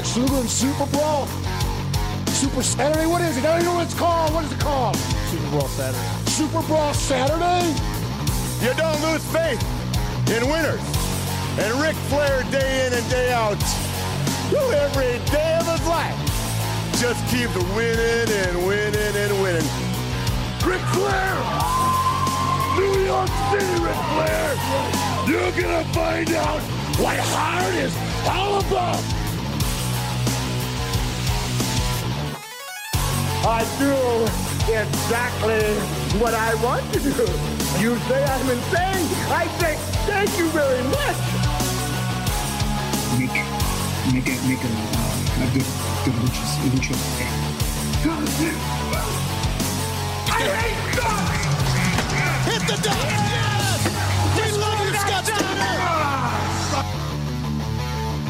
Lex Luger and Super Brawl. Super Saturday? What is it? I don't even know what it's called. What is it called? Super Bowl Saturday. Super Brawl Saturday? You don't lose faith in winners. And Ric Flair, day in and day out, who every day of his life, just keeps winning and winning and winning. Ric Flair! New York City, Ric Flair! You're gonna find out what hard is all about! I do exactly what I want to do. You say I'm insane. I say thank you very much. make make a make a, uh, a good good luchas lucha thing. I hate guns! Hit the deck! Yes! We love you, Scott Steiner!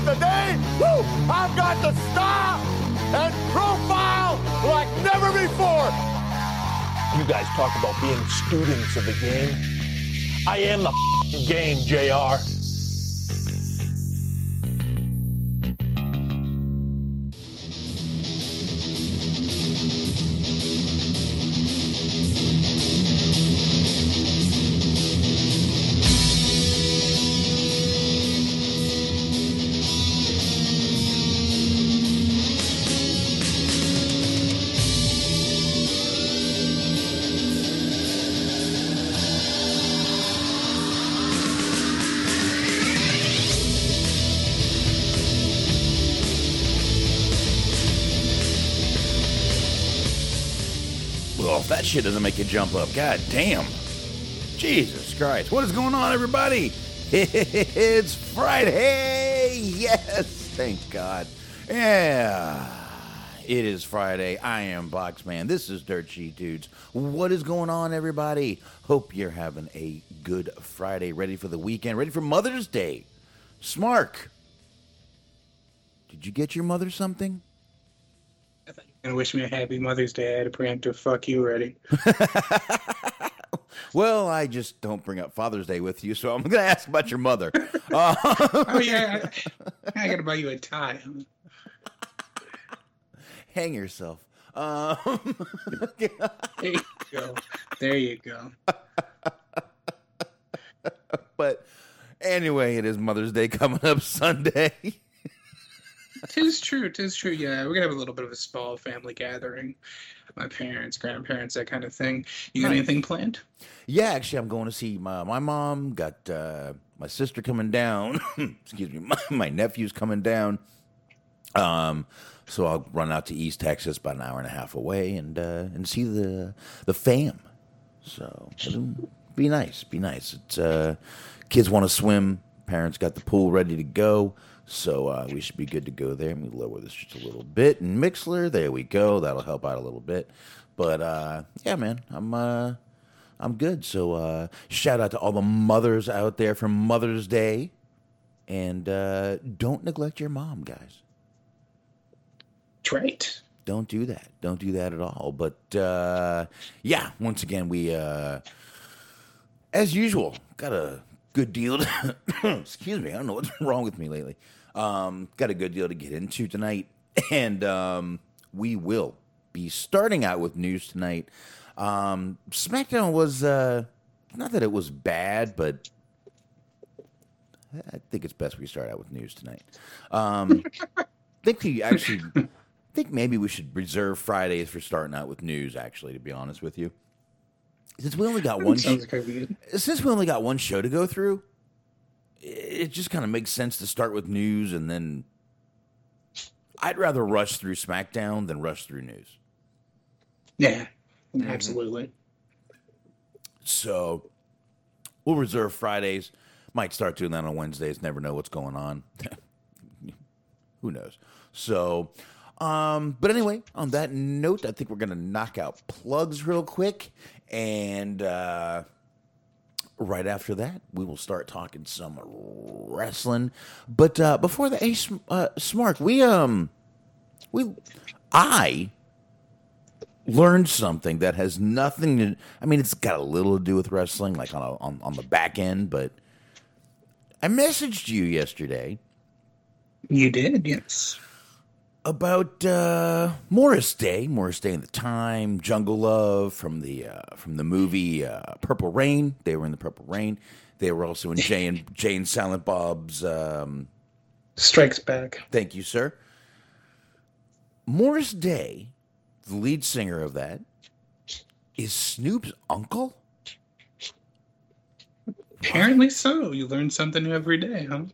Today, woo, I've got the star and profile like never before. You guys talk about being students of the game. I am the game, JR. shit doesn't make you jump up, god damn. Jesus Christ. What is going on, everybody? It's Friday. Yes, thank God. Yeah. It is Friday. I am Boxman. This is Dirt Sheet Dudes. What is going on, everybody? Hope you're having a good Friday, ready for the weekend, ready for Mother's Day. Smark, did you get your mother something? And wish me a happy Mother's Day. I had a preemptive fuck you ready. Well, I just don't bring up Father's Day with you, so I'm going to ask about your mother. Uh, Oh yeah, I, I gotta buy you a tie. hang yourself. Um, There you go. There you go. but anyway, it is Mother's Day coming up Sunday. Tis true. Tis true. Yeah, we're gonna have a little bit of a small family gathering. My parents, grandparents, that kind of thing. You got Nice. anything planned? yeah, actually, I'm going to see my, my mom. Got uh, my sister coming down. Excuse me, my, my nephew's coming down. Um, so I'll run out to East Texas, about an hour and a half away, and uh, and see the the fam. So be nice. Be nice. It's uh, kids want to swim. Parents got the pool ready to go. So uh, we should be good to go there. Let me lower this just a little bit. And Mixlr, there we go. That'll help out a little bit. But uh, yeah, man, I'm uh, I'm good. So uh, shout out to all the mothers out there for Mother's Day, and uh, don't neglect your mom, guys. Right. Don't do that. Don't do that at all. But uh, yeah, once again, we, uh, as usual, got a good deal. To, excuse me, I don't know what's wrong with me lately. Um, got a good deal to get into tonight, and um, we will be starting out with news tonight. Um, SmackDown was uh, not that it was bad, but I think it's best we start out with news tonight. Um, I think we actually I think maybe we should reserve Fridays for starting out with news. Actually, to be honest with you, since we only got one, Sounds kind of good. since we only got one show to go through, it just kind of makes sense to start with news and then. I'd rather rush through SmackDown than rush through news. Yeah, absolutely. So we'll reserve Fridays. Might start doing that on Wednesdays. Never know what's going on. Who knows? So, um, but anyway, on that note, I think we're gonna knock out plugs real quick, and uh, right after that, we will start talking some wrestling. But uh, before the Sm- uh, Smart, we um, we I learned something that has nothing to I mean it's got a little to do with wrestling like on a, on, on the back end but I messaged you yesterday You did, yes. About uh, Morris Day, Morris Day in the Time, Jungle Love from the uh, from the movie uh, Purple Rain. They were in the Purple Rain. They were also in Jay and Jay and Silent Bob's um, Strikes back. Thank you, sir. Morris Day, the lead singer of that, is Snoop's uncle. Apparently so. You learn something new every day, huh?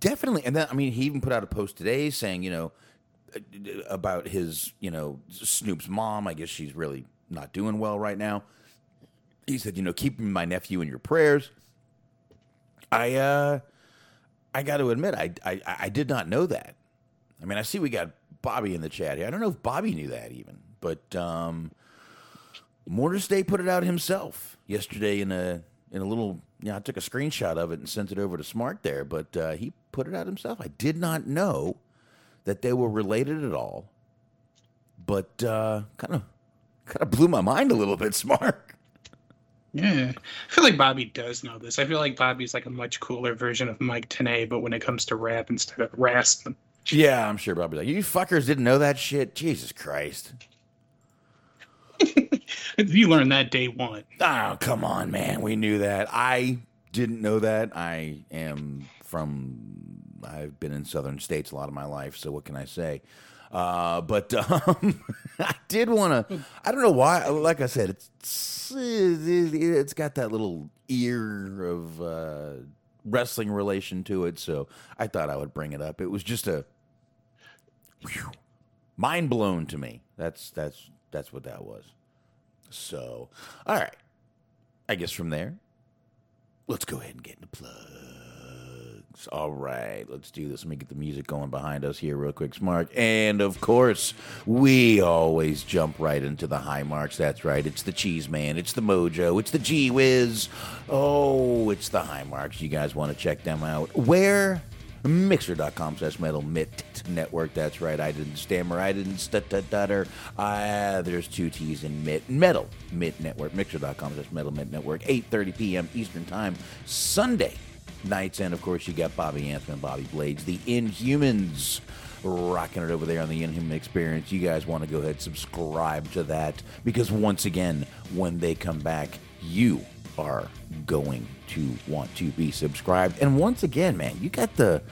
Definitely, and then I mean, he even put out a post today saying, you know, about his, you know, Snoop's mom. I guess she's really not doing well right now. He said, you know, keep my nephew in your prayers. I, uh, I got to admit, I, I, I did not know that. I mean, I see we got Bobby in the chat here. I don't know if Bobby knew that even, but um, Morris Day put it out himself yesterday in a in a little. Yeah, I took a screenshot of it and sent it over to Smart there, but uh, he put it out himself. I did not know that they were related at all, but kind of kind of blew my mind a little bit. Smart. Yeah. I feel like Bobby does know this. I feel like Bobby's like a much cooler version of Mike Tenay, but when it comes to rap instead of wrestling. Yeah, I'm sure Bobby's like, you fuckers didn't know that shit. Jesus Christ. You learned that day one. Oh, come on, man. We knew that. I didn't know that. I am from, I've been in southern states a lot of my life, so what can I say? Uh, but um, I did want to, I don't know why, like I said, it's, it's got that little ear of uh, wrestling relation to it, so I thought I would bring it up. It was just a, whew, mind blown to me. That's, that's, that's what that was. So, all right. I guess from there, let's go ahead and get into plugs. All right, let's do this. Let me get the music going behind us here, real quick, Smart. And of course, we always jump right into the high marks. That's right. It's the Cheese Man, it's the Mojo, it's the G Wiz. Oh, it's the high marks. You guys want to check them out? Where? Mixer.com slash metal mit network. That's right. I didn't stammer. I didn't stutter. Ah, there's two T's in mit. Metal mit network. Mixer.com slash metal mit network. 8.30 p.m. Eastern Time. Sunday nights. And of course, you got Bobby Anthem and Bobby Blades, the Inhumans. Rocking it over there on the Inhuman Experience. You guys want to go ahead and subscribe to that because once again, when they come back, you are going to want to be subscribed. And once again, man, you got the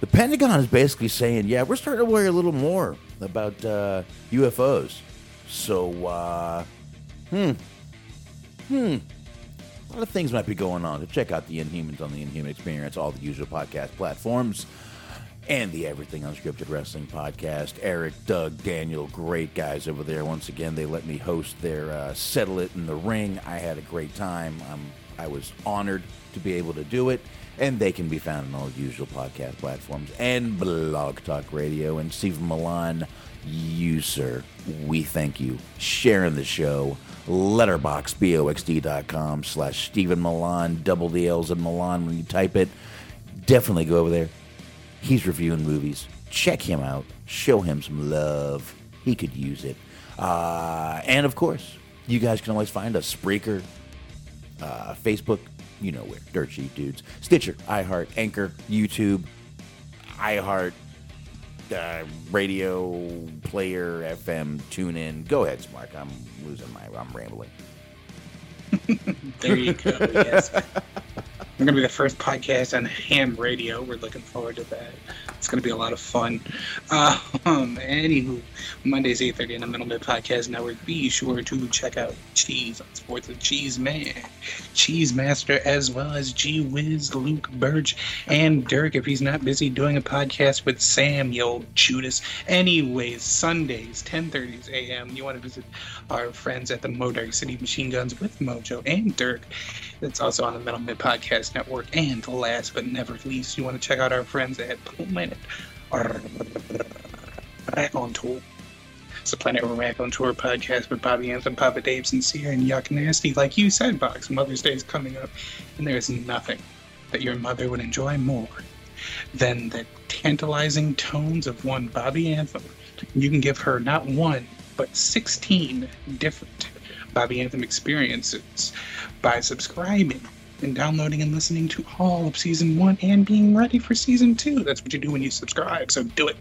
the Pentagon is basically saying, yeah, we're starting to worry a little more about uh, UFOs. So, uh, hmm, hmm, a lot of things might be going on. So check out the Inhumans on the Inhuman Experience, all the usual podcast platforms. And the Everything Unscripted Wrestling podcast. Eric, Doug, Daniel, great guys over there. Once again, they let me host their uh, Settle It in the Ring. I had a great time. Um, I was honored to be able to do it. And they can be found on all usual podcast platforms and Blog Talk Radio. And Stephen Milan, you, sir, we thank you. Sharing the show. Letterboxboxd.com slash Stephen Milan. Double the L's in Milan when you type it. Definitely go over there. He's reviewing movies. Check him out. Show him some love. He could use it. Uh, and of course, you guys can always find us Spreaker, uh, Facebook, you know where, Dirt Sheet Dudes, Stitcher, iHeart, Anchor, YouTube, iHeart, uh, radio player, FM, tune in. Go ahead, Smart. I'm losing my. I'm rambling. There you go. yes. We're going to be the first podcast on ham radio. We're looking forward to that. It's going to be a lot of fun. Uh, um, anywho, Mondays, 8.30 on the Middle Mid Podcast Network. Be sure to check out Cheese on Sports with Cheese Man, Cheese Master, as well as G Wiz, Luke Burge, and Dirk if he's not busy doing a podcast with Samuel Judas. Anyways, Sundays, 10.30 a.m. You want to visit our friends at the Modark City Machine Guns with Mojo and Dirk. That's also on the Metal Mid Podcast Network. And last but never least, you want to check out our friends at Planet Rack on Tour. It's the Planet Rack on Tour podcast with Bobby Anthem, Papa Dave, Sincere, and Yuck Nasty. Like you said, Box, Mother's Day is coming up, and there's nothing that your mother would enjoy more than the tantalizing tones of one Bobby Anthem. You can give her not one, but 16 different Bobby Anthem experiences by subscribing and downloading and listening to all of season one and being ready for season two. That's what you do when you subscribe, so do it.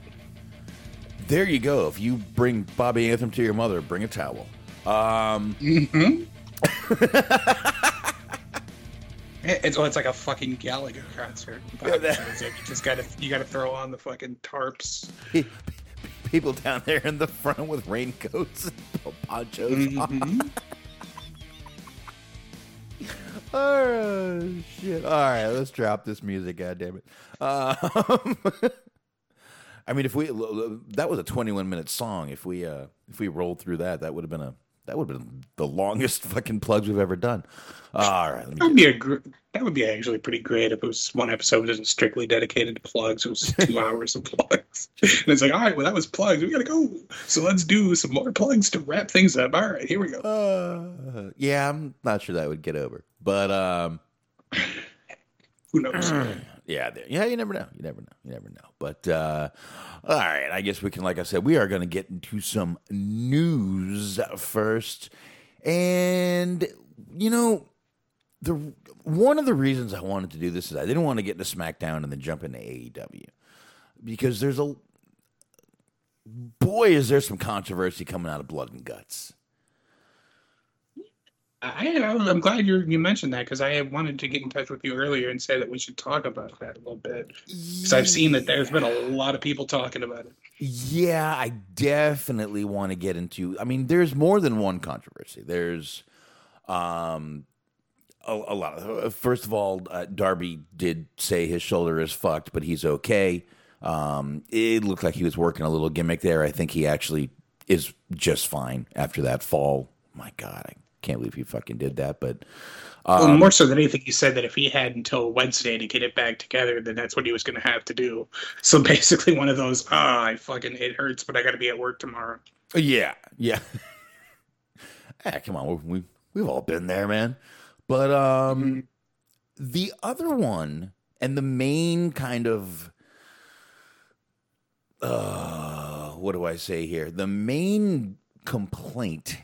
There you go. If you bring Bobby Anthem to your mother, bring a towel. Um, Mm-hmm. It's, well, it's like a fucking Gallagher concert. Yeah, that- you just gotta you gotta throw on the fucking tarps. People down there in the front with raincoats and ponchos on. Mhm. Oh shit! All right, let's drop this music. God damn it! Um, I mean, if we that was a 21 minute song. If we uh if we rolled through that, that would have been a that would have been the longest fucking plugs we've ever done. All right, That would be a gr- that would be actually pretty great if it was one episode wasn't strictly dedicated to plugs. It was two hours of plugs, and it's like, all right, well that was plugs. We gotta go. So let's do some more plugs to wrap things up. All right, here we go. uh, yeah, I'm not sure that would get over, but um. Who knows? Yeah, yeah, you never know. You never know. You never know. But uh, all right, I guess we can. Like I said, we are going to get into some news first, and you know, the one of the reasons I wanted to do this is I didn't want to get into SmackDown and then jump into AEW because there's a boy is there some controversy coming out of Blood and Guts. I, I'm glad you you mentioned that because I wanted to get in touch with you earlier and say that we should talk about that a little bit because I've seen that there's been a lot of people talking about it. Yeah, I definitely want to get into. I mean, there's more than one controversy. There's um a, a lot of. uh, First of all, uh, Darby did say his shoulder is fucked, but he's okay. Um, it looked like he was working a little gimmick there. I think he actually is just fine after that fall. My God, I can't believe he fucking did that. But well, um, more so than anything, he said that if he had until Wednesday to get it back together, then that's what he was going to have to do. So basically, one of those, ah, I fucking it hurts, but I got to be at work tomorrow. Yeah, yeah. ah, come on, we, we we've all been there, man. But um, the other one and the main kind of uh, what do I say here? The main complaint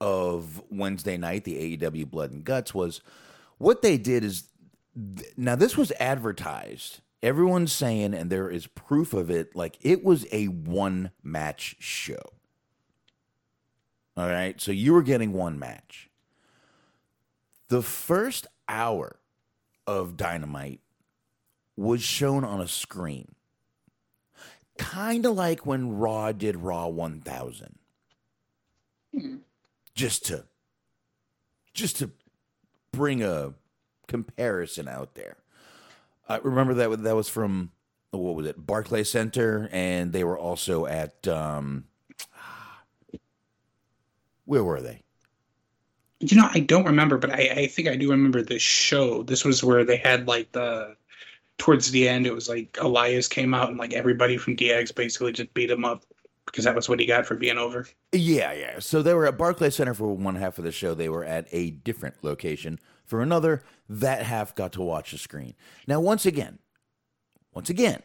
of Wednesday night, the AEW Blood and Guts, was what they did is now this was advertised. Everyone's saying, and there is proof of it, like it was a one match show. All right. So you were getting one match. The first hour of Dynamite was shown on a screen. Kind of like when Raw did Raw 1000. Hmm. Just to just to bring a comparison out there. I remember that that was from what was it? Barclay Center and they were also at um where were they? You know, I don't remember, but I, I think I do remember this show. This was where they had like the towards the end. It was like Elias came out and like everybody from DX basically just beat him up because that was what he got for being over. Yeah, yeah. So they were at Barclay Center for one half of the show. They were at a different location for another. That half got to watch the screen. Now, once again, once again,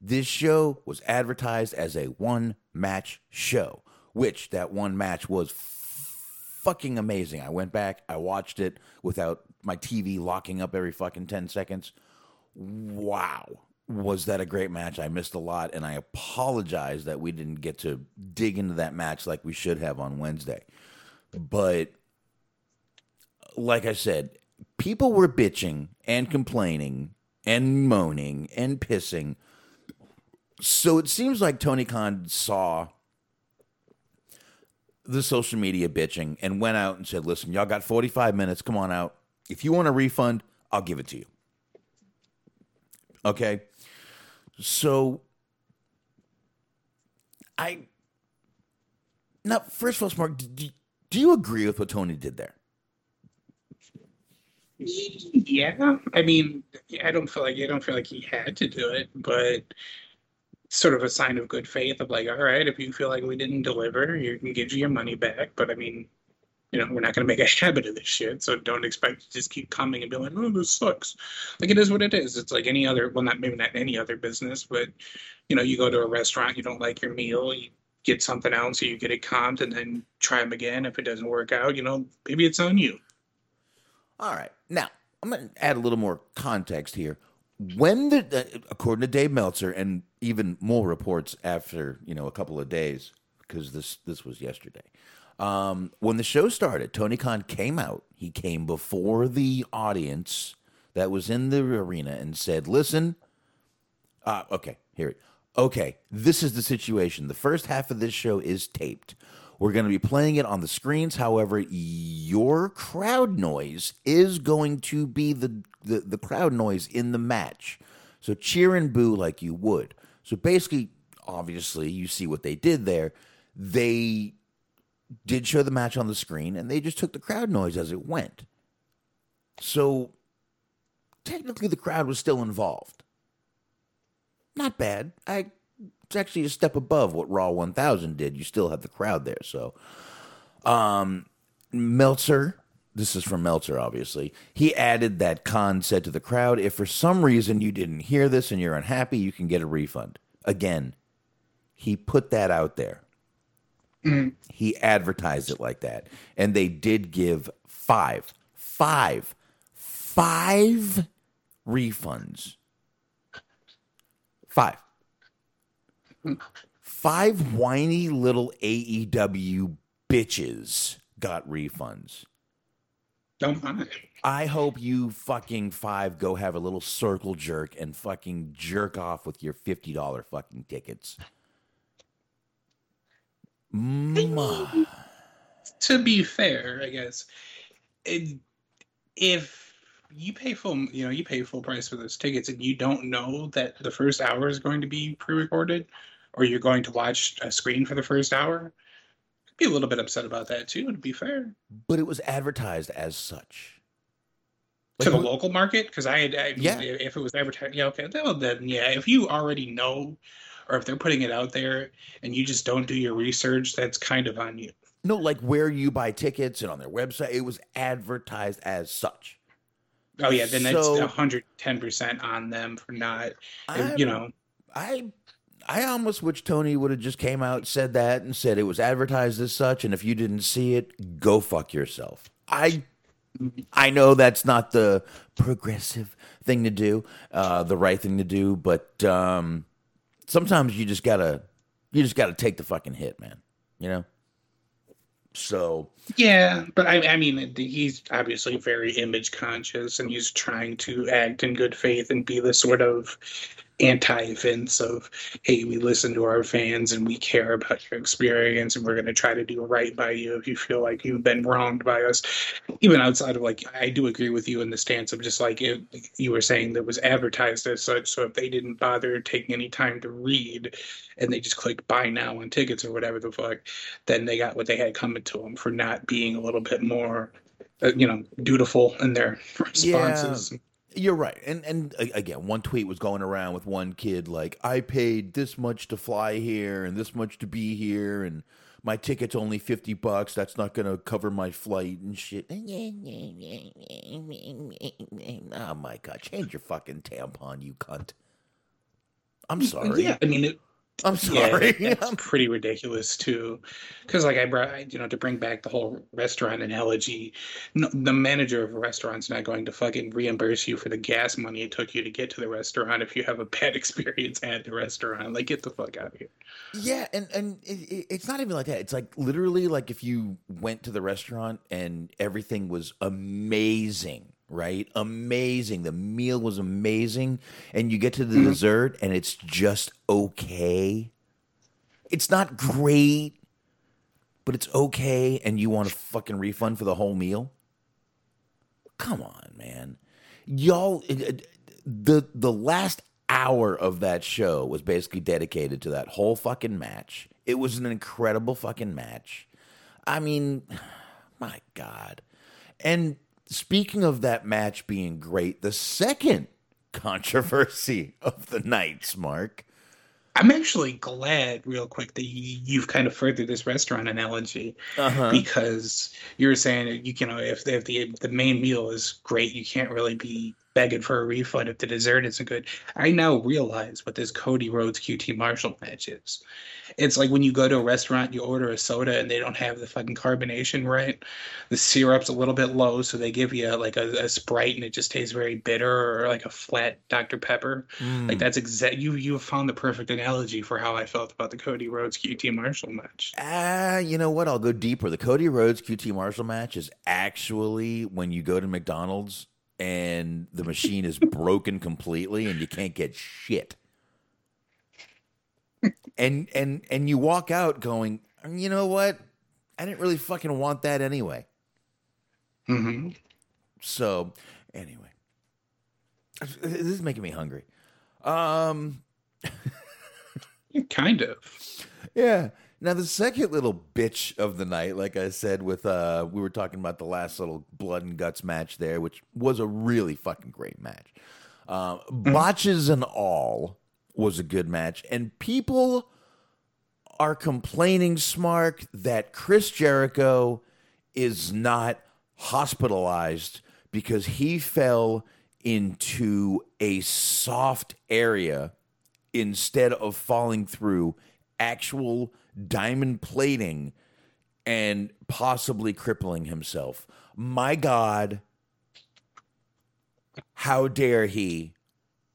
this show was advertised as a one match show, which that one match was f- fucking amazing. I went back, I watched it without my TV locking up every fucking 10 seconds. Wow. Was that a great match? I missed a lot, and I apologize that we didn't get to dig into that match like we should have on Wednesday. But like I said, people were bitching and complaining and moaning and pissing. So it seems like Tony Khan saw the social media bitching and went out and said, listen, y'all got 45 minutes. Come on out. If you want a refund, I'll give it to you. Okay. So I. Now, first of all, Mark, do, do you agree with what Tony did there? Yeah, I mean, I don't feel like I don't feel like he had to do it, but sort of a sign of good faith of like, all right, if you feel like we didn't deliver, you can get you your money back. But I mean, you know, we're not going to make a habit of this shit, so don't expect to just keep coming and be like, oh, this sucks. Like it is what it is. It's like any other, well, not maybe not any other business, but you know, you go to a restaurant, you don't like your meal, you get something else, so you get it comped, and then try them again. If it doesn't work out, you know, maybe it's on you. All right. Now, I'm going to add a little more context here. When the, uh, according to Dave Meltzer, and even more reports after you know a couple of days, because this this was yesterday. Um, when the show started, Tony Khan came out. He came before the audience that was in the arena and said, "Listen, uh, okay, here it. Okay, this is the situation. The first half of this show is taped. We're going to be playing it on the screens. However, your crowd noise is going to be the, the, the crowd noise in the match. So cheer and boo like you would. So basically, obviously, you see what they did there. They did show the match on the screen and they just took the crowd noise as it went. So technically, the crowd was still involved. Not bad. I it's actually a step above what Raw 1000 did. You still have the crowd there. So, um, Meltzer, this is from Meltzer, obviously. He added that Khan said to the crowd, if for some reason you didn't hear this and you're unhappy, you can get a refund. Again, he put that out there. Mm. He advertised it like that. And they did give five, five, five refunds. Five. Five whiny little AEW bitches got refunds. Don't mind. I hope you fucking five go have a little circle jerk and fucking jerk off with your fifty dollar fucking tickets. Ma. To be fair, I guess, it, if you pay full, you know, you pay full price for those tickets, and you don't know that the first hour is going to be pre-recorded, or you're going to watch a screen for the first hour, I'd be a little bit upset about that too. To be fair, But it was advertised as such. to the Like, local market, because I, had, I Yeah. if it was advertised, yeah, okay, well, then yeah, if you already know, or if they're putting it out there and you just don't do your research, that's kind of on you. No, like where you buy tickets and on their website, it was advertised as such. Oh yeah, then that's So- hundred ten percent on them for not, I'm- you know. I I almost wish Tony would have just came out, said that, and said it was advertised as such, and if you didn't see it, go fuck yourself. I I know that's not the progressive thing to do, uh, the right thing to do, but um, sometimes you just gotta you just gotta take the fucking hit, man. You know. So Yeah, but I, I mean, he's obviously very image conscious, and he's trying to act in good faith and be the sort of anti-Vince of, hey, we listen to our fans and we care about your experience, and we're going to try to do right by you if you feel like you've been wronged by us. Even outside of like, I do agree with you in the stance of just like it, you were saying that was advertised as such. So if they didn't bother taking any time to read, and they just clicked buy now on tickets or whatever the fuck, then they got what they had coming to them for not being a little bit more, uh, you know, dutiful in their responses. You're right, and and again, one tweet was going around with one kid like, "I paid this much to fly here and this much to be here, and my ticket's only fifty bucks. That's not going to cover my flight and shit." Oh my god, change your fucking tampon, you cunt! I'm sorry. Yeah, I mean, it, I'm Yeah, sorry. that's pretty ridiculous too. Because like I brought, you know, to bring back the whole restaurant analogy, no, the manager of a restaurant's not going to fucking reimburse you for the gas money it took you to get to the restaurant if you have a bad experience at the restaurant. Like, get the fuck out of here. Yeah, and and it, it- it's not even like that. It's like literally like if you went to the restaurant and everything was amazing, right? Amazing. The meal was amazing, and you get to the mm. dessert and it's just okay. It's not great, but it's okay, and you want a fucking refund for the whole meal. Come on, man, y'all. it- it- the the last hour of that show was basically dedicated to that whole fucking match. It was an incredible fucking match. I mean, my God. And speaking of that match being great, the second controversy of the nights, Mark. I'm actually glad, real quick, that you, you've kind of furthered this restaurant analogy Uh-huh. because you were saying you, know if the, if the if the main meal is great, you can't really be begging for a refund if the dessert isn't good. I now realize what this Cody Rhodes QT Marshall match is. It's like when you go to a restaurant, you order a soda and they don't have the fucking carbonation right. The syrup's a little bit low, so they give you like a, a Sprite and it just tastes very bitter, or like a flat Dr Pepper. Like that's exact. You you have found the perfect analogy for how I felt about the Cody Rhodes QT Marshall match. Ah, you know what? I'll go deeper. The Cody Rhodes QT Marshall match is actually when you go to McDonald's and the machine is broken completely and you can't get shit. And and and you walk out going, you know what? I didn't really fucking want that anyway. hmm So, anyway, this is making me hungry. Um, Kind of. Yeah. Now the second little bitch of the night, like I said, with uh, we were talking about the last little blood and guts match there, which was a really fucking great match. Uh, Botches and all was a good match, and people are complaining, Smark, that Chris Jericho is not hospitalized because he fell into a soft area instead of falling through actual diamond plating and possibly crippling himself. My God, how dare he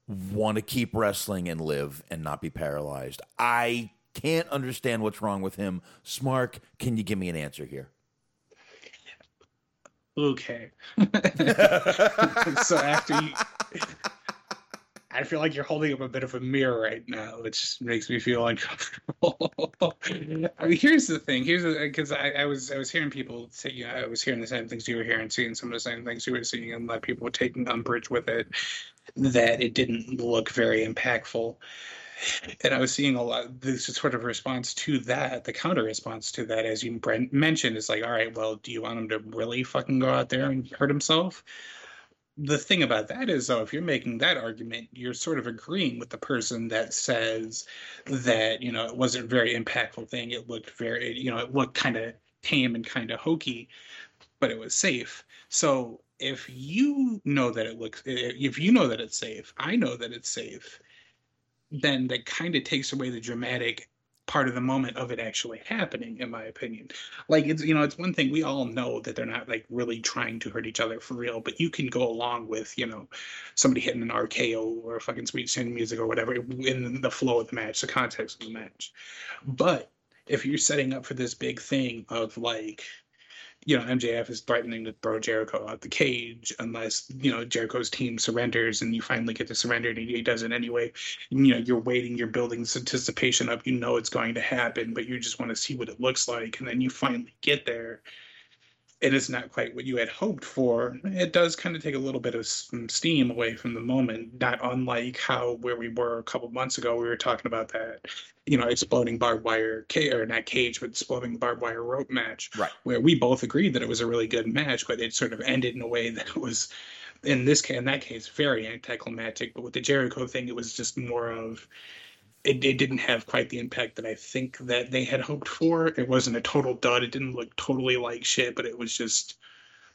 want to keep wrestling and live and not be paralyzed? I can't understand what's wrong with him. Smark, can you give me an answer here? Okay. so after you, I feel like you're holding up a bit of a mirror right now, which makes me feel uncomfortable. I mean, here's the thing. Here's because I, I was I was hearing people say, yeah, I was hearing the same things you were hearing, seeing some of the same things you were seeing, and of people were taking umbrage with it. That it didn't look very impactful. And I was seeing a lot. This sort of response to that, the counter response to that, as you mentioned, is like, all right, well, do you want him to really fucking go out there and hurt himself? The thing about that is, though, if you're making that argument, you're sort of agreeing with the person that says that you know it wasn't a very impactful thing. It looked very, you know, it looked kind of tame and kind of hokey, but it was safe. So if you know that it looks, if you know that it's safe, I know that it's safe then that kind of takes away the dramatic part of the moment of it actually happening in my opinion. Like it's you know it's one thing we all know that they're not like really trying to hurt each other for real but you can go along with you know somebody hitting an RKO or a fucking sweet chin music or whatever in the flow of the match the context of the match. But if you're setting up for this big thing of like you know, MJF is threatening to throw Jericho out the cage unless, you know, Jericho's team surrenders and you finally get to surrender and he does it anyway. You know, you're waiting, you're building this anticipation up, you know it's going to happen, but you just want to see what it looks like. And then you finally get there. It is not quite what you had hoped for. It does kind of take a little bit of some mm, steam away from the moment, not unlike how where we were a couple months ago. We were talking about that, you know, exploding barbed wire cage or not cage, but exploding barbed wire rope match Right. where we both agreed that it was a really good match, but it sort of ended in a way that was, in this case, in that case, very anticlimactic. But with the Jericho thing, it was just more of, it, it didn't have quite the impact that I think that they had hoped for. It wasn't a total dud. It didn't look totally like shit, but it was just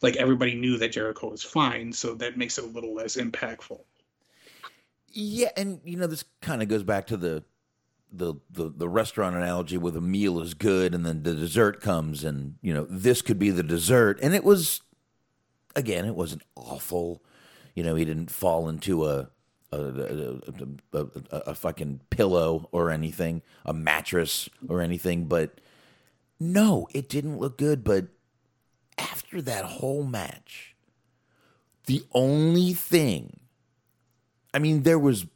like everybody knew that Jericho was fine, so that makes it a little less impactful. Yeah, and you know this kind of goes back to the the, the the restaurant analogy where the meal is good and then the dessert comes and you know this could be the dessert and it was again it wasn't awful you know he didn't fall into a a, a, a, a, fucking pillow or anything a mattress or anything but no it didn't look good but after that whole match the only thing I mean, there was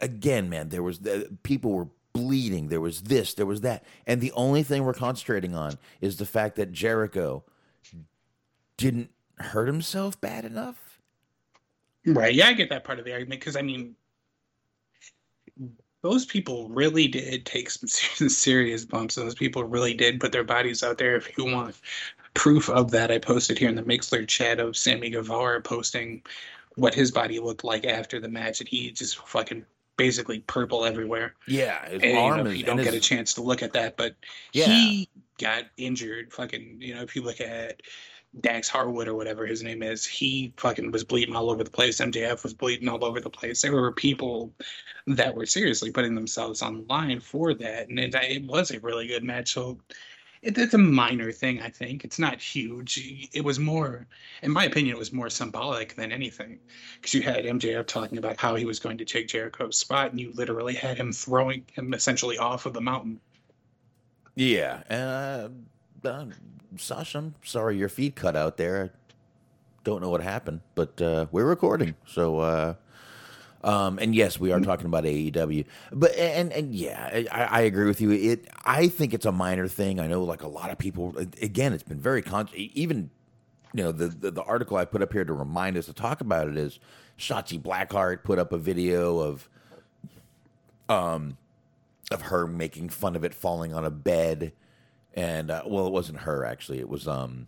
again, man. There was people were bleeding. There was this. There was that. And the only thing we're concentrating on is the fact that Jericho didn't hurt himself bad enough. Right. Yeah, I get that part of the argument because I mean, those people really did take some serious bumps. Those people really did put their bodies out there. If you want proof of that, I posted here in the Mixlr chat of Sammy Guevara posting what his body looked like after the match, and he just fucking basically purple everywhere. Yeah, and, you, know, you don't get his... a chance to look at that, but yeah. he got injured. Fucking, you know, if you look at Dax Harwood or whatever his name is, he fucking was bleeding all over the place. MJF was bleeding all over the place. There were people that were seriously putting themselves on the line for that, and it, it was a really good match. So it, it's a minor thing, I think. It's not huge. It was more, in my opinion, it was more symbolic than anything. Because you had MJF talking about how he was going to take Jericho's spot, and you literally had him throwing him essentially off of the mountain. Yeah. Uh, uh, Sasha, I'm sorry your feet cut out there. I don't know what happened, but uh, we're recording. So, uh, um, and yes, we are talking about AEW, but and and yeah, I, I, agree with you. It I think it's a minor thing. I know like a lot of people. Again, it's been very con. Even you know the, the, the article I put up here to remind us to talk about it is Shotzi Blackheart put up a video of um of her making fun of it falling on a bed, and uh, well, it wasn't her actually. It was um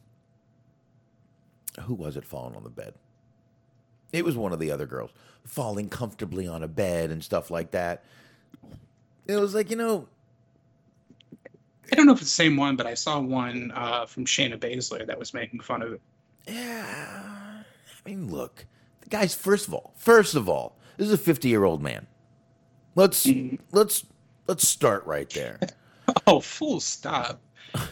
who was it falling on the bed? It was one of the other girls falling comfortably on a bed and stuff like that. It was like, you know. I don't know if it's the same one, but I saw one uh, from Shayna Baszler that was making fun of it. Yeah. I mean, look. The guy's, first of all, first of all, this is a 50 year old man. Let's, mm-hmm. let's, let's start right there. oh, full stop.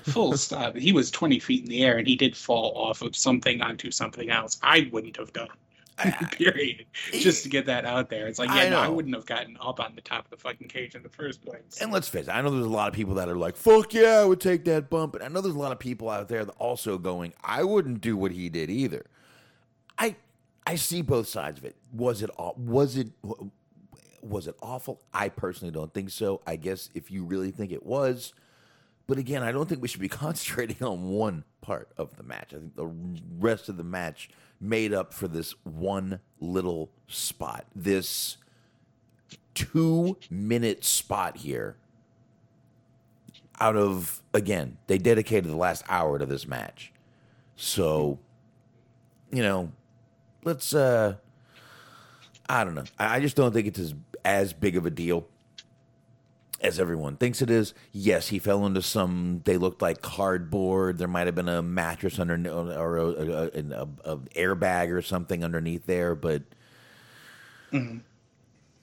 Full stop. He was 20 feet in the air and he did fall off of something onto something else. I wouldn't have done. period. Just to get that out there. It's like, yeah, I, no, I wouldn't have gotten up on the top of the fucking cage in the first place. And let's face it, I know there's a lot of people that are like, fuck yeah, I would take that bump. And I know there's a lot of people out there that also going, I wouldn't do what he did either. I I see both sides of it. Was it was it was it awful? I personally don't think so. I guess if you really think it was, but again, I don't think we should be concentrating on one part of the match. I think the rest of the match made up for this one little spot, this two minute spot here. Out of, again, they dedicated the last hour to this match. So, you know, let's, uh, I don't know. I just don't think it's as, as big of a deal as everyone thinks it is. Yes, he fell into some. They looked like cardboard. There might have been a mattress under or a, a, a, a airbag or something underneath there. But mm-hmm.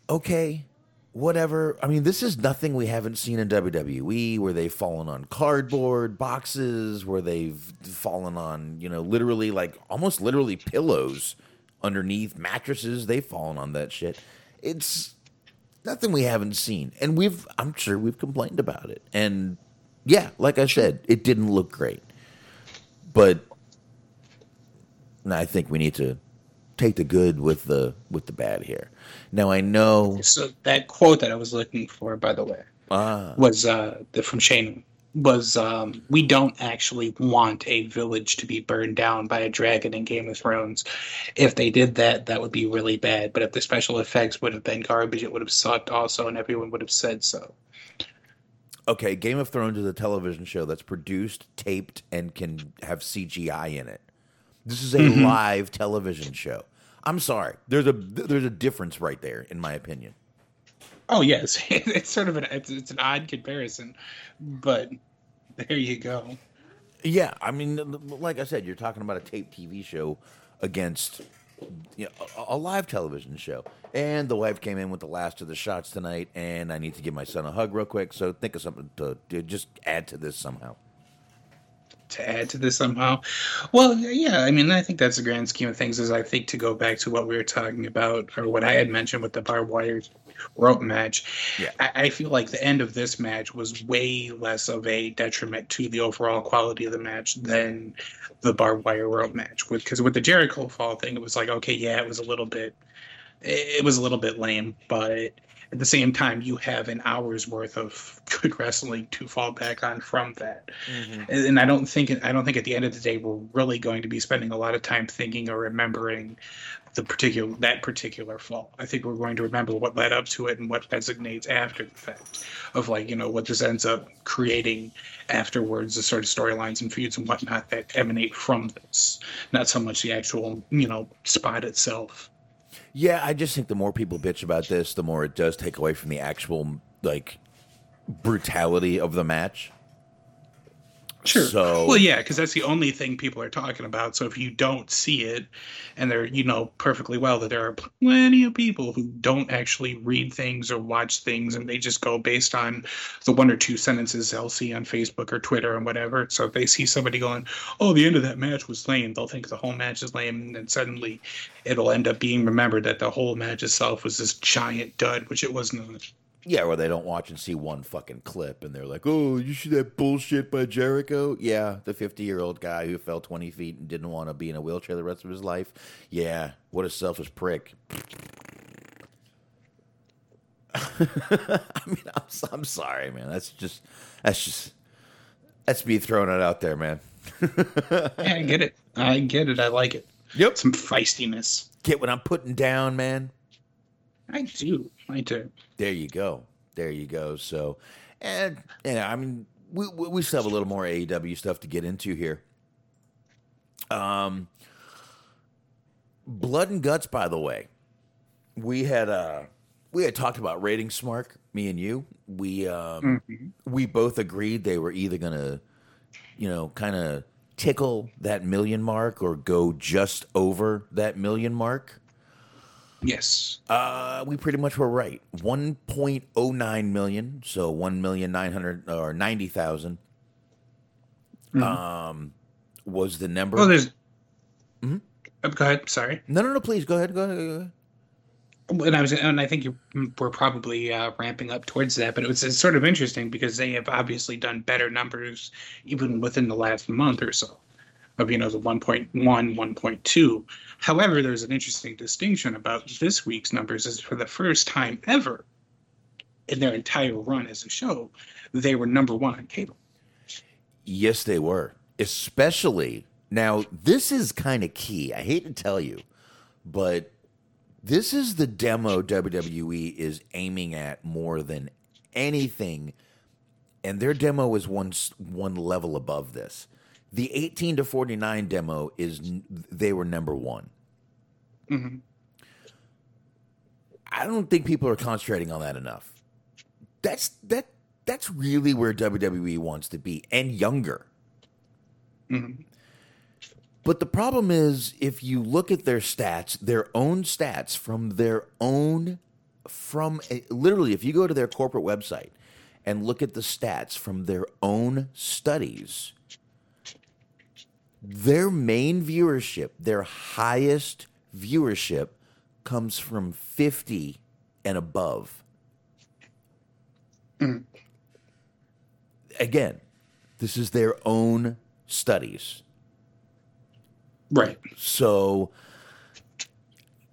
okay, whatever. I mean, this is nothing we haven't seen in WWE, where they've fallen on cardboard boxes, where they've fallen on you know literally like almost literally pillows underneath mattresses. They've fallen on that shit. It's nothing we haven't seen. And we've, I'm sure we've complained about it. And yeah, like I said, it didn't look great. But I think we need to take the good with the with the bad here. Now I know. So that quote that I was looking for, by the way, ah. was uh, the, from Shane was um, we don't actually want a village to be burned down by a dragon in Game of Thrones. If they did that, that would be really bad. But if the special effects would have been garbage, it would have sucked also, and everyone would have said so. Okay, Game of Thrones is a television show that's produced, taped, and can have CGI in it. This is a mm-hmm. live television show. I'm sorry. There's a there's a difference right there, in my opinion. Oh yes, it's sort of an it's, it's an odd comparison, but there you go. Yeah, I mean, like I said, you're talking about a tape TV show against you know, a, a live television show. And the wife came in with the last of the shots tonight, and I need to give my son a hug real quick. So think of something to, to just add to this somehow. to add to this somehow. Well, yeah, I mean, I think that's the grand scheme of things. Is I think to go back to what we were talking about, or what I had mentioned with the barbed wire rope match. Yeah. I, I feel like the end of this match was way less of a detriment to the overall quality of the match than the barbed wire rope match. Because with the Jericho fall thing, it was like, okay, yeah, it was a little bit, it was a little bit lame, but at the same time, you have an hour's worth of good wrestling to fall back on from that. Mm-hmm. And, and I don't think I don't think at the end of the day we're really going to be spending a lot of time thinking or remembering the particular that particular fall. I think we're going to remember what led up to it and what designates after the fact of like you know what this ends up creating afterwards, the sort of storylines and feuds and whatnot that emanate from this, not so much the actual you know spot itself. Yeah, I just think the more people bitch about this, the more it does take away from the actual like brutality of the match. Sure. So- well, yeah, because that's the only thing people are talking about. So if you don't see it, and they're you know perfectly well that there are plenty of people who don't actually read things or watch things, and they just go based on the one or two sentences they'll see on Facebook or Twitter and whatever. So if they see somebody going, "Oh, the end of that match was lame," they'll think the whole match is lame, and then suddenly it'll end up being remembered that the whole match itself was this giant dud, which it wasn't. Yeah, or they don't watch and see one fucking clip and they're like, oh, you see that bullshit by Jericho? Yeah, the 50 year old guy who fell 20 feet and didn't want to be in a wheelchair the rest of his life. Yeah, what a selfish prick. I mean, I'm, I'm sorry, man. That's just, that's just, that's me throwing it out there, man. Yeah, I get it. I get it. I like it. Yep. Some feistiness. Get what I'm putting down, man. I do. I do. There you go. There you go. So, and and I mean, we we still have a little more AEW stuff to get into here. Um, blood and guts. By the way, we had uh we had talked about rating Smark. Me and you. We um we both agreed they were either gonna, you know, kind of tickle that million mark or go just over that million mark. Yes. Uh, we pretty much were right. 1.09 million, so 1,900 or 90,000 um was the number. Oh, there's. Oh, go ahead. Sorry. no, no, no, please go ahead. Go ahead. Go ahead. And I was, and I think you were probably uh, ramping up towards that, but it was it's sort of interesting because they have obviously done better numbers even within the last month or so of you know the 1.1, 1.2. However, there's an interesting distinction about this week's numbers is for the first time ever in their entire run as a show, they were number one on cable. Yes, they were. Especially now, this is kind of key. I hate to tell you, but this is the demo WWE is aiming at more than anything, and their demo is one one level above this. The 18 to 49 demo is they were number one. I don't think people are concentrating on that enough. That's that that's really where WWE wants to be and younger. But the problem is if you look at their stats, their own stats from their own from eh, literally if you go to their corporate website and look at the stats from their own studies, their main viewership, their highest viewership comes from 50 and above. Hmm. Again, this is their own studies. Right. So,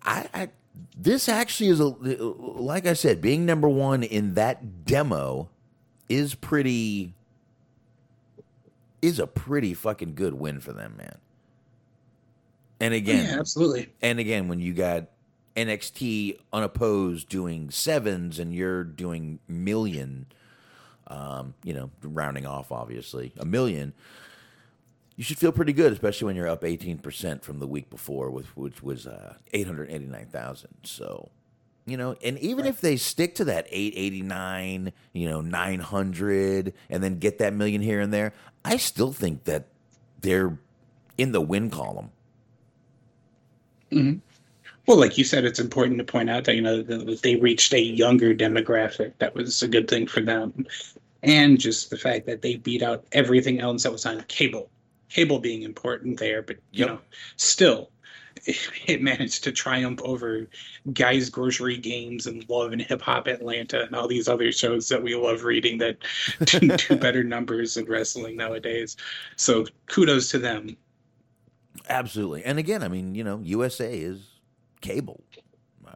I, I this actually is a like I said, being number one in that demo is pretty is a pretty fucking good win for them, man. And again, Yeah, absolutely. and again, when you got NXT unopposed doing sevens and you're doing million, um, you know, rounding off obviously a million, you should feel pretty good, especially when you're up 18% from the week before, with which was uh, 889,000. So, you know, and even if they stick to that 889, you know, 900, and then get that million here and there, I still think that they're in the win column. Mm-hmm. Well, like you said, it's important to point out that you know that they reached a younger demographic. That was a good thing for them, and just the fact that they beat out everything else that was on cable. Cable being important there, but you Yep. know, still, it, managed to triumph over Guys Grocery Games and Love and Hip Hop Atlanta and all these other shows that we love reading that do, do better numbers in wrestling nowadays. So kudos to them. Absolutely. And again, I mean, you know, USA is cable. Uh,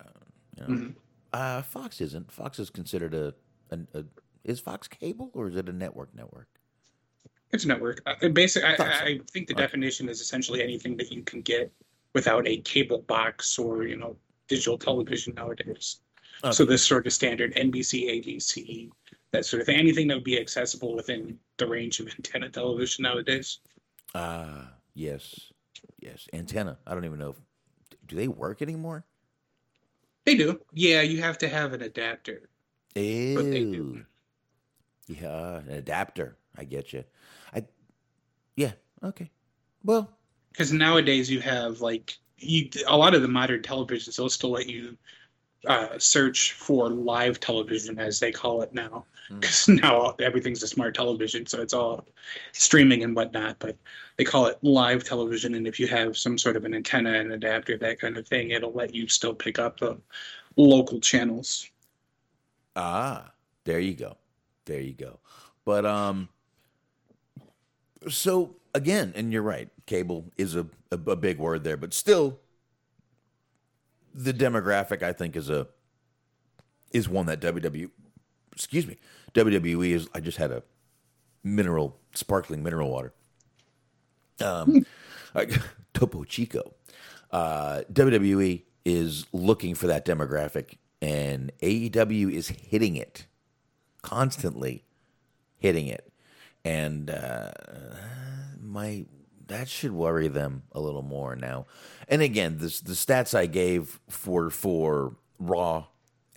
you know. Mhm. uh, Fox isn't. Fox is considered a, a, a. Is Fox cable or is it a network network? It's a network. Uh, Basically, I, Thought. I think the Okay. definition is essentially anything that you can get without a cable box or you know digital television nowadays. So this sort of standard NBC, ABC, that sort of thing. Anything that would be accessible within the range of antenna television nowadays. Ah, yes, yes. Antenna. I don't even know. If, do they work anymore? They do. Yeah, you have to have an adapter. Ew. But they do. Yeah, an adapter. I get you. I. Yeah. Okay. Well. Because nowadays you have like you a lot of the modern televisions they'll still let you uh, search for live television as they call it now Hmm. because now everything's a smart television so it's all streaming and whatnot but they call it live television and if you have some sort of an antenna and adapter that kind of thing it'll let you still pick up the local channels Ah, there you go. There you go. But um so again, and you're right, cable is a, a, a big word there, but still the demographic I think is a is one that WWE excuse me, WWE is I just had a mineral sparkling mineral water. Um like, Topo Chico. Uh WWE is looking for that demographic and AEW is hitting it constantly hitting it and uh my that should worry them a little more now. And again this the stats i gave for for raw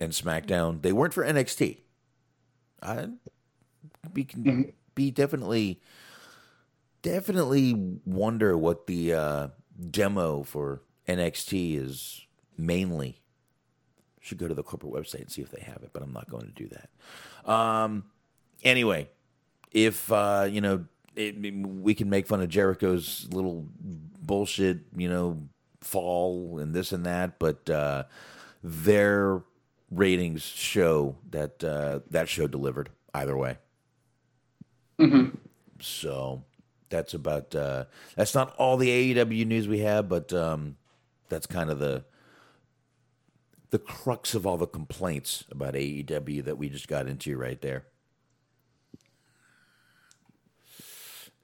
and smackdown. They weren't for nxt i be be definitely definitely wonder what the uh demo for nxt is mainly. Should go to the corporate website and see if they have it, but I'm not going to do that. Um, anyway, if uh, you know, it, we can make fun of Jericho's little bullshit, you know, fall and this and that, but uh, their ratings show that uh, that show delivered either way. So that's about uh, that's not all the AEW news we have, but um, that's kind of the the crux of all the complaints about AEW that we just got into right there.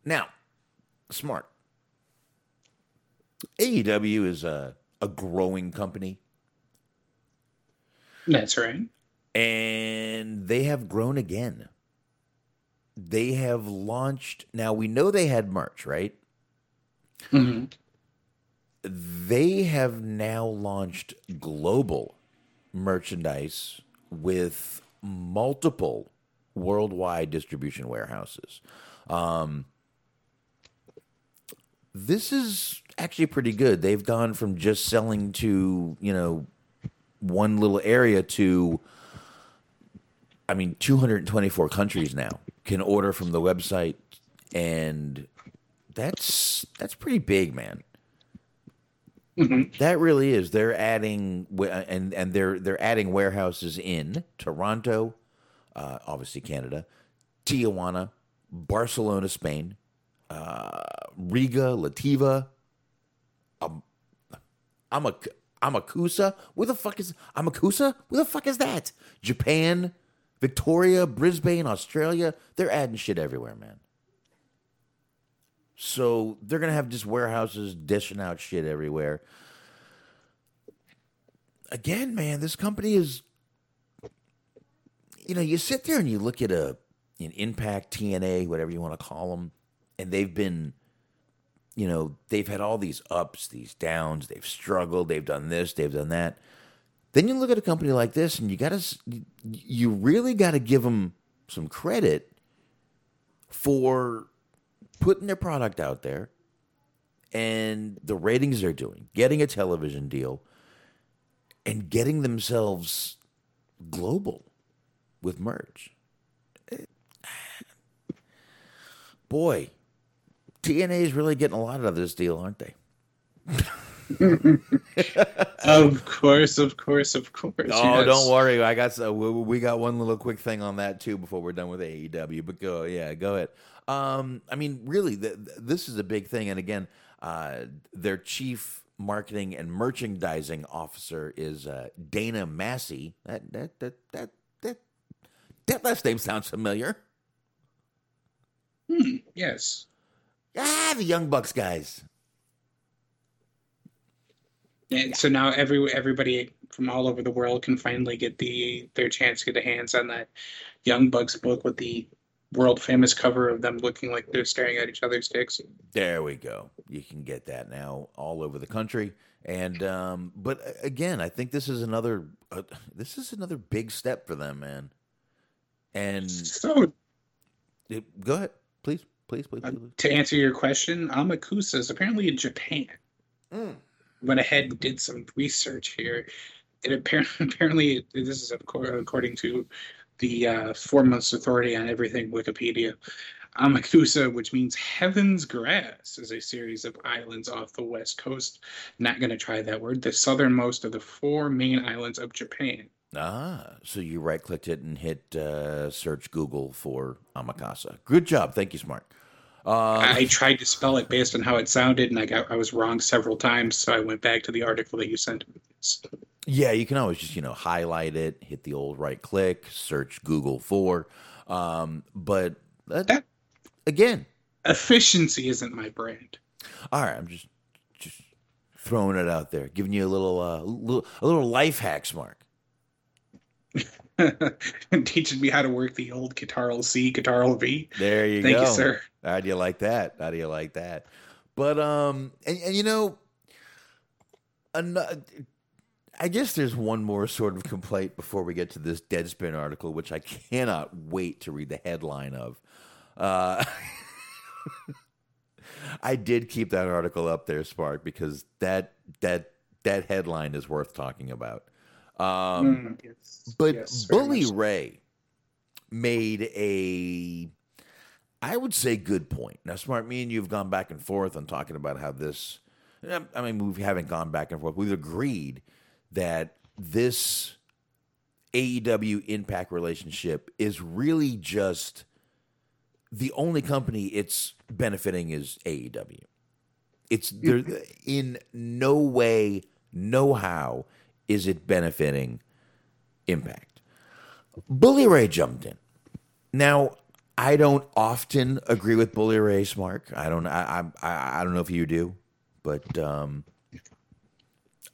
Now, smart. AEW is a, a growing company that's right and they have grown again. They have launched. Now we know they had merch, right? hmm They have now launched global merchandise with multiple worldwide distribution warehouses. Um, this is actually pretty good. They've gone from just selling to, you know, one little area to I mean 224 countries now can order from the website and that's that's pretty big, man. That really is. They're adding and and they're they're adding warehouses in Toronto, uh, obviously Canada, Tijuana, Barcelona, Spain, uh, Riga, Lativa, um, Ama- Amakusa. Where the fuck is Amakusa? Where the fuck is that? Japan, Victoria, Brisbane, Australia. They're adding shit everywhere, man. So they're gonna have just warehouses dishing out shit everywhere. Again, man, this company is. You know, you sit there and you look at a an Impact, TNA, whatever you want to call them, and they've been, you know, they've had all these ups, these downs. They've struggled. They've done this. They've done that. Then you look at a company like this, and you got to, you really got to give them some credit for putting their product out there and the ratings they're doing, getting a television deal, and getting themselves global with merch. Eh, ah, boy, TNA is really getting a lot out of this deal, aren't they? Of course, of course, of course. Oh, yes. don't worry. I got so we, we got one little quick thing on that too before we're done with AEW. But go, yeah, go ahead. Um, I mean, really, th- th- this is a big thing. And again, uh, their chief marketing and merchandising officer is uh, Dana Massie. That that that that that that last name sounds familiar. Hmm, Yes. Ah, the Young Bucks guys. And so now every everybody from all over the world can finally get the their chance to get their hands on that Young Bucks book with the world famous cover of them looking like they're staring at each other's dicks. There we go. You can get that now all over the country. And um, but again, I think this is another uh, this is another big step for them, man. And So it, go ahead, please, please, please, please. please. to answer your question, Amakusa is apparently in Japan. Mm. Went ahead and did some research here. It apparently, apparently this is according to the uh, foremost authority on everything Wikipedia. Amakusa, which means heaven's grass, is a series of islands off the west coast. Not going to try that word. The southernmost of the four main islands of Japan. Ah, so you right clicked it and hit uh, search Google for Amakusa. Good job, thank you, smart. Uh, I tried to spell it based on how it sounded, and I got I was wrong several times. So I went back to the article that you sent. Yeah, you can always just you know highlight it, hit the old right click, search Google for. Um, but that, That- again, Efficiency isn't my brand. all right, I'm just just throwing it out there, giving you a little uh, little a little life hacks, Mark. teaching me how to work the old Guitar C, Guitar V. There you Thank go. you, sir. How do you like that? How do you like that? But um, and, and you know, ano- I guess there's one more sort of complaint before we get to this Deadspin article, which I cannot wait to read the headline of. Uh, I did keep that article up there, Spark, because that that that headline is worth talking about. Um, Mm, yes, but yes, Bully much. Ray made a, I would say, good point. Now, Smart, me and you have gone back and forth on talking about how this, I mean, we haven't gone back and forth. We've agreed that this AEW Impact relationship is really just the only company it's benefiting is AEW. It's there in no way, no how is it benefiting Impact. Bully Ray jumped in. Now, I don't often agree with Bully Ray Smart. I don't. I, I. I I don't know if you do, but um,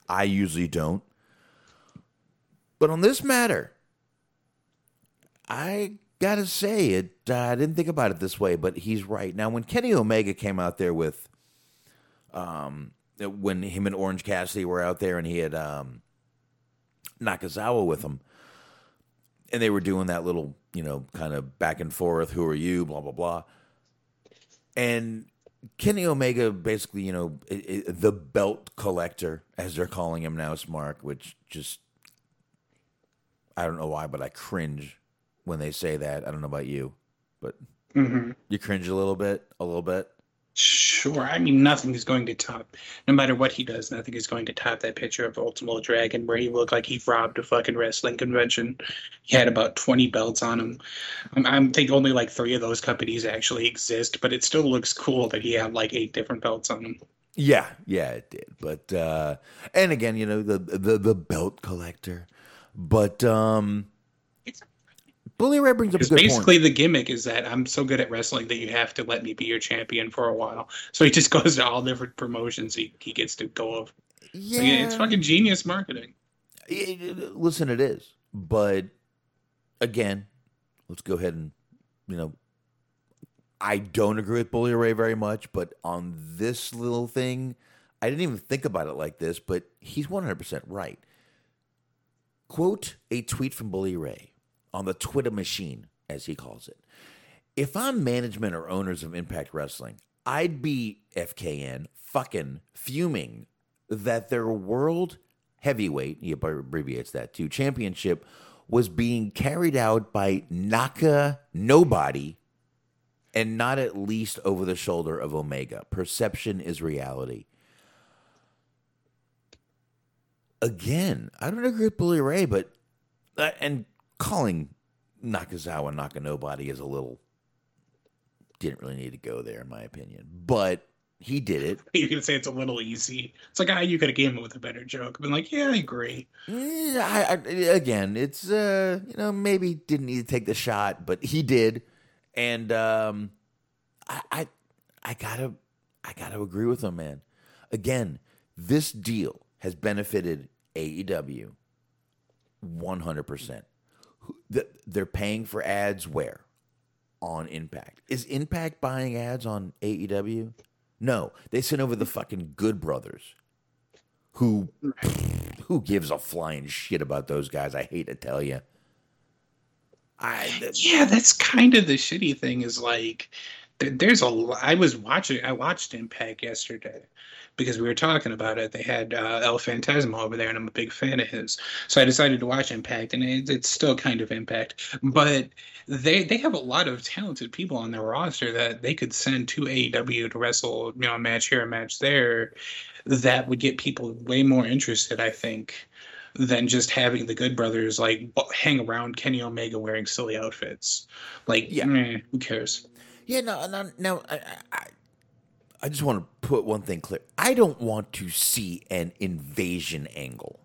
I usually don't. But on this matter, I gotta say it. Uh, I didn't think about it this way, but he's right. Now, when Kenny Omega came out there with, um, when him and Orange Cassidy were out there, and he had um, Nakazawa with him, and they were doing that little, you know, kind of back and forth. Who are you? Blah blah blah. And Kenny Omega, basically, you know, i i the belt collector, as they're calling him now, Smart, which just I don't know why, but I cringe when they say that. I don't know about you, but Mhm. you cringe a little bit, a little bit. Sure. I mean, nothing is going to top, no matter what he does, nothing is going to top that picture of Ultimo Dragon where he looked like he robbed a fucking wrestling convention. He had about 20 belts on him. I'm, I'm think only like three of those companies actually exist, but it still looks cool that he had like eight different belts on him. Yeah, yeah, it did. But uh and again, you know, the the the belt collector. But um Bully Ray brings up a Because good basically point. the gimmick is that I'm so good at wrestling that you have to let me be your champion for a while. So he just goes to all different promotions he, he gets to go of. Yeah, Like, it's fucking genius marketing. It- it- listen, it is. But again, let's go ahead and you know I don't agree with Bully Ray very much, but on this little thing, I didn't even think about it like this, but he's 100% right. Quote a tweet from Bully Ray on the Twitter machine, as he calls it. If I'm management or owners of Impact Wrestling, I'd be FKN fucking fuming that their world heavyweight, he abbreviates that to championship, was being carried out by Naka Nobody and not at least over the shoulder of Omega. Perception is reality. Again, I don't agree with Bully Ray, but uh, and calling Nakazawa Naka Nobody is a little didn't really need to go there in my opinion, but he did it. You can say it's a little easy. It's like, ah, you could have came up with a better joke. I've been like, yeah, I agree. Yeah, I, I, again, it's uh, you know, maybe didn't need to take the shot, but he did, and um, I, I, I gotta, I gotta agree with him, man. Again, this deal has benefited AEW one hundred percent. They're paying for ads where on Impact. Is Impact buying ads on AEW? No, they sent over the fucking Good Brothers, who who gives a flying shit about those guys. I hate to tell you. I yeah, that's kind of the shitty thing. Is like there's a. I was watching. I watched Impact yesterday because we were talking about it. They had uh, El Phantasmo over there, and I'm a big fan of his. So I decided to watch Impact, and it, it's still kind of Impact, but they they have a lot of talented people on their roster that they could send to AEW to wrestle, you know, a match here, a match there, that would get people way more interested. I think than just having the Good Brothers like hang around Kenny Omega wearing silly outfits. Like, yeah, eh, who cares? Yeah, no, no, no. I, I, I just want to put one thing clear. I don't want to see an invasion angle.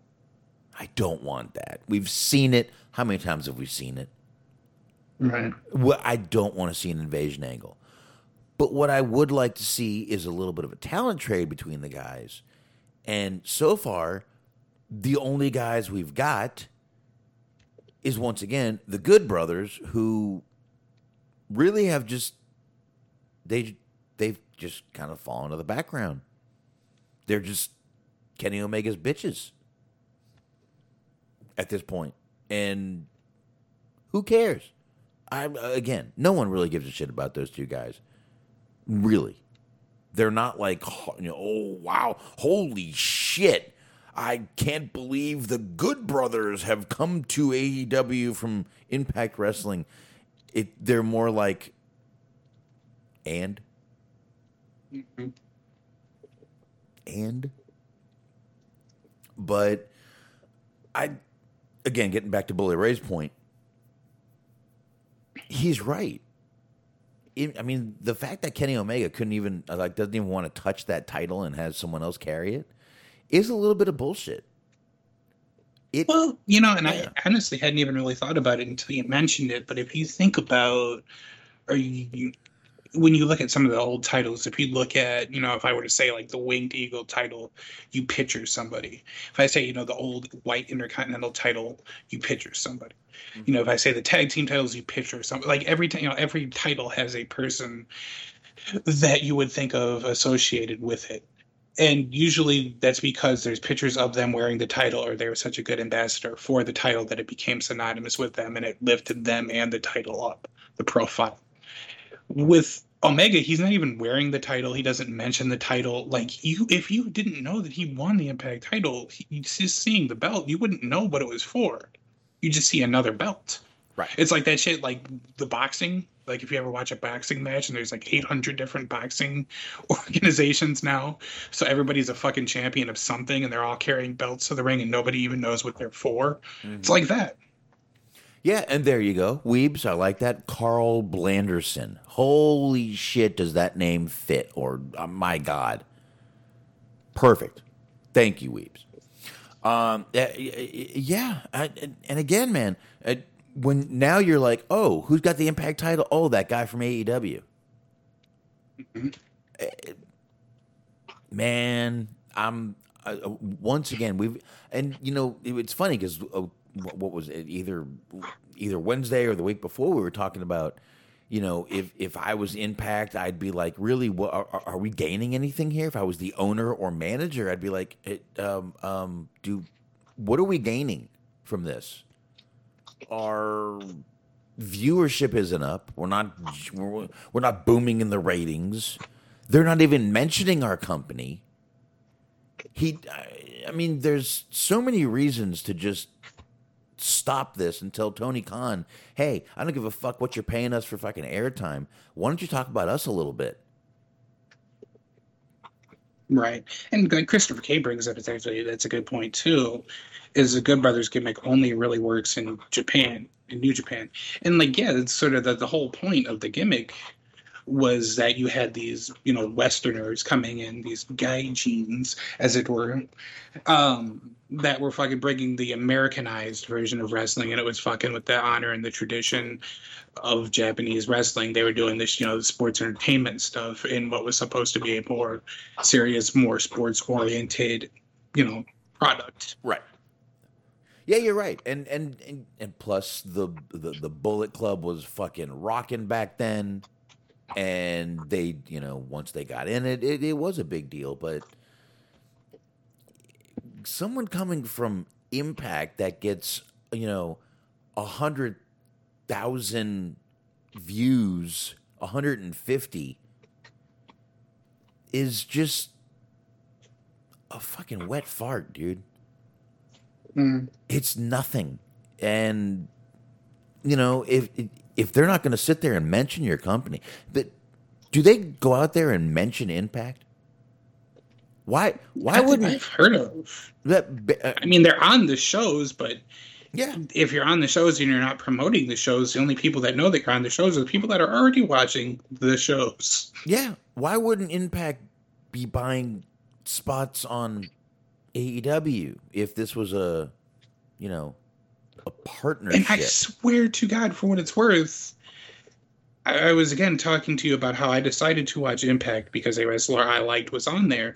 I don't want that. We've seen it. How many times have we seen it? Right. Well, I don't want to see an invasion angle. But what I would like to see is a little bit of a talent trade between the guys. And so far, the only guys we've got is once again the Good Brothers, who really have just they they've just kind of fallen to the background. They're just Kenny Omega's bitches at this point. and who cares? I uh, again, no one really gives a shit about those two guys. Really, they're not like you know, oh wow, holy shit. I can't believe the Good Brothers have come to AEW from Impact Wrestling. It they're more like and Mm-hmm. And, but I, again, getting back to Bully Ray's point, he's right. I mean, the fact that Kenny Omega couldn't even like doesn't even want to touch that title and has someone else carry it is a little bit of bullshit. It, well, you know, and yeah. I honestly hadn't even really thought about it until you mentioned it. But if you think about, you, you when you look at some of the old titles, if you look at, you know, if I were to say like the Winged Eagle title, you picture somebody. If I say, you know, the old white intercontinental title, you picture somebody. Mm-hmm. You know, if I say the tag team titles, you picture somebody. Like every, time, you know, every title has a person that you would think of associated with it. And usually that's because there's pictures of them wearing the title or they were such a good ambassador for the title that it became synonymous with them and it lifted them and the title up, the profile with Omega, he's not even wearing the title. He doesn't mention the title. Like you, if you didn't know that he won the Impact title, he, just seeing the belt, you wouldn't know what it was for. You just see another belt. Right. It's like that shit, like the boxing. Like if you ever watch a boxing match, and there's like 800 different boxing organizations now, so everybody's a fucking champion of something, and they're all carrying belts to the ring, and nobody even knows what they're for. Mm-hmm. It's like that. Yeah, and there you go. Weebs, I like that. Carl Blanderson. Holy shit, does that name fit? Or, uh, my God. Perfect. Thank you, Weebs. Um, yeah, I, and again, man, uh, when now you're like, oh, who's got the Impact title? Oh, that guy from AEW. Mm-hmm. Uh, man, I'm uh, once again we've and you know it's funny because uh, what was it either either Wednesday or the week before we were talking about you know if if I was impact I'd be like really what are, are we gaining anything here? If I was the owner or manager I'd be like it, um, um, do what are we gaining from this? Our viewership isn't up. We're not we're, we're not booming in the ratings. They're not even mentioning our company. He I mean, there's so many reasons to just stop this and tell Tony Khan, hey, I don't give a fuck what you're paying us for fucking airtime. Why don't you talk about us a little bit? Right. And Christopher K brings up, it's actually that's a good point too. Is the Good Brothers gimmick only really works in Japan, in New Japan, and like yeah, it's sort of the, the whole point of the gimmick was that you had these you know Westerners coming in, these guy gaijins as it were, um, that were fucking bringing the Americanized version of wrestling, and it was fucking with the honor and the tradition of Japanese wrestling. They were doing this, you know, the sports entertainment stuff in what was supposed to be a more serious, more sports oriented, you know, product. Right. Yeah, you're right. And and and, and plus the, the the Bullet Club was fucking rocking back then. And they, you know, once they got in it, it, it was a big deal. But someone coming from Impact that gets, you know, a hundred thousand views, 150 is just a fucking wet fart, dude. Mm. It's nothing. And you know, if if they're not going to sit there and mention your company, but do they go out there and mention Impact? Why? Why wouldn't I've heard of that? Uh, I mean, they're on the shows, but yeah, if you're on the shows and you're not promoting the shows, the only people that know that you're on the shows are the people that are already watching the shows. Yeah, why wouldn't Impact be buying spots on AEW if this was a, you know, a partnership? And I swear to God, for what it's worth, I, I was again talking to you about how I decided to watch Impact because a wrestler I liked was on there.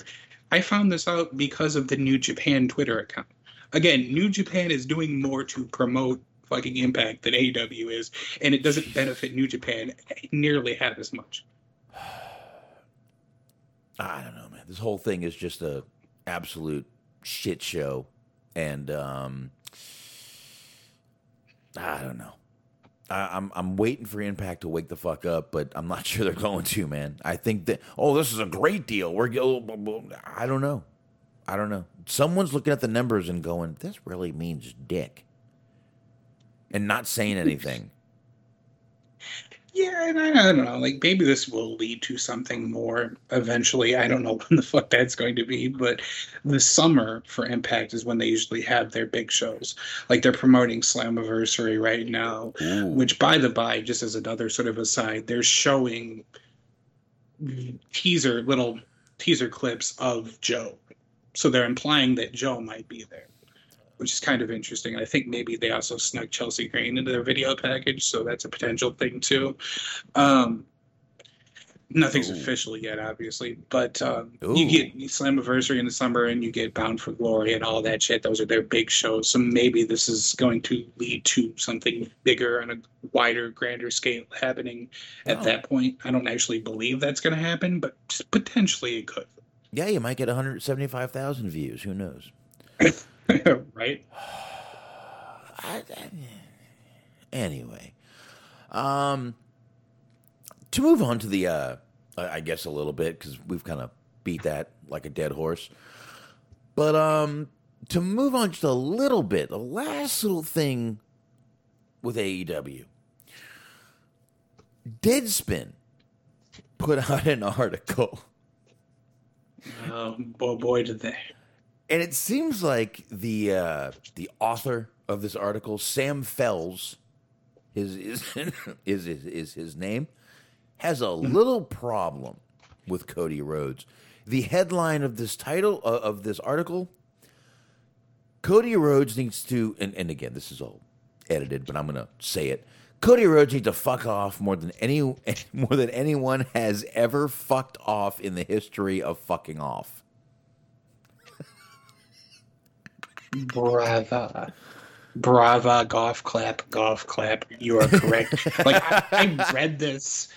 I found this out because of the New Japan Twitter account. Again, New Japan is doing more to promote fucking Impact than AEW is, and it doesn't benefit New Japan nearly half as much. I don't know, man. This whole thing is just a absolute shit show, and um, I don't know. I, I'm I'm waiting for Impact to wake the fuck up, but I'm not sure they're going to, man. I think that oh, this is a great deal. We're oh, I don't know. I don't know. Someone's looking at the numbers and going, "This really means dick," and not saying anything. Yeah, and I, I, don't know. Like maybe this will lead to something more eventually. I don't know when the fuck that's going to be, but the summer for Impact is when they usually have their big shows. Like they're promoting Slammiversary right now, Ooh. which by the by, just as another sort of aside, they're showing teaser little teaser clips of Joe. So they're implying that Joe might be there which is kind of interesting. I think maybe they also snuck Chelsea Green into their video package, so that's a potential thing too. Um, nothing's Ooh. official yet, obviously, but um, you get Slammiversary in the summer, and you get Bound for Glory and all that shit. Those are their big shows, so maybe this is going to lead to something bigger on a wider, grander scale happening at that point. I don't actually believe that's going to happen, but potentially it could. Yeah, you might get 175,000 views. Who knows? right? anyway, um, to move on to the, uh, I guess a little bit because we've kind of beat that like a dead horse. But um, to move on just a little bit, the last little thing with AEW, Deadspin put out an article. Oh boy, boy, did they! And it seems like the uh, the author of this article, Sam Fels, is is is, is, is his name, has a little problem with Cody Rhodes. The headline of this title uh, of this article: Cody Rhodes needs to, and, and again, this is all edited, but I'm going to say it. Cody Rhodes needs to fuck off more than any more than anyone has ever fucked off in the history of fucking off. Brava. Brava, golf clap, golf clap. You are correct. like, I, I read this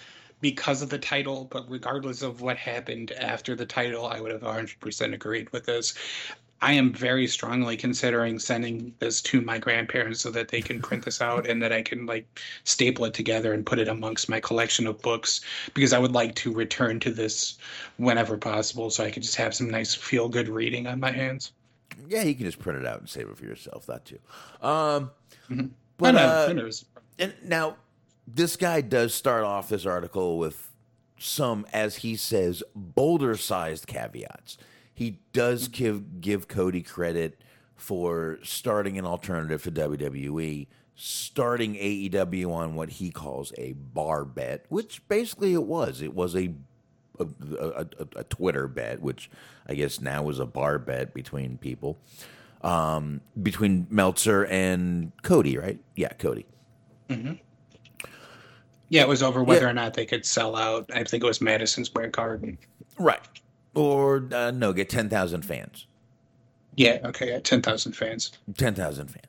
because of the title, but regardless of what happened after the title, I would have 100% agreed with this. I am very strongly considering sending this to my grandparents so that they can print this out and that I can like staple it together and put it amongst my collection of books because I would like to return to this whenever possible so I could just have some nice feel good reading on my hands. Yeah, you can just print it out and save it for yourself. That too. Um, I but know, uh, I know and now this guy does start off this article with some, as he says, boulder-sized caveats. He does give give Cody credit for starting an alternative to WWE, starting AEW on what he calls a bar bet, which basically it was. It was a, a, a, a Twitter bet, which I guess now is a bar bet between people, um, between Meltzer and Cody, right? Yeah, Cody. yeah, it was over whether Yeah. or not they could sell out. I think it was Madison Square Garden. Right. Or uh, no, get ten thousand fans. Yeah, okay, yeah, ten thousand fans. Ten thousand fans.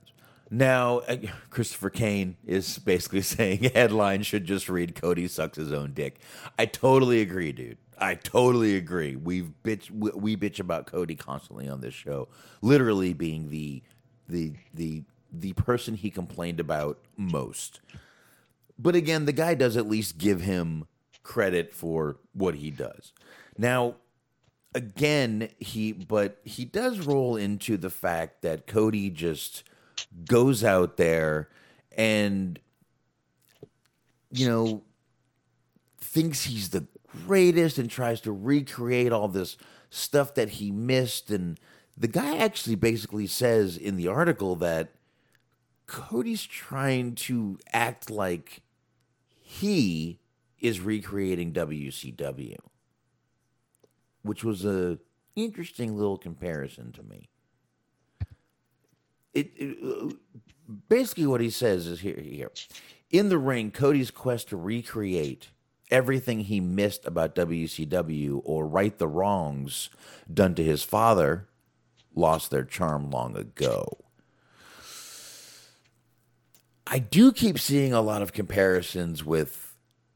Now, uh, Christopher Kane is basically saying headline should just read Cody sucks his own dick. I totally agree, dude. I totally agree. We've bitch we, bitch about Cody constantly on this show, literally being the the the the person he complained about most. But again, the guy does at least give him credit for what he does. Now, again, he but he does roll into the fact that Cody just goes out there and you know thinks he's the greatest and tries to recreate all this stuff that he missed and the guy actually basically says in the article that Cody's trying to act like he is recreating WCW which was a interesting little comparison to me. It, it basically what he says is here here in the ring, Cody's quest to recreate everything he missed about WCW or right the wrongs done to his father lost their charm long ago. I do keep seeing a lot of comparisons with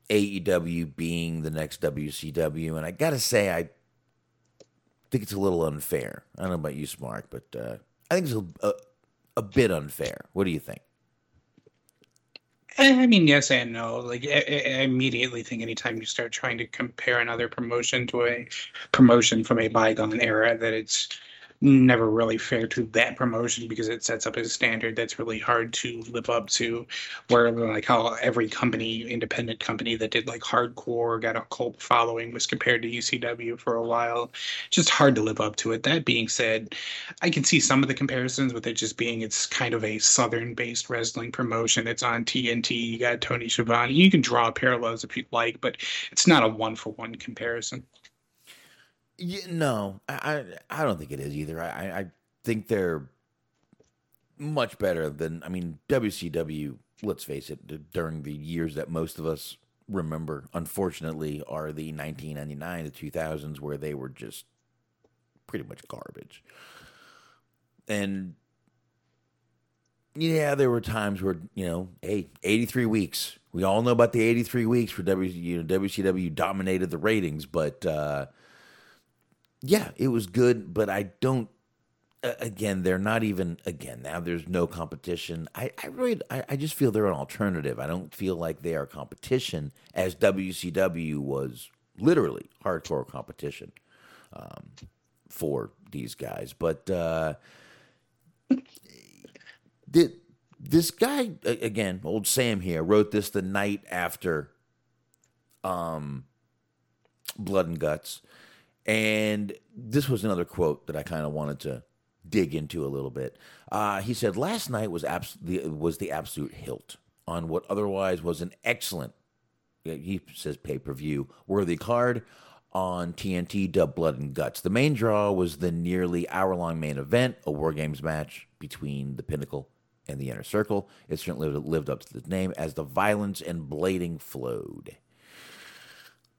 AEW being the next WCW, and I gotta say, I think it's a little unfair. I don't know about you, Smart, but uh, I think it's a, a, a bit unfair. What do you think? I mean, yes and no. Like, I I immediately think anytime you start trying to compare another promotion to a promotion from a bygone era, that it's never really fair to that promotion because it sets up a standard that's really hard to live up to. Where, like, how every company, independent company that did like hardcore, got a cult following, was compared to ECW for a while. Just hard to live up to it. That being said, I can see some of the comparisons with it just being it's kind of a southern based wrestling promotion. It's on TNT. You got Tony Schiavone. You can draw parallels if you'd like, but it's not a one for one comparison. Yeah, no, I, I I don't think it is either. I, I- think they're much better than. I mean, WCW. Let's face it. During the years that most of us remember, unfortunately, are the 1999 to 2000s, where they were just pretty much garbage. And yeah, there were times where you know, hey, 83 weeks. We all know about the 83 weeks where W, you know, WCW dominated the ratings, but. uh yeah, it was good, but I don't. Uh, again, they're not even. Again, now there's no competition. I, I really, I, I just feel they're an alternative. I don't feel like they are competition, as WCW was literally hardcore competition um, for these guys. But uh, the, this guy again, old Sam here, wrote this the night after um, Blood and Guts. And this was another quote that I kind of wanted to dig into a little bit. Uh, he said, "Last night was abs- the, was the absolute hilt on what otherwise was an excellent." He says pay per view worthy card on TNT dubbed Blood and Guts. The main draw was the nearly hour long main event, a War Games match between the Pinnacle and the Inner Circle. It certainly lived up to the name as the violence and blading flowed.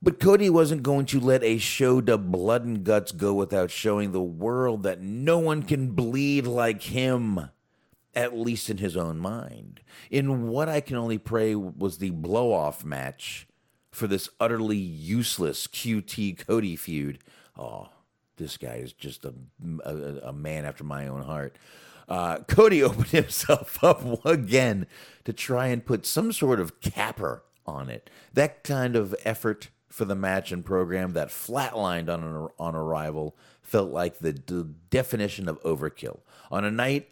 But Cody wasn't going to let a show dubbed Blood and Guts go without showing the world that no one can bleed like him, at least in his own mind. In what I can only pray was the blow off match for this utterly useless QT Cody feud. Oh, this guy is just a, a, a man after my own heart. Uh, Cody opened himself up again to try and put some sort of capper on it. That kind of effort for the match and program that flatlined on an, on arrival felt like the d- definition of overkill. On a night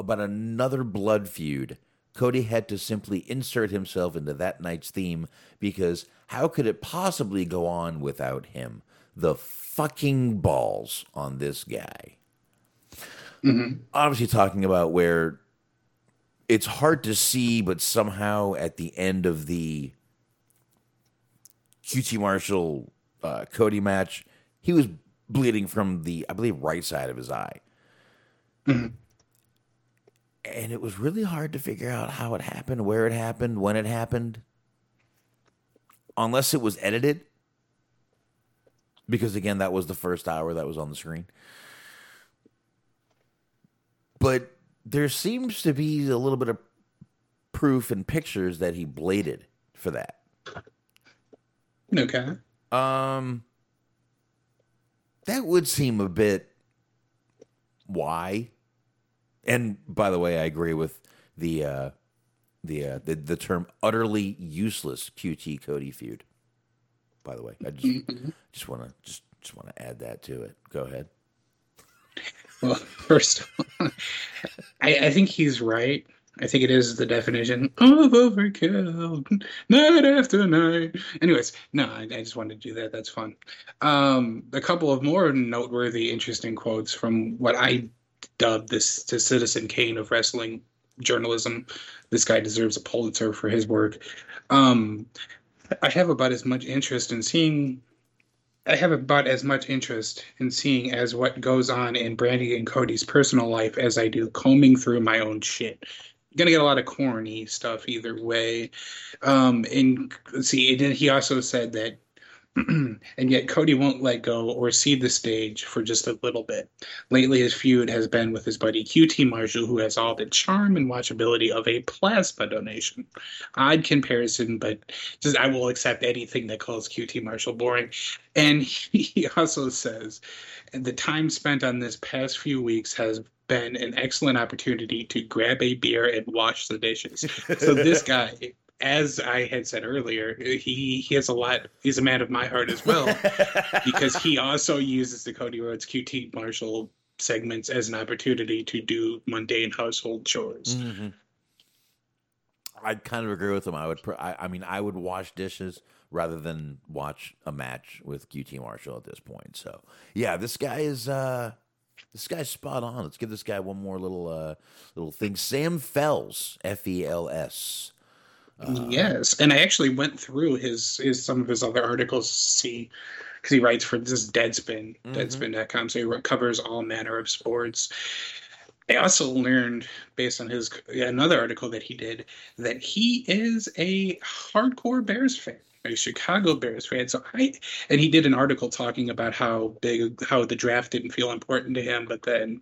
about another blood feud, Cody had to simply insert himself into that night's theme because how could it possibly go on without him? The fucking balls on this guy. Mm-hmm. Obviously, talking about where it's hard to see, but somehow at the end of the QT Marshall uh, Cody match, he was bleeding from the, I believe, right side of his eye. And it was really hard to figure out how it happened, where it happened, when it happened, unless it was edited. Because again, that was the first hour that was on the screen. But there seems to be a little bit of proof and pictures that he bladed for that. Okay. Um, that would seem a bit why. And by the way, I agree with the uh, the, uh, the the term utterly useless QT Cody feud. By the way, I just just want to just just want to add that to it. Go ahead. Well, first, of all, I, I think he's right. I think it is the definition of overkill, night after night. Anyways, no, I, I just wanted to do that. That's fun. Um, a couple of more noteworthy, interesting quotes from what I dubbed this to Citizen Kane of wrestling journalism. This guy deserves a Pulitzer for his work. Um, I have about as much interest in seeing I have about as much interest in seeing as what goes on in Brandi and Cody's personal life as I do combing through my own shit. Gonna get a lot of corny stuff either way. Um, and see, and then he also said that, and yet Cody won't let go or cede the stage for just a little bit. Lately, his feud has been with his buddy QT Marshall, who has all the charm and watchability of a plasma donation. Odd comparison, but just I will accept anything that calls QT Marshall boring. And he also says, the time spent on this past few weeks has been an excellent opportunity to grab a beer and wash the dishes. so this guy, as I had said earlier, he he has a lot. He's a man of my heart as well, because he also uses the Cody Rhodes QT Marshall segments as an opportunity to do mundane household chores. I'd kind of agree with him. I would. Pr- I, I mean, I would wash dishes rather than watch a match with QT Marshall at this point. So, yeah, this guy is. uh This guy's spot on. Let's give this guy one more little uh little thing. Sam Fels, F E L S. Uh, yes, and I actually went through his his some of his other articles to see because he writes for this is Deadspin, mm-hmm. Deadspin.com, so he covers all manner of sports. I also learned, based on his another article that he did, that he is a hardcore Bears fan, a Chicago Bears fan. So I, and he did an article talking about how big, how the draft didn't feel important to him, but then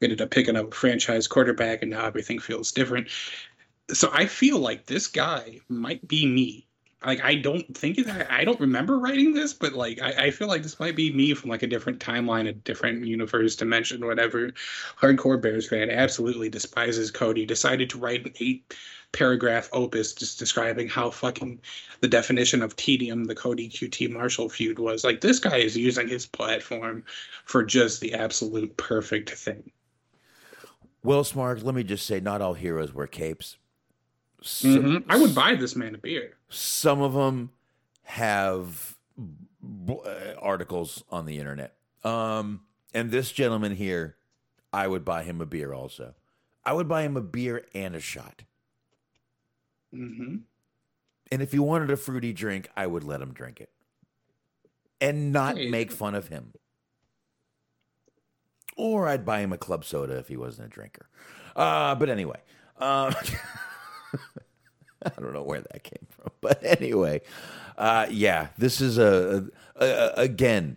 we ended up picking up a franchise quarterback, and now everything feels different. So I feel like this guy might be me. Like I don't think it, I, don't remember writing this, but like I, I feel like this might be me from like a different timeline, a different universe, dimension, whatever. Hardcore Bears fan absolutely despises Cody. Decided to write an eight paragraph opus just describing how fucking the definition of tedium the Cody QT Marshall feud was. Like this guy is using his platform for just the absolute perfect thing. Well, Smart, let me just say, not all heroes wear capes. So- Mhm. I would buy this man a beer. some of them have uh, articles on the internet. Um, and this gentleman here, I would buy him a beer also. I would buy him a beer and a shot. hmm And if he wanted a fruity drink, I would let him drink it and not Hey. make fun of him. Or I'd buy him a club soda if he wasn't a drinker. Uh, but anyway, uh, I don't know where that came from. But anyway, uh, yeah, this is a, a, a again.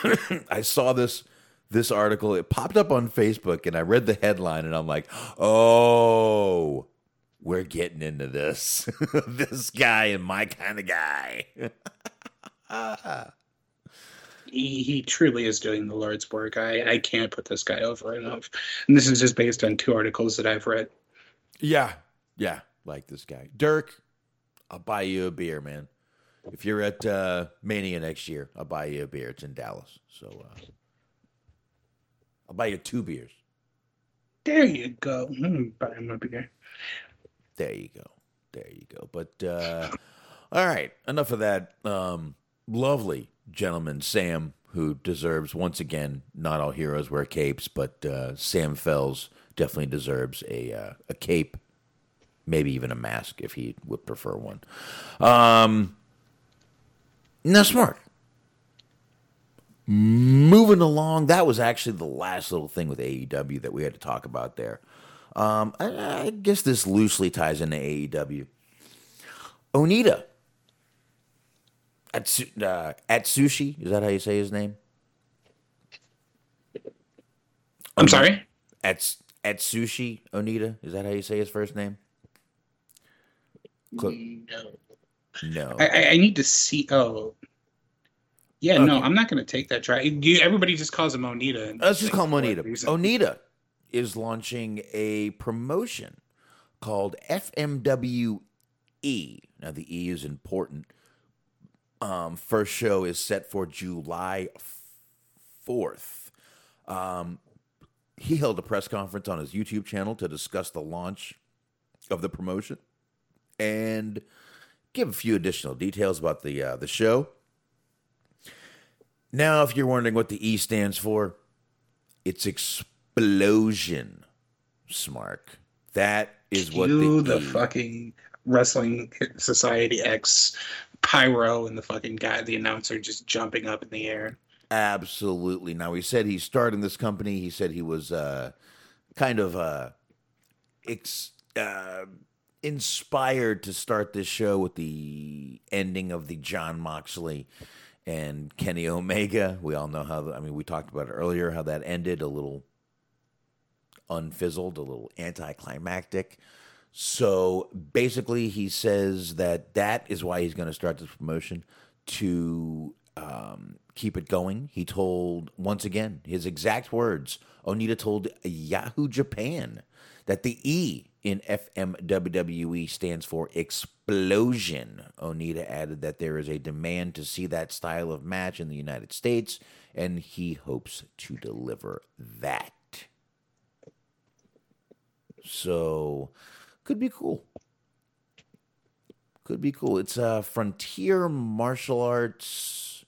I saw this this article. It popped up on Facebook, and I read the headline, and I'm like, oh, we're getting into this. this guy and my kind of guy. He, he truly is doing the Lord's work. I, I can't put this guy over enough. And this is just based on two articles that I've read. Yeah, yeah, like this guy, Dirk. I'll buy you a beer, man. If you're at uh, Mania next year, I'll buy you a beer. It's in Dallas, so uh, I'll buy you two beers. There you go. Mm, buy him a beer. There you go. There you go. But uh, all right, enough of that. Um, lovely gentleman, Sam, who deserves once again. Not all heroes wear capes, but uh, Sam Fels definitely deserves a uh, a cape, maybe even a mask if he would prefer one. Um, now, smart. Moving along, that was actually the last little thing with AEW that we had to talk about there. Um, I, I guess this loosely ties into AEW. Onita at uh, Atsushi is that how you say his name? I'm sorry. At Atsushi Onita is that how you say his first name? Cl- No. no. I, I- need to see. Oh, yeah. No, I'm not going to take that try. You, everybody just calls him Onita. and Let's just call him Onita. Onita is launching a promotion called FMWE. Now, the E is important. Um, first show is set for July 4th. Um, he held a press conference on his YouTube channel to discuss the launch of the promotion and give a few additional details about the uh, the show. Now, if you're wondering what the E stands for, it's explosion. Smark. That is what you, the, the E- fucking Wrestling Society X pyro and the fucking guy, the announcer, just jumping up in the air. Absolutely. Now he said he's starting this company. He said he was uh, kind of uh, ex- uh, inspired to start this show with the ending of the Jon Moxley and Kenny Omega. We all know how. I mean, we talked about it earlier. How that ended a little unfizzled, a little anticlimactic. So basically, he says that that is why he's going to start this promotion to um, keep it going. He told, once again, his exact words Onita told Yahoo Japan that the E in FMWWE E stands for explosion. Onita added that there is a demand to see that style of match in the United States, and he hopes to deliver that. So, could be cool. Could be cool. It's a Frontier Martial Arts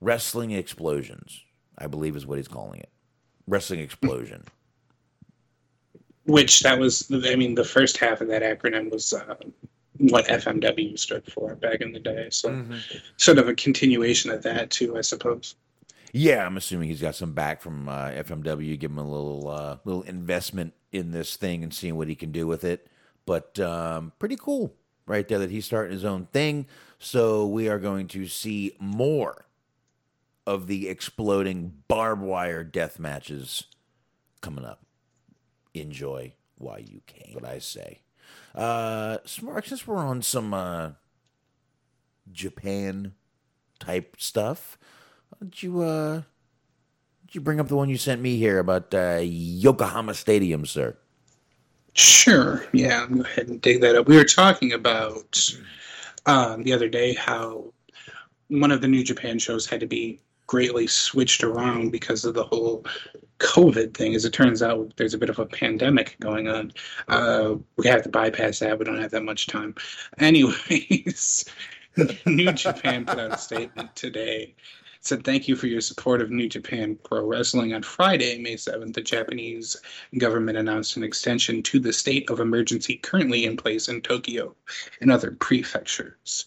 Wrestling Explosions, I believe is what he's calling it. Wrestling Explosion. Which that was, I mean, the first half of that acronym was uh, what FMW stood for back in the day. So, Mm-hmm. sort of a continuation of that too, I suppose. Yeah, I'm assuming he's got some back from uh, FMW. Give him a little uh, little investment in this thing and seeing what he can do with it. But um, pretty cool, right there, that he's starting his own thing. So we are going to see more of the exploding barbed wire death matches coming up. Enjoy while you can. What I say. Uh, Smart, since we're on some uh, Japan type stuff. Why don't you uh why don't you bring up the one you sent me here about uh, Yokohama Stadium, sir? Sure. Yeah, I'll go ahead and dig that up. We were talking about um, the other day how one of the New Japan shows had to be greatly switched around because of the whole COVID thing. As it turns out, there's a bit of a pandemic going on. Uh, we have to bypass that. We don't have that much time. Anyways, New Japan put out a statement today. Said, Thank you for your support of New Japan Pro Wrestling. On Friday, May 7th, the Japanese government announced an extension to the state of emergency currently in place in Tokyo and other prefectures.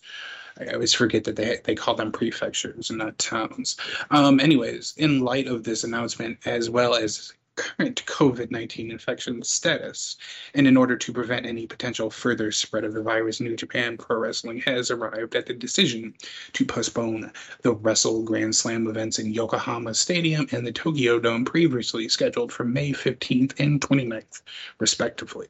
I always forget that they they call them prefectures and not towns. Um, anyways, in light of this announcement, as well as current COVID 19 infection status, and in order to prevent any potential further spread of the virus, New Japan Pro Wrestling has arrived at the decision to postpone the Wrestle Grand Slam events in Yokohama Stadium and the Tokyo Dome previously scheduled for May 15th and 29th, respectively.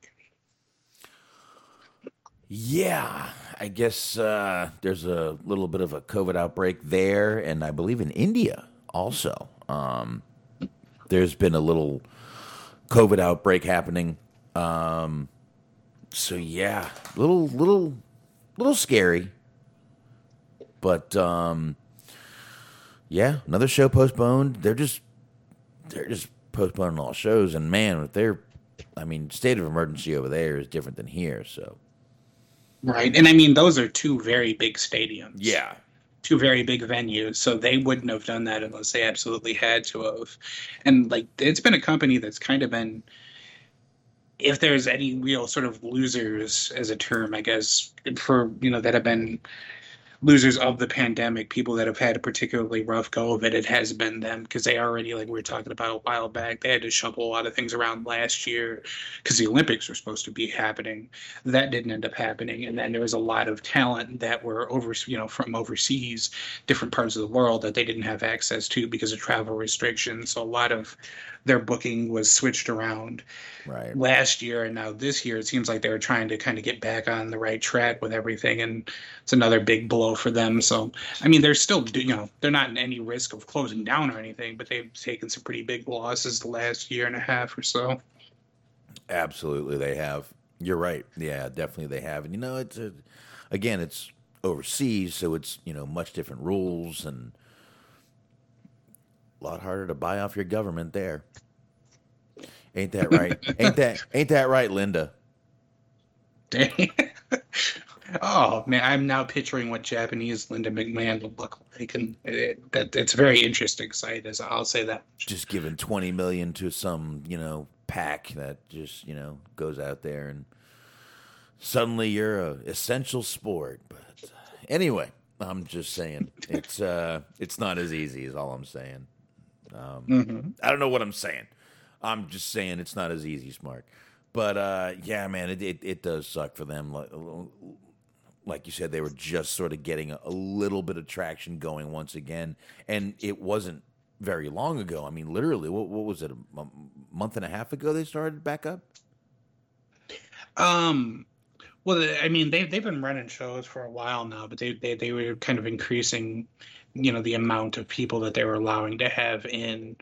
Yeah, I guess uh, there's a little bit of a COVID outbreak there, and I believe in India also. Um, there's been a little COVID outbreak happening. Um, so yeah, little little little scary. But um, yeah, another show postponed. They're just they're just postponing all shows, and man, if they're I mean, state of emergency over there is different than here. So Right. And I mean, those are two very big stadiums. yeah, Two very big venues. So they wouldn't have done that unless they absolutely had to have. And like, it's been a company that's kind of been, if there's any real sort of losers as a term, I guess, for, you know, that have been losers of the pandemic, people that have had a particularly rough go of it, it has been them because they already, like we were talking about a while back, they had to shuffle a lot of things around last year because the Olympics were supposed to be happening. That didn't end up happening, and then there was a lot of talent that were over, you know, from overseas, different parts of the world that they didn't have access to because of travel restrictions. So a lot of their booking was switched around right. last year and now this year it seems like they were trying to kind of get back on the right track with everything and it's another big blow for them so i mean they're still you know they're not in any risk of closing down or anything but they've taken some pretty big losses the last year and a half or so Absolutely, they have. You're right. Yeah, definitely they have. And you know, it's a, again, it's overseas, so it's you know much different rules and a lot harder to buy off your government there. Ain't that right? ain't that ain't that right, Linda? Dang. oh man i'm now picturing what japanese linda mcmahon would look like and it, that it's a very interesting sight as i'll say that Just giving twenty million to some you know pack that just you know goes out there and suddenly you're a essential sport. But anyway, I'm just saying it's uh it's not as easy as all I'm saying. Um, I don't know what I'm saying. I'm just saying it's not as easy, smart. But uh, yeah, man, it, it it does suck for them. Like, like you said, they were just sort of getting a, a little bit of traction going once again, and it wasn't very long ago. I mean, literally, what, what was it? A m- month and a half ago they started back up. Um, well, I mean, they they've been running shows for a while now, but they they they were kind of increasing, you know, the amount of people that they were allowing to have in.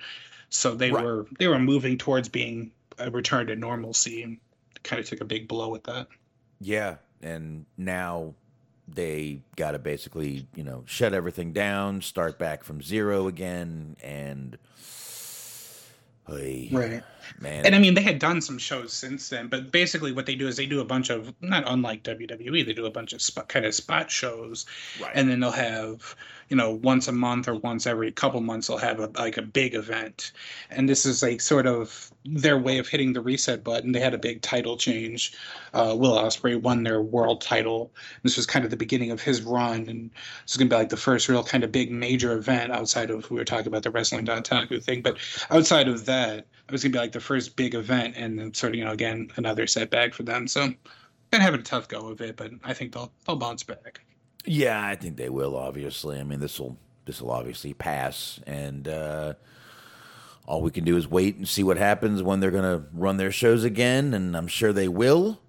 So they Right. were they were moving towards being a return to normalcy, and kind of took a big blow with that. Yeah, and now they got to basically, you know, shut everything down, start back from zero again, and Right. man, And I mean, they had done some shows since then, but basically, what they do is they do a bunch of not unlike WWE, they do a bunch of spot, kind of spot shows, Right. and then they'll have you know once a month or once every couple months they'll have a, like a big event, and this is like sort of their way of hitting the reset button. They had a big title change. Uh, Will Ospreay won their world title. This was kind of the beginning of his run, and this is gonna be like the first real kind of big major event outside of we were talking about the Wrestling Dontaku thing, but outside of that, it was gonna be like the first big event, and then sort of you know again another setback for them. So been having a tough go of it, but I think they'll they'll bounce back. Yeah, I think they will. Obviously, I mean this will this will obviously pass, and uh, all we can do is wait and see what happens when they're going to run their shows again, and I'm sure they will.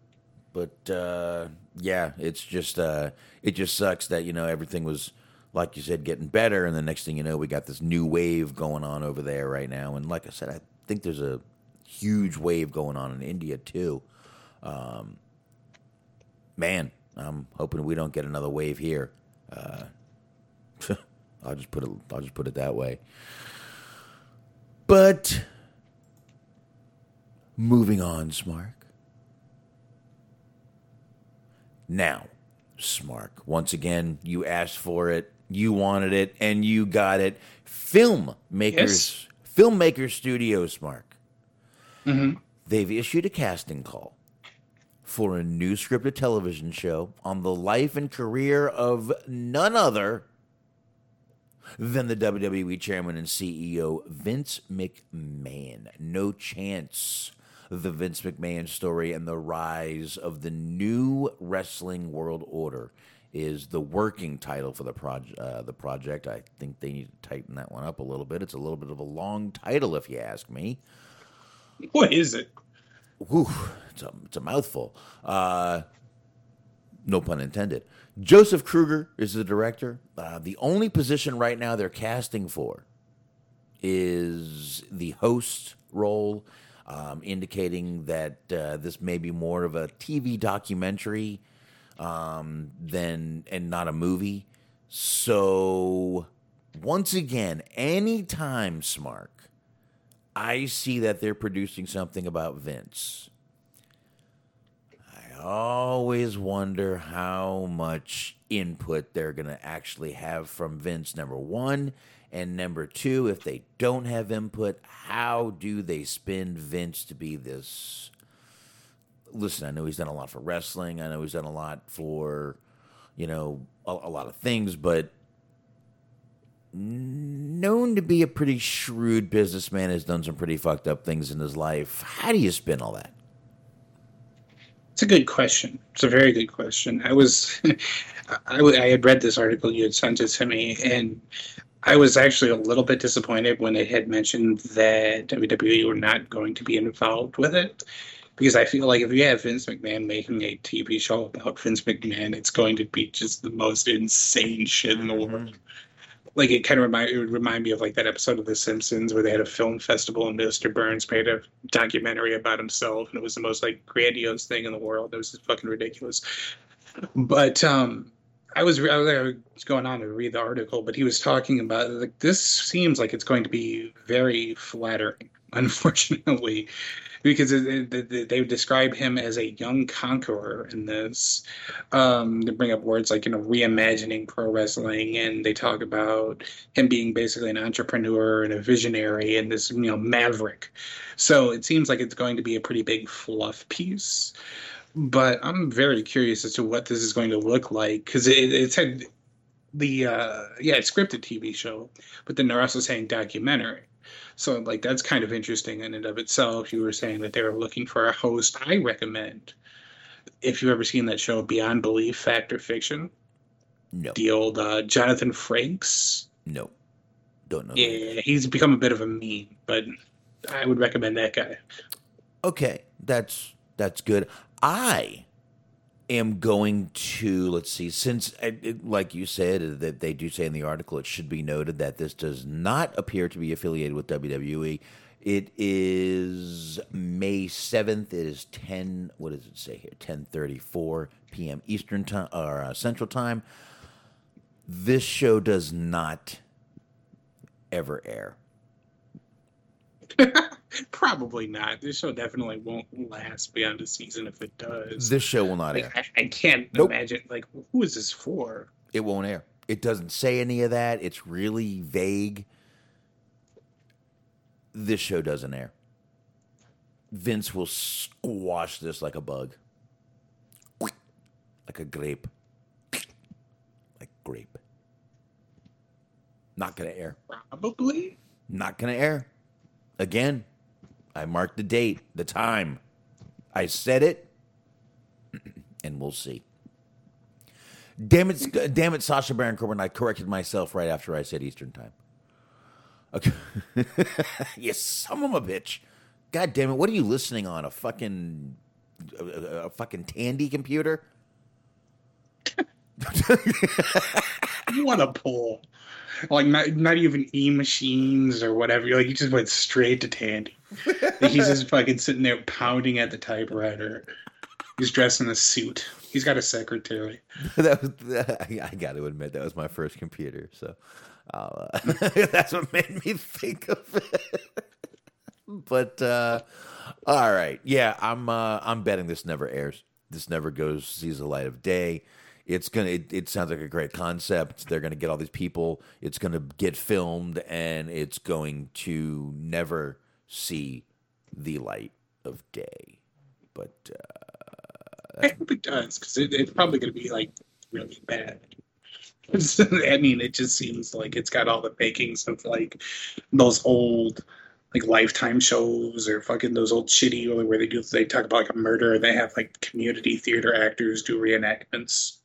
But uh, yeah, it's just uh, it just sucks that you know everything was like you said getting better, and the next thing you know, we got this new wave going on over there right now, and like I said, I think there's a huge wave going on in India too. Um, man, I'm hoping we don't get another wave here. Uh, I'll just put it. I'll just put it that way. But moving on, Smark. Now, Smark. Once again, you asked for it, you wanted it, and you got it. Filmmakers, Yes. filmmaker studio, Smark. They've issued a casting call for a new scripted television show on the life and career of none other than the WWE chairman and CEO Vince McMahon. No chance. The Vince McMahon story and the rise of the new wrestling world order is the working title for the project. Uh, the project. I think they need to tighten that one up a little bit. It's a little bit of a long title, if you ask me. What is it? Whew, it's a, it's a mouthful. Uh, no pun intended. Joseph Kruger is the director. Uh, the only position right now they're casting for is the host role, um, indicating that uh, this may be more of a TV documentary um, than and not a movie. So, once again, anytime, Smark, I see that they're producing something about Vince, I always wonder how much input they're going to actually have from Vince, number one. And number two, if they don't have input, how do they spin Vince to be this? Listen, I know he's done a lot for wrestling. I know he's done a lot for, you know, a, a lot of things, but known to be a pretty shrewd businessman, has done some pretty fucked up things in his life. How do you spin all that? It's a good question. It's a very good question. I was, I, w- I had read this article you had sent it to me, and I was actually a little bit disappointed when it had mentioned that WWE were not going to be involved with it. Because I feel like if you have Vince McMahon making a TV show about Vince McMahon, it's going to be just the most insane shit in the world. Mm-hmm. Like it kind of remind it would remind me of like that episode of The Simpsons where they had a film festival and Mr. Burns made a documentary about himself and it was the most like grandiose thing in the world. It was just fucking ridiculous. But um I was I was going on to read the article, but he was talking about like this seems like it's going to be very flattering, unfortunately, because it, it, they describe him as a young conqueror in this. Um, they bring up words like you know reimagining pro wrestling, and they talk about him being basically an entrepreneur and a visionary and this you know maverick. So it seems like it's going to be a pretty big fluff piece but I'm very curious as to what this is going to look like because it, it said the uh, yeah it's scripted TV show, but then they're also saying documentary. So like that's kind of interesting in and of itself. You were saying that they were looking for a host. I recommend if you've ever seen that show Beyond Belief, Fact or Fiction. No. The old uh, Jonathan Frakes. No. Don't know. Yeah, he's become a bit of a meme, but I would recommend that guy. Okay, that's that's good. I am going to let's see since it, like you said that they do say in the article it should be noted that this does not appear to be affiliated with WWE it is May 7th it is 10 what does it say here? 10:34 p.m. Eastern time or uh, Central time. This show does not ever air Probably not. This show definitely won't last beyond a season if it does. this show will not air I, I can't Nope. imagine. Like, who is this for? it won't air. It doesn't say any of that. It's really vague. This show doesn't air. Vince will squash this like a bug. Like a grape. Like grape. Not going to air. Probably. Not going to air. Again, I marked the date, the time. I said it, and we'll see. Damn it, damn it, Sasha Baron Corbin. I corrected myself right after I said Eastern time. Okay. you son of a bitch. God damn it. What are you listening on? A fucking, a, a- a fucking Tandy computer? You want to pull. Like, not, not even e machines or whatever. Like, you just went straight to Tandy. He's just fucking sitting there pounding at the typewriter. He's dressed in a suit. He's got a secretary. that was, I got to admit, that was my first computer. So uh, that's what made me think of it. but uh, all right, yeah, I'm uh, I'm betting this never airs. This never goes sees the light of day. It's gonna. It, it sounds like a great concept. They're gonna get all these people. It's gonna get filmed, and it's going to never see the light of day. But uh, I hope it does, because it, it's probably going to be, like, really bad. I mean, it just seems like it's got all the makings of, like, those old, like, Lifetime shows or fucking those old shitty, where they do, they talk about, like, a murder, and they have, like, community theater actors do reenactments.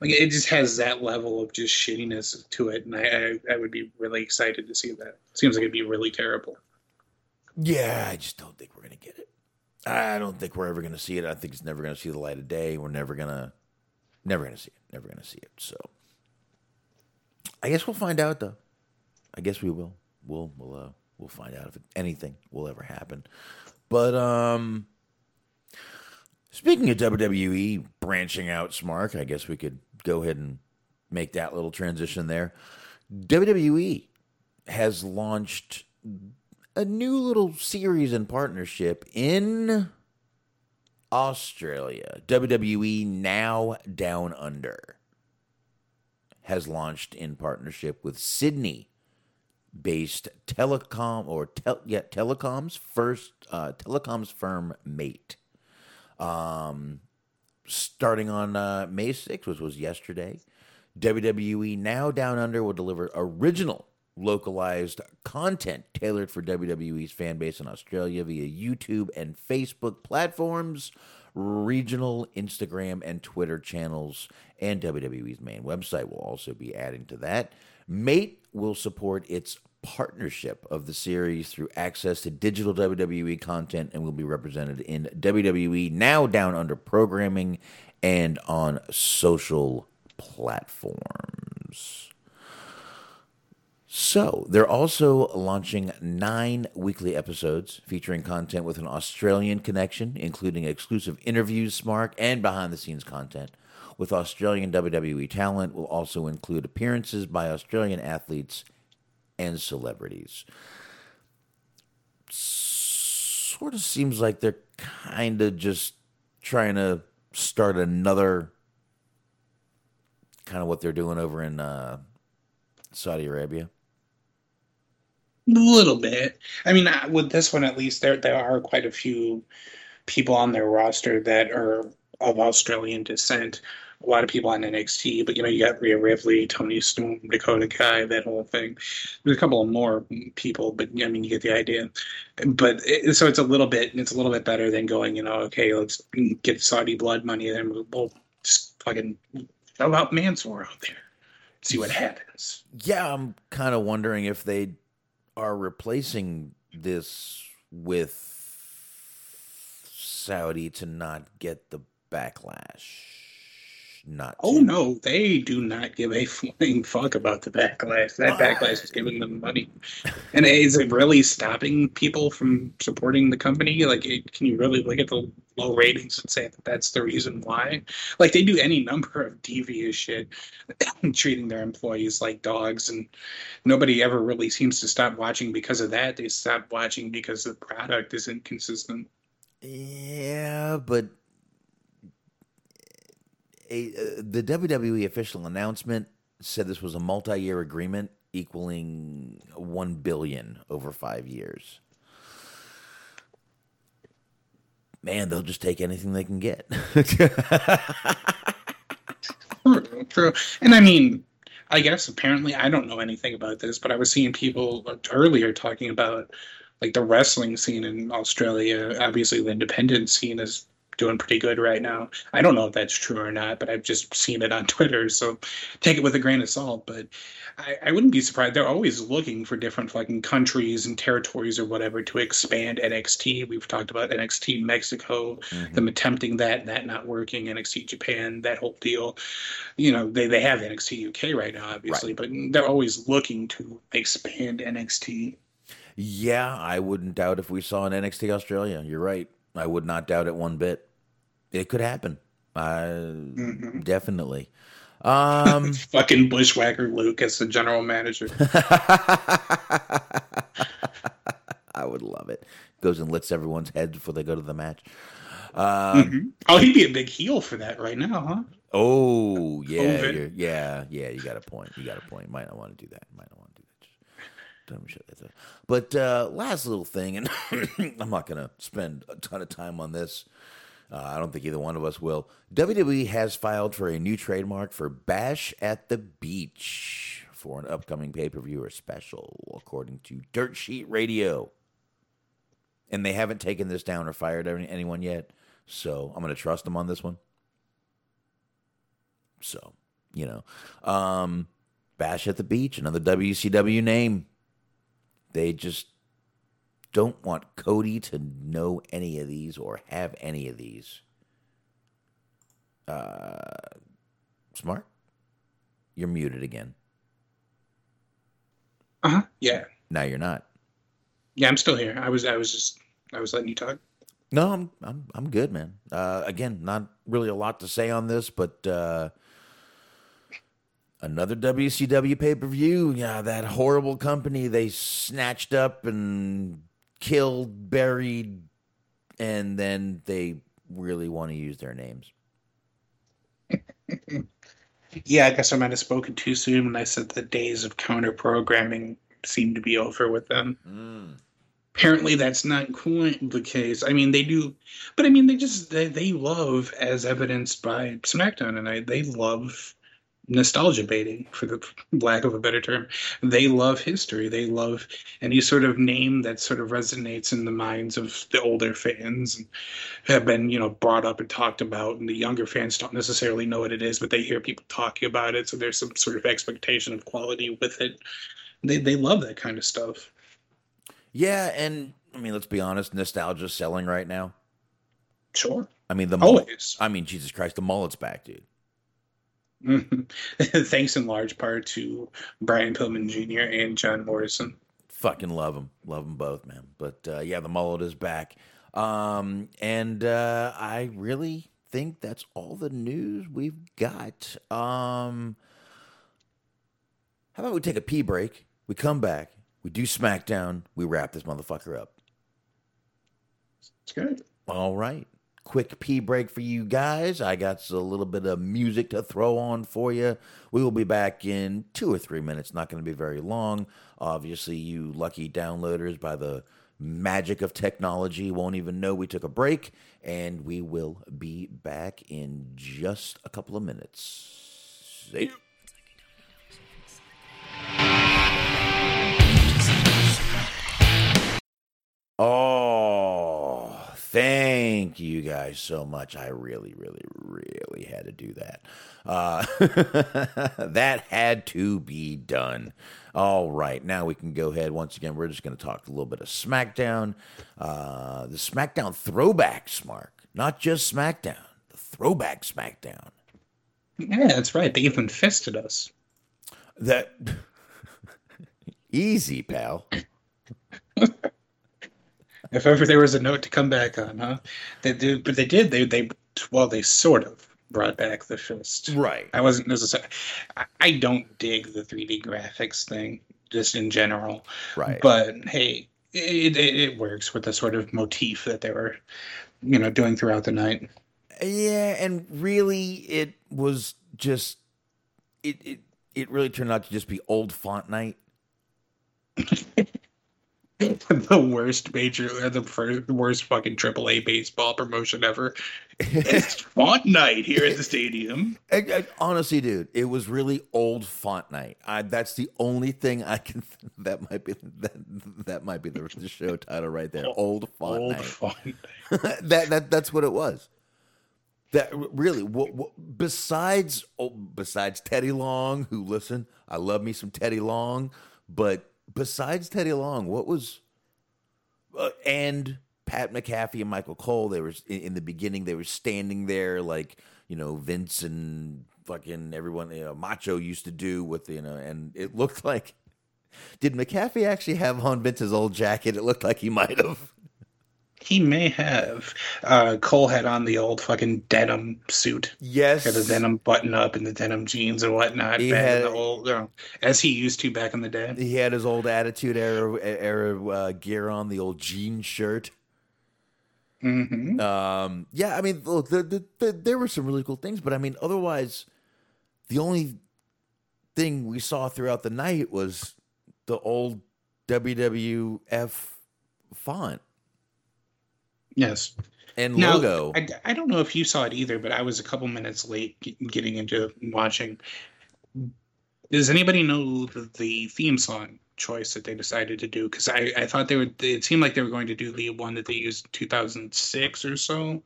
Like, it just has that level of just shittiness to it, and I, I, I would be really excited to see that. Seems like it'd be really terrible. Yeah, I just don't think we're gonna get it. I don't think we're ever gonna see it. I think it's never gonna see the light of day. We're never gonna, never gonna see it. Never gonna see it. So, I guess we'll find out though. I guess we will. We'll we'll uh, we'll find out if anything will ever happen. But um, speaking of WWE branching out, Smark, I guess we could go ahead and make that little transition there. WWE has launched a new little series and partnership in Australia. WWE Now Down Under has launched in partnership with Sydney based telecom or tel- yeah, telecoms first uh, telecoms firm Mate. Um, starting on uh, May 6th, which was yesterday, WWE Now Down Under will deliver original localized content tailored for WWE's fan base in Australia via YouTube and Facebook platforms, regional Instagram and Twitter channels, and WWE's main website will also be adding to that. Mate will support its partnership of the series through access to digital WWE content and will be represented in WWE Now Down Under programming and on social platforms. So, they're also launching nine weekly episodes featuring content with an Australian connection, including exclusive interviews, Smark, and behind the scenes content. With Australian WWE talent, will also include appearances by Australian athletes and celebrities. Sort of seems like they're kind of just trying to start another kind of what they're doing over in uh, Saudi Arabia. A little bit. I mean, with this one at least, there there are quite a few people on their roster that are of Australian descent. A lot of people on NXT, but you know, you got Rhea Ripley, Toni Storm, Dakota Kai, that whole thing. There's a couple of more people, but I mean, you get the idea. But it, so it's a little bit, it's a little bit better than going, you know, okay, let's get Saudi blood money, and then we'll, we'll just fucking throw out Mansoor out there, see what happens. Yeah, I'm kind of wondering if they are replacing this with Saudi to not get the backlash. Not Oh to- no, they do not give a flying fuck about the backlash. That backlash is giving them money. And is it really stopping people from supporting the company? Like, it, can you really look at the low ratings and say that that's the reason why? Like, they do any number of devious shit, treating their employees like dogs, and nobody ever really seems to stop watching because of that. They stop watching because the product isn't consistent. Yeah, but a, uh, the WWE official announcement said this was a multi-year agreement equaling 1 billion over 5 years. Man, they'll just take anything they can get. True, True. And I mean, I guess apparently I don't know anything about this, but I was seeing people earlier talking about like the wrestling scene in Australia. Obviously, the independent scene is doing pretty good right now. I don't know if that's true or not, but I've just seen it on Twitter, so take it with a grain of salt. But I, I wouldn't be surprised. They're always looking for different fucking countries and territories or whatever to expand NXT. We've talked about NXT Mexico, mm-hmm. them attempting that, and that not working, NXT Japan, that whole deal. You know, they, they have NXT UK right now, obviously, but they're always looking to expand NXT. yeah, I wouldn't doubt if we saw an NXT Australia. You're right. I would not doubt it one bit. It could happen. Uh, Definitely. Um, Fucking Bushwhacker Luke as the general manager. I would love it. Goes and licks everyone's head before they go to the match. Um, oh, he'd be a big heel for that right now, huh? Oh yeah, yeah, yeah. You got a point. You got a point. Might not want to do that. Might not want that down. But uh, last little thing, and I'm not going to spend a ton of time on this. Uh, I don't think either one of us will. WWE has filed for a new trademark for Bash at the Beach for an upcoming pay per view or special, according to Dirt Sheet Radio. And they haven't taken this down or fired any, anyone yet, so I'm going to trust them on this one. So, you know, um, Bash at the Beach, another WCW name. They just don't want Cody to know any of these or have any of these. Uh, smart. You're muted again. Uh huh. Yeah. Now you're not. Yeah, I'm still here. I was, I was just, I was letting you talk. No, I'm I'm I'm good, man. Uh, again, not really a lot to say on this, but uh, Another WCW pay per view. Yeah, that horrible company they snatched up and killed, buried, and then they really want to use their names. Yeah, I guess I might have spoken too soon when I said the days of counter programming seem to be over with them. Hmm. Apparently, that's not quite the case. I mean, they do, but I mean, they just they, they love, as evidenced by SmackDown tonight, they love nostalgia baiting, for the lack of a better term. They love history. They love any sort of name that sort of resonates in the minds of the older fans and have been, you know, brought up and talked about. And the younger fans don't necessarily know what it is, but they hear people talking about it. So there's some sort of expectation of quality with it. They, they love that kind of stuff. Yeah, and I mean, let's be honest, nostalgia's selling right now. Sure. I mean, the mullet, Always. I mean, Jesus Christ, the mullet's back, dude. Thanks in large part to Brian Pillman Jr. and John Morrison. Fucking love them, love them both, man. But uh, yeah, the mullet is back, um, and uh, I really think that's all the news we've got. Um, how about we take a pee break? We come back, we do SmackDown, we wrap this motherfucker up. It's good. All right. Quick pee break for you guys. I got a little bit of music to throw on for you. We will be back in two or three minutes. Not going to be very long. Obviously, you lucky downloaders, by the magic of technology, won't even know we took a break. And we will be back in just a couple of minutes. See you. Oh, thank you guys so much. I really, really, really had to do that. Uh, that had to be done. All right, now we can go ahead. Once again, we're just going to talk a little bit of SmackDown. Uh, the SmackDown throwbacks, Mark. Not just SmackDown, the throwback SmackDown. Yeah, that's right. They even fisted us. That. Easy, pal. If ever there was a note to come back on, huh? They did, but they did. They they well, they sort of brought back the fist. Right. I wasn't necessarily. I, don't dig the 3D graphics thing, just in general. Right. But hey, it, it it works with the sort of motif that they were, you know, doing throughout the night. Yeah, and really, it was just it it it really turned out to just be old font night. the worst major, uh, the first, worst fucking AAA baseball promotion ever. it's font night here at the stadium. And- and honestly, dude, it was really old font night. I, that's the only thing I can. That might be that, that might be the, the show title right there. Old font Old night. font night. that that that's what it was. That really, what, what, besides oh, besides Teddy Long, who listen, I love me some Teddy Long, but besides Teddy Long, what was uh, and Pat McAfee and Michael Cole? They were in, in the beginning. They were standing there like you know Vince and fucking everyone. You know, Macho used to do with you know, and it looked like. Did McAfee actually have on Vince's old jacket? It looked like he might have. He may have. Uh, Cole had on the old fucking denim suit. Yes, Had the denim button up and the denim jeans and whatnot. He had- the old, you know, as he used to back in the day. He had his old Attitude Era era uh, gear on, the old jean shirt. hmm Um, yeah, I mean, look, the, the, the, there were some really cool things, but I mean, otherwise, the only thing we saw throughout the night was the old WWF font Yes. and Now, logo. I, I don't know if you saw it either, but I was a couple minutes late getting into watching. Does anybody know the, the theme song choice that they decided to do? Because I, I thought they would. It seemed like they were going to do the one that they used in 2006 or so,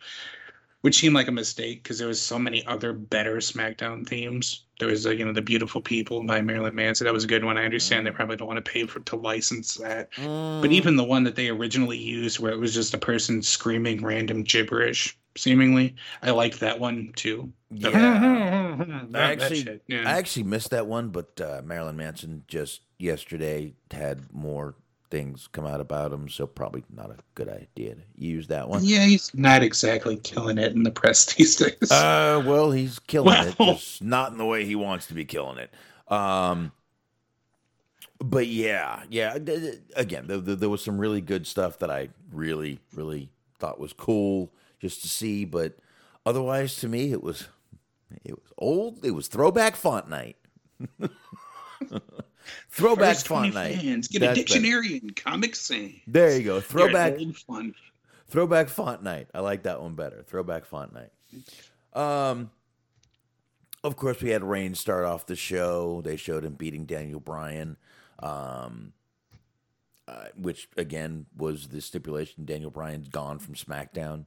which seemed like a mistake because there was so many other better SmackDown themes. There was, uh, you know, the Beautiful People by Marilyn Manson. That was a good one. I understand they probably don't want to pay for to license that. But even the one that they originally used, where it was just a person screaming random gibberish, seemingly, I liked that one too. Yeah. That- I actually, shit, yeah. I actually missed that one, but uh, Marilyn Manson just yesterday had more things come out about him, so probably not a good idea to use that one. Yeah, he's not exactly killing it in the press these days. Uh, well, he's killing it, just not in the way he wants to be killing it. Um, but yeah, yeah. Again, there, there, there was some really good stuff that I really, really thought was cool just to see. But otherwise, to me, it was it was old. It was throwback font night. throwback First font 20 night. fans, get That's a better. dictionary and Comic Sans. There you go. Throwback fun. Throwback font night. I like that one better. Throwback font night. Um, of course, we had Reign start off the show. They showed him beating Daniel Bryan, um, uh, which again was the stipulation. Daniel Bryan's gone from SmackDown,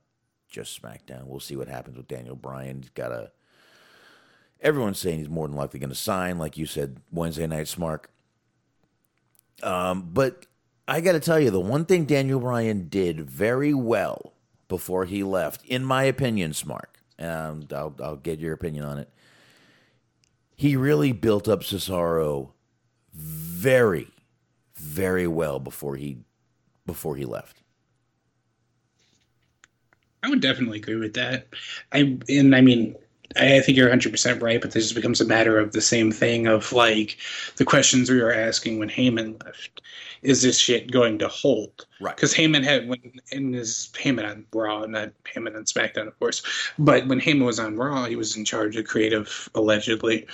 just SmackDown. We'll see what happens with Daniel Bryan. He's got a. Everyone's saying he's more than likely going to sign, like you said Wednesday night, Smark. Um, but I got to tell you, the one thing Daniel Bryan did very well before he left, in my opinion, Smart, and I'll, I'll get your opinion on it. He really built up Cesaro very, very well before he before he left. I would definitely agree with that. I and I mean, I, think you're 100 percent right, but this just becomes a matter of the same thing of like the questions we were asking when Heyman left. Is this shit going to hold? Right. Because Heyman had when in his Heyman on Raw, not Heyman on SmackDown, of course. But when Heyman was on Raw, he was in charge of creative, allegedly.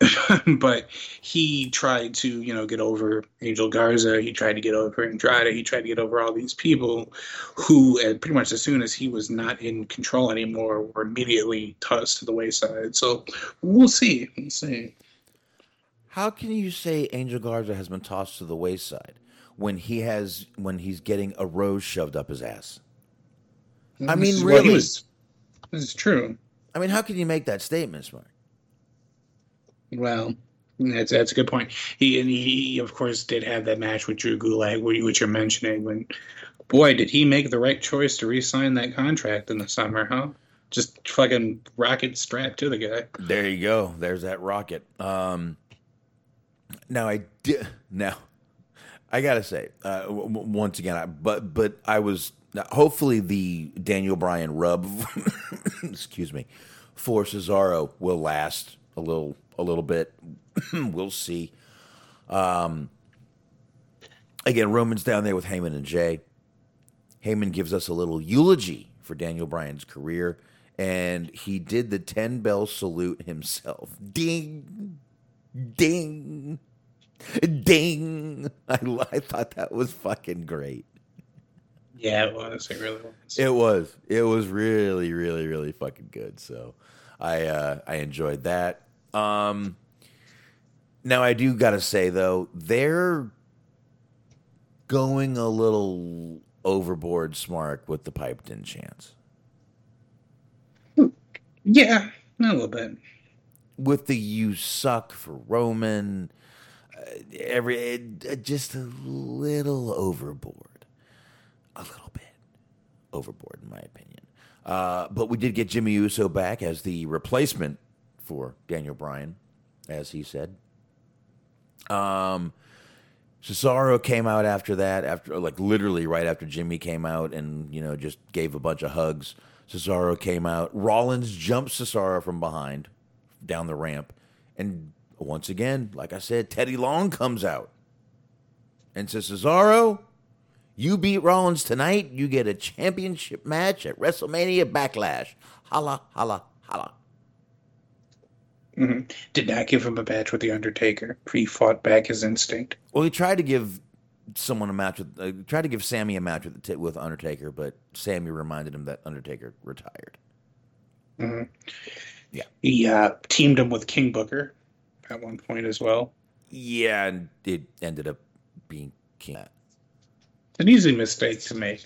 but he tried to, you know, get over Angel Garza. He tried to get over Andrade. He tried to get over all these people who, uh, pretty much as soon as he was not in control anymore, were immediately tossed to the wayside. So we'll see. We'll see. How can you say Angel Garza has been tossed to the wayside when he has when he's getting a rose shoved up his ass? I mean, is really? was- this is true. I mean, how can you make that statement, Smart? Well, that's that's a good point. He and he, of course, did have that match with Drew Gulak, which you're mentioning. When, boy, did he make the right choice to re-sign that contract in the summer, huh? Just fucking rocket strapped to the guy. There you go. There's that rocket. Um, now I did. Now I gotta say, uh, w- once again, I, but but I was hopefully the Daniel Bryan rub, excuse me, for Cesaro will last a little a little bit. we'll see. Um, again, Roman's down there with Heyman and Jay. Heyman gives us a little eulogy for Daniel Bryan's career, and he did the 10 bell salute himself. Ding, ding, ding. I, I thought that was fucking great. Yeah, it was. It really was. It was. It was really, really, really fucking good. So I uh, I enjoyed that. Um, now I do gotta say though, they're going a little overboard smart with the piped in chance. yeah, a little bit. With the you suck for Roman, every uh, just a little overboard, a little bit overboard in my opinion. Uh, but we did get Jimmy Uso back as the replacement for Daniel Bryan, as he said. Um, Cesaro came out after that, after like literally right after Jimmy came out, and you know just gave a bunch of hugs. Cesaro came out. Rollins jumped Cesaro from behind down the ramp, and once again, like I said, Teddy Long comes out and says, "Cesaro, you beat Rollins tonight. You get a championship match at WrestleMania Backlash. Holla, holla, holla." hmm Did not give him a match with the Undertaker. He fought back his instinct. Well, he tried to give someone a match with, uh, tried to give Sammy a match with with Undertaker, but Sammy reminded him that Undertaker retired. Yeah. He uh, teamed him with King Booker at one point as well. Yeah, and it ended up being King. An easy mistake to make.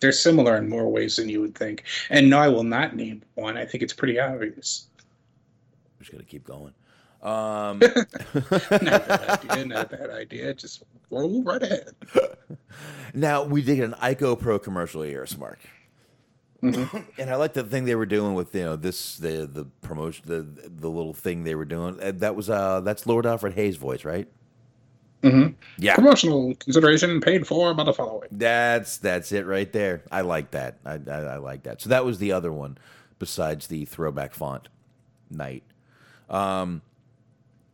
They're similar in more ways than you would think. And no, I will not name one. I think it's pretty obvious. I'm just gonna keep going. Um, Not a bad idea. Not a bad idea. Just roll right ahead. now we did an Icopro commercial here, Smart. and I like the thing they were doing with you know this the the promotion the the little thing they were doing. Uh, That was uh that's Lord Alfred Hayes' voice, right? Mm-hmm. Yeah, Promotional consideration paid for by the following. that's that's it right there. I like that. I, I, I like that. So that was the other one, besides the throwback font night. Um,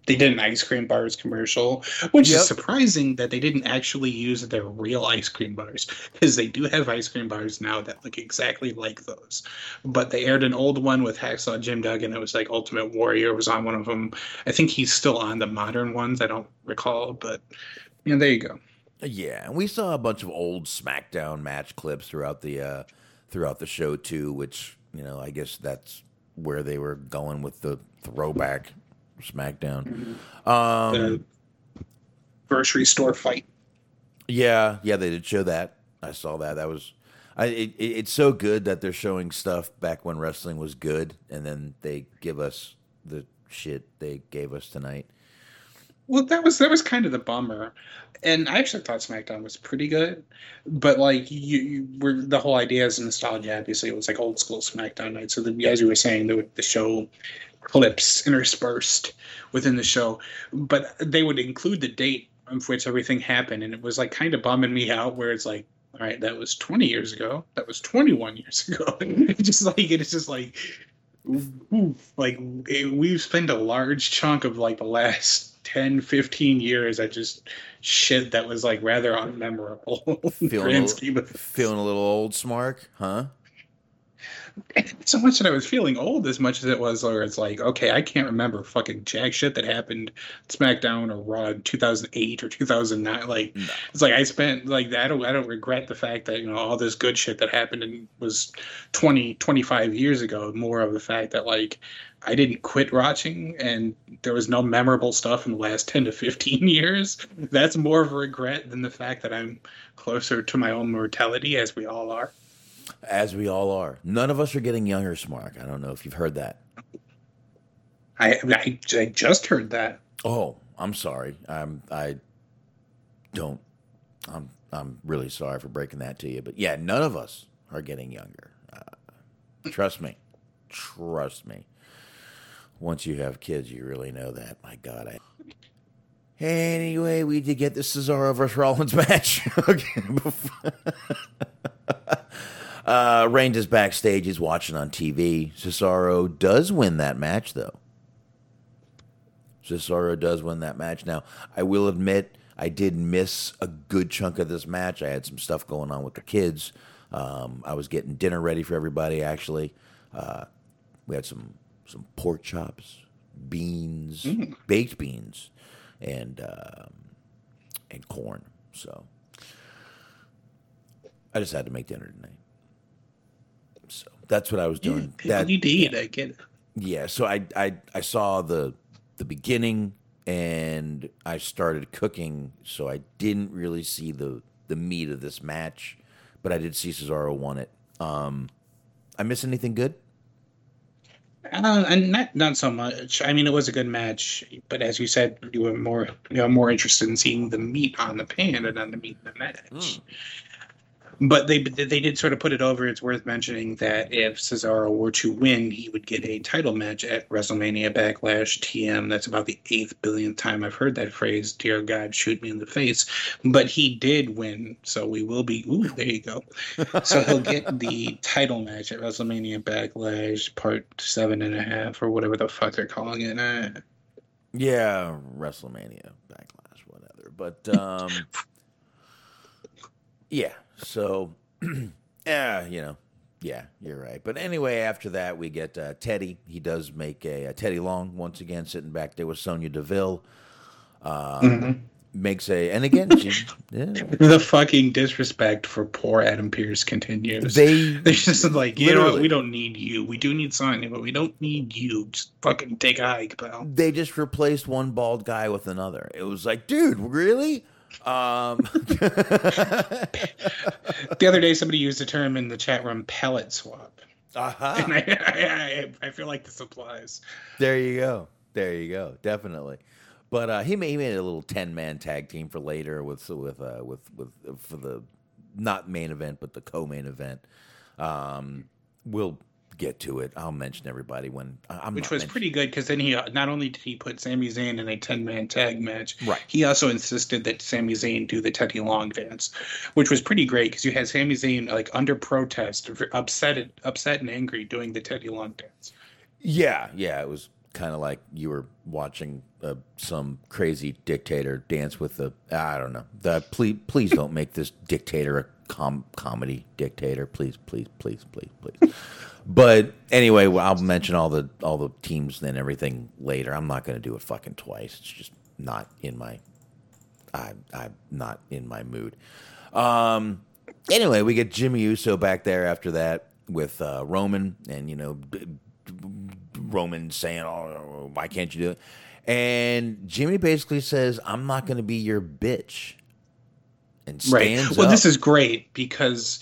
They did an ice cream bars commercial, which Yep. is surprising that they didn't actually use their real ice cream bars because they do have ice cream bars now that look exactly like those. But they aired an old one with Hacksaw Jim Duggan. It was like Ultimate Warrior was on one of them. I think he's still on the modern ones. I don't recall, but yeah, there you go. Yeah, and we saw a bunch of old SmackDown match clips throughout the uh, throughout the show too, which you know I guess that's where they were going with the throwback SmackDown. Um, The grocery store fight. yeah, yeah, they did show that. I saw that. That was. I, it, it- it's so good that they're showing stuff back when wrestling was good, and then they give us the shit they gave us tonight. Well, that was that was kind of the bummer, and I actually thought SmackDown was pretty good, but like you, you were the whole idea is nostalgia. Obviously, it was like old school SmackDown night. So the, as you were saying, the the show clips interspersed within the show, but they would include the date of which everything happened, and it was like kind of bumming me out. Where it's like, all right, that was twenty years ago. That was twenty one years ago. It's just like it's just like. Like it, we've spent a large chunk of like the last 10 15 years at just shit that was like rather unmemorable Feeling a, feeling a little old, Smark, huh? So much that I was feeling old as much as it was, or it's like, okay, I can't remember fucking jack shit that happened SmackDown or Raw in 2008 or 2009. Like, No. it's like I spent like I don't I don't regret the fact that you know all this good shit that happened and was 20 25 years ago. More of the fact that like I didn't quit watching and there was no memorable stuff in the last 10 to 15 years. That's more of a regret than the fact that I'm closer to my own mortality as we all are. As we all are. None of us are getting younger, Smark. I don't know if you've heard that. I I, I just heard that. Oh, I'm sorry. I'm I don't I'm I'm really sorry for breaking that to you, but yeah, none of us are getting younger. Uh, trust me. Trust me. Once you have kids, you really know that. My God, I. Anyway, we did get the Cesaro versus Rollins match. okay. uh, Reigns is backstage. He's watching on TV. Cesaro does win that match, though. Cesaro does win that match. Now, I will admit, I did miss a good chunk of this match. I had some stuff going on with the kids. Um, I was getting dinner ready for everybody. Actually, uh, we had some some pork chops, beans, baked beans, and um, and corn. So I just had to make dinner tonight. That's what I was doing. that you did. I get it. yeah, so I I I saw the the beginning and I started cooking, so I didn't really see the the meat of this match, but I did see Cesaro won it. Um, I miss anything good? Uh, and not not so much. I mean, it was a good match, but as you said, you were more you know more interested in seeing the meat on the pan and on the meat in the match. But they they did sort of put it over. It's worth mentioning that if Cesaro were to win, he would get a title match at WrestleMania Backlash TM. That's about the eighth billionth time I've heard that phrase. Dear God, shoot me in the face. But he did win, so we will be. Ooh, there you go. So he'll get the title match at WrestleMania Backlash Part Seven and a Half, or whatever the fuck they're calling it. Uh, Yeah, WrestleMania Backlash, whatever. But um, yeah, so yeah, you know, yeah, you're right. But anyway, after that, we get uh, Teddy. He does make a, a Teddy Long once again, sitting back there with Sonya Deville. Um, Makes a, and again, she, yeah, the fucking disrespect for poor Adam Pearce continues. they They're just like, you know what? We don't need you. We do need Sonya, but we don't need you. Just fucking take a hike, pal. they just replaced one bald guy with another. It was like, dude, really? Um, The other day, somebody used the term in the chat room, pellet swap. uh-huh. And I, I, I, I feel like this applies. There you go. There you go. Definitely. But uh, he made, he made a little ten man tag team for later with with uh, with with for the not main event but the co main event. Um, we'll get to it. I'll mention everybody when I'm which was pretty good because then he uh, not only did he put Sami Zayn in a ten man tag match, Right. He also insisted that Sami Zayn do the Teddy Long dance, which was pretty great because you had Sami Zayn like under protest, upset, upset and angry doing the Teddy Long dance. Yeah, yeah, it was kind of like you were watching uh, some crazy dictator dance with the I don't know. The please please don't make this dictator a com- comedy dictator. Please, please, please, please, please. But anyway, well, I'll mention all the all the teams and everything later. I'm not going to do it fucking twice. It's just not in my I I'm not in my mood. Um anyway, we get Jimmy Uso back there after that with uh, Roman and you know Roman saying, "Oh, why can't you do it?" And Jimmy basically says, "I'm not going to be your bitch." And stands Well, up. this is great because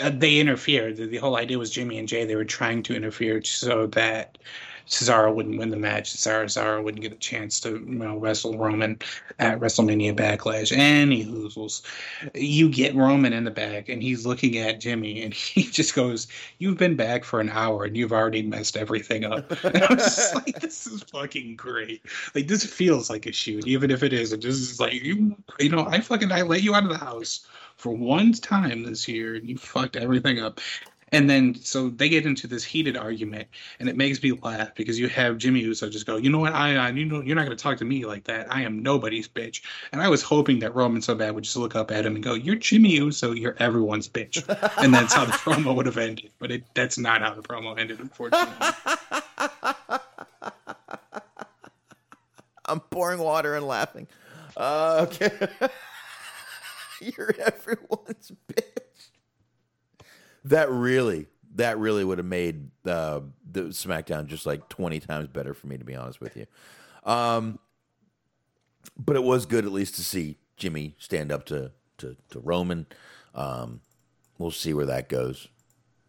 uh, they interfered. The whole idea was Jimmy and Jay. They were trying to interfere so that Cesaro wouldn't win the match. Cesaro, Cesaro wouldn't get a chance to you know, wrestle Roman at WrestleMania Backlash. Any hoozles. You get Roman in the back, and he's looking at Jimmy, and he just goes, "You've been back for an hour, and you've already messed everything up." And I was just like, "This is fucking great." Like this feels like a shoot, even if it isn't. This is like you, you know, I fucking I let you out of the house for one time this year, and you fucked everything up. And then so they get into this heated argument, and it makes me laugh because you have Jimmy Uso just go, you know what, I, I you know, you're not going to talk to me like that. I am nobody's bitch. And I was hoping that Roman so bad would just look up at him and go, you're Jimmy Uso, you're everyone's bitch, and that's how the promo would have ended. But it, that's not how the promo ended, unfortunately. I'm pouring water and laughing. Uh, okay. You're everyone's bitch. That really, that really would have made uh, the SmackDown just like 20 times better for me, to be honest with you. Um, but it was good at least to see Jimmy stand up to, to, to Roman. Um, we'll see where that goes.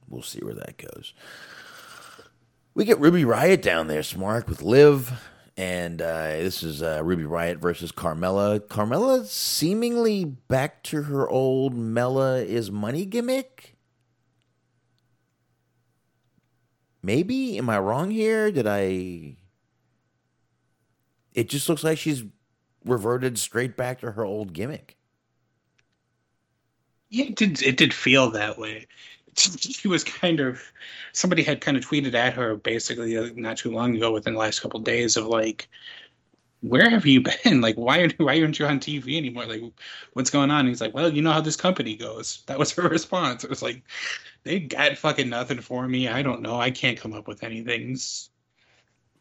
We'll see where that goes. We get Ruby Riott down there, Smart, with Liv. And uh, this is uh, Ruby Riott versus Carmella. Carmella seemingly back to her old Mella is money gimmick. Maybe? Am I wrong here? Did I. It just looks like she's reverted straight back to her old gimmick. Yeah, it did. It did feel that way. She was kind of. Somebody had kind of tweeted at her basically uh, not too long ago, within the last couple of days, of like, "Where have you been? Like, why aren't why aren't you on TV anymore? Like, what's going on?" And he's like, "Well, you know how this company goes." That was her response. It was like, "They got fucking nothing for me. I don't know. I can't come up with anything.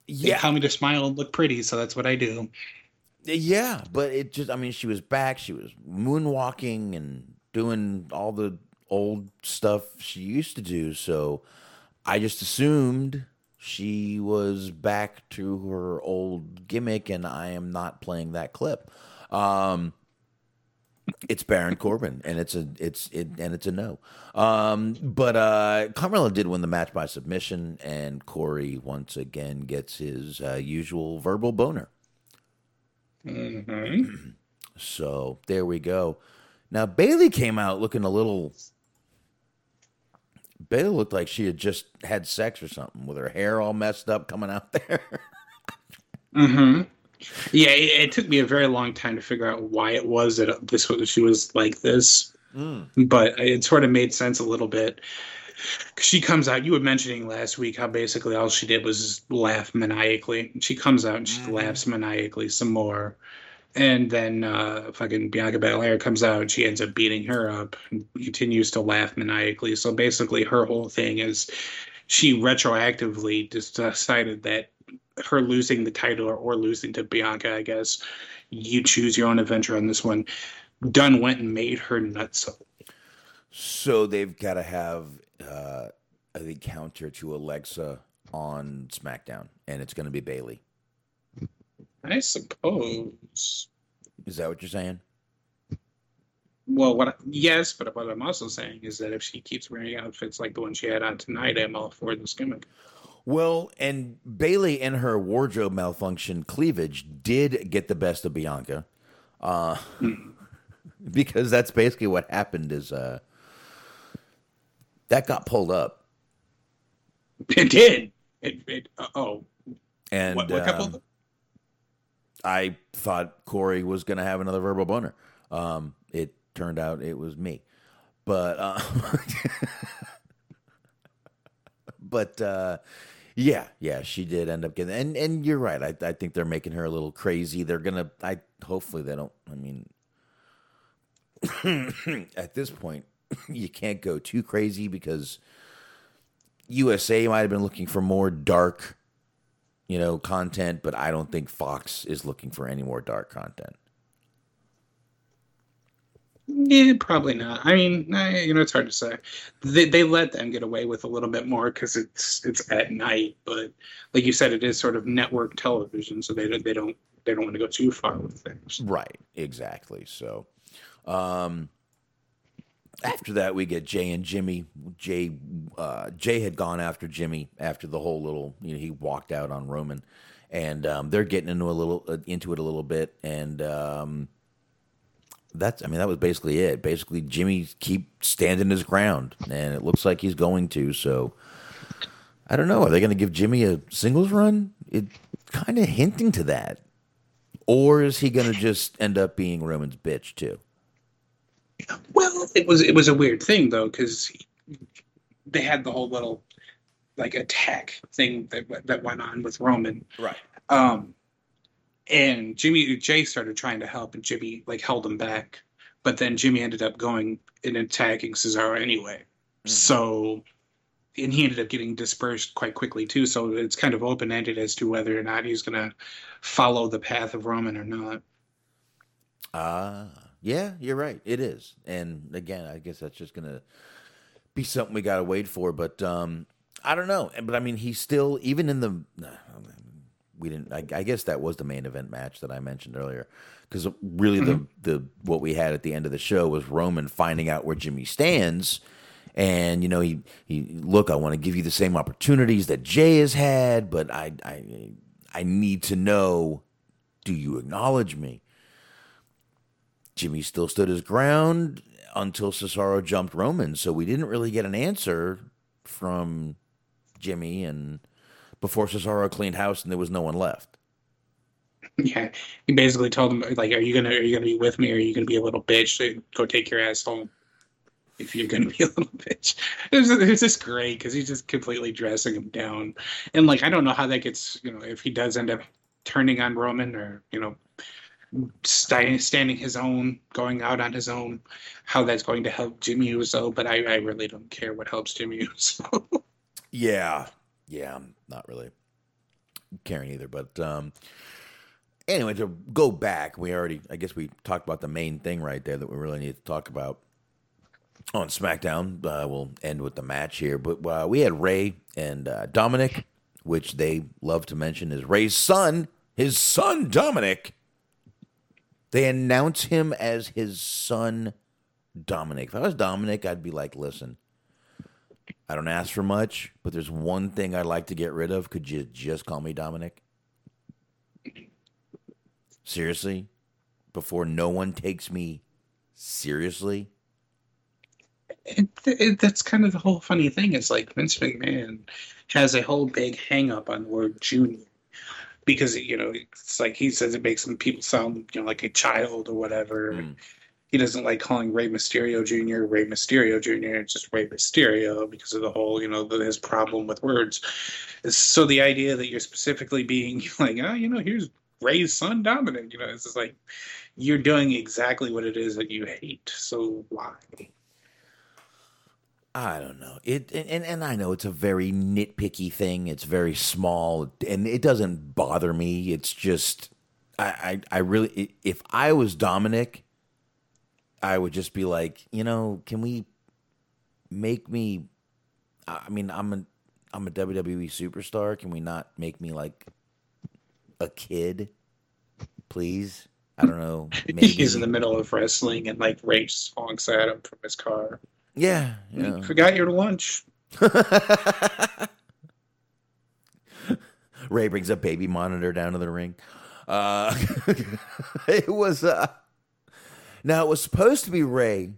They tell me to smile and look pretty, so that's what I do." Yeah, but it just, I mean, she was back. She was moonwalking and doing all the old stuff she used to do. So I just assumed she was back to her old gimmick, and I am not playing that clip. Um, it's Baron Corbin, and it's a it's it and it's a no. Um, but uh, Carmella did win the match by submission, and Corey once again gets his uh, usual verbal boner. Mm-hmm. So there we go. Now Bayley came out looking a little. Bayley looked like she had just had sex or something with her hair all messed up coming out there. Mm-hmm. Yeah, it, it took me a very long time to figure out why it was that this was she was like this, but it sort of made sense a little bit. She comes out. You were mentioning last week how basically all she did was laugh maniacally. She comes out and she laughs maniacally some more, and then uh, fucking Bianca Belair comes out and she ends up beating her up and continues to laugh maniacally. So basically, her whole thing is she retroactively just decided that her losing the title or, or losing to Bianca, I guess, you choose your own adventure on this one. Dunn went and made her nuts. Up. So they've got to have uh, the counter to Alexa on SmackDown, and it's going to be Bayley. I suppose. Is that what you're saying? Well, what? I, yes, but what I'm also saying is that if she keeps wearing outfits like the one she had on tonight, I'm all for this gimmick. Well, and Bayley in her wardrobe malfunction cleavage did get the best of Bianca, uh, because that's basically what happened. Is uh, that got pulled up, It did. It, it uh, oh, And what, what couple? um, I thought Corey was going to have another verbal boner. Um, it turned out it was me, but uh, but uh, yeah, yeah, she did end up getting. And and you're right. I I think they're making her a little crazy. They're gonna. I hopefully they don't. I mean, at this point, you can't go too crazy because USA might have been looking for more dark you know, content, but I don't think Fox is looking for any more dark content. Yeah, probably not. I mean, you know, it's hard to say. They they let them get away with a little bit more because it's it's at night. But like you said, it is sort of network television, so they don't they don't they don't want to go too far with things. Right, exactly. So, um, after that, we get Jay and Jimmy. Jay, uh, Jay had gone after Jimmy after the whole little, you know, he walked out on Roman, and um, they're getting into a little uh, into it a little bit, and um, that's, I mean, that was basically it. Basically, Jimmy keep standing his ground, and it looks like he's going to. So, I don't know. Are they going to give Jimmy a singles run? It kind of hinting to that, or is he going to just end up being Roman's bitch too? Well, it was it was a weird thing though because they had the whole little like attack thing that that went on with Roman. Right. Um, and Jimmy Jay started trying to help, and Jimmy like held him back. But then Jimmy ended up going and attacking Cesaro anyway. So, and he ended up getting dispersed quite quickly too. So it's kind of open ended as to whether or not he's going to follow the path of Roman or not. Ah, yeah, you're right. It is, and again, I guess that's just gonna be something we gotta wait for. But um, I don't know. But I mean, he's still even in the. We didn't. I, I guess that was the main event match that I mentioned earlier, because really the mm-hmm. the what we had at the end of the show was Roman finding out where Jimmy stands. And you know he he look. I want to give you the same opportunities that Jay has had, but I I I need to know. Do you acknowledge me? Jimmy still stood his ground until Cesaro jumped Roman. So we didn't really get an answer from Jimmy and before Cesaro cleaned house and there was no one left. Yeah, he basically told him like, "Are you gonna are you gonna be with me, or are you gonna be a little bitch? So go take your ass home." If you're gonna be a little bitch, it was, it was just great because he's just completely dressing him down, and like I don't know how that gets you know if he does end up turning on Roman or you know st- standing his own, going out on his own, how that's going to help Jimmy Uso. But I, I really don't care what helps Jimmy Uso. Yeah. Yeah, I'm not really caring either. But um anyway, to go back, we already I guess we talked about the main thing right there that we really need to talk about on SmackDown. Uh, we'll end with the match here, but uh, we had Rey and uh, Dominik, which they love to mention is Rey's son, his son Dominik. They announce him as his son Dominik. If I was Dominik, I'd be like, listen, I don't ask for much, but there's one thing I'd like to get rid of. Could you just call me Dominik? Seriously? Before no one takes me seriously? it, it, that's kind of the whole funny thing is like Vince McMahon has a whole big hang up on the word junior because you know it's like he says it makes some people sound you know like a child or whatever. Mm. He doesn't like calling Rey Mysterio Jr. Rey Mysterio Jr. It's just Rey Mysterio because of the whole you know the, his problem with words. So the idea that you're specifically being like oh you know here's Rey's son Dominik you know it's just like you're doing exactly what it is that you hate. So why? I don't know. It and, and I know it's a very nitpicky thing. It's very small and it doesn't bother me. It's just I I, I really if I was Dominik, I would just be like, you know, can we make me I mean, I'm a I'm a WWE superstar. Can we not make me like a kid? Please? I don't know. Maybe. He's in the middle of wrestling and like Rey honks at him from his car. Yeah, yeah. Forgot your lunch. Rey brings a baby monitor down to the ring. Uh, it was uh, now it was supposed to be Rey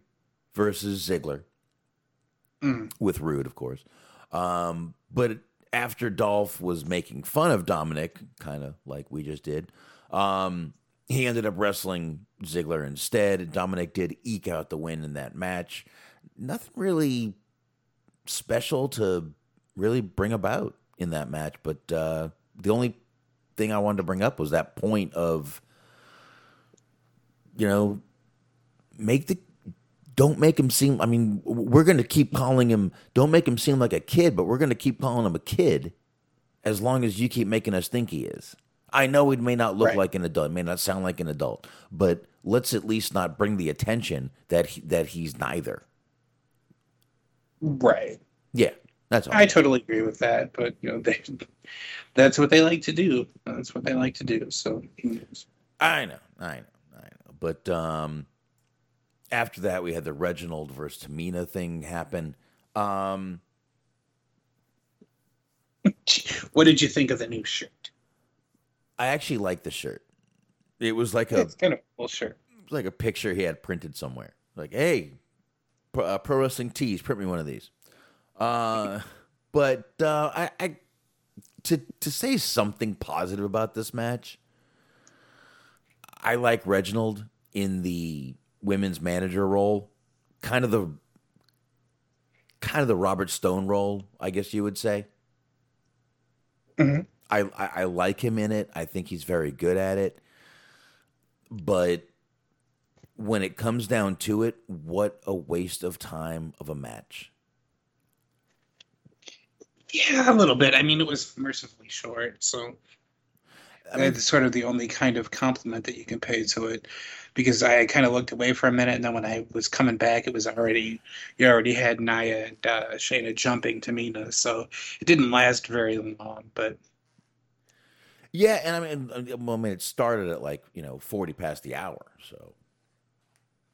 versus Ziggler Mm. with Roode, of course. Um, but after Dolph was making fun of Dominik, kind of like we just did, um, he ended up wrestling Ziggler instead. And Dominik did eke out the win in that match. Nothing really special to really bring about in that match, but uh, the only thing I wanted to bring up was that point of, you know, make the don't make him seem. I mean, we're going to keep calling him. Don't make him seem like a kid, but we're going to keep calling him a kid as long as you keep making us think he is. I know he may not look Right. like an adult, may not sound like an adult, but let's at least not bring the attention that he, that he's neither. Right. Yeah, that's all. I totally agree with that, but you know, they that's what they like to do. That's what they like to do. So I know, I know, I know. But um, after that, we had the Reginald versus Tamina thing happen. Um, what did you think of the new shirt? I actually like the shirt. It was like a It's kind of cool shirt. like a picture he had printed somewhere. Like, hey, pro, uh, pro wrestling tees, print me one of these. Uh, but uh, I, I to to say something positive about this match, I like Reginald in the women's manager role, kind of the kind of the Robert Stone role, I guess you would say. Mhm. I, I I like him in it. I think he's very good at it. But when it comes down to it, what a waste of time of a match. Yeah, a little bit. I mean, it was mercifully short, so I mean, that's sort of the only kind of compliment that you can pay to it. Because I kind of looked away for a minute, and then when I was coming back, it was already you already had Nia and uh, Shayna jumping Tamina, so it didn't last very long. But yeah, and I mean, well, I mean, it started at like you know forty past the hour, so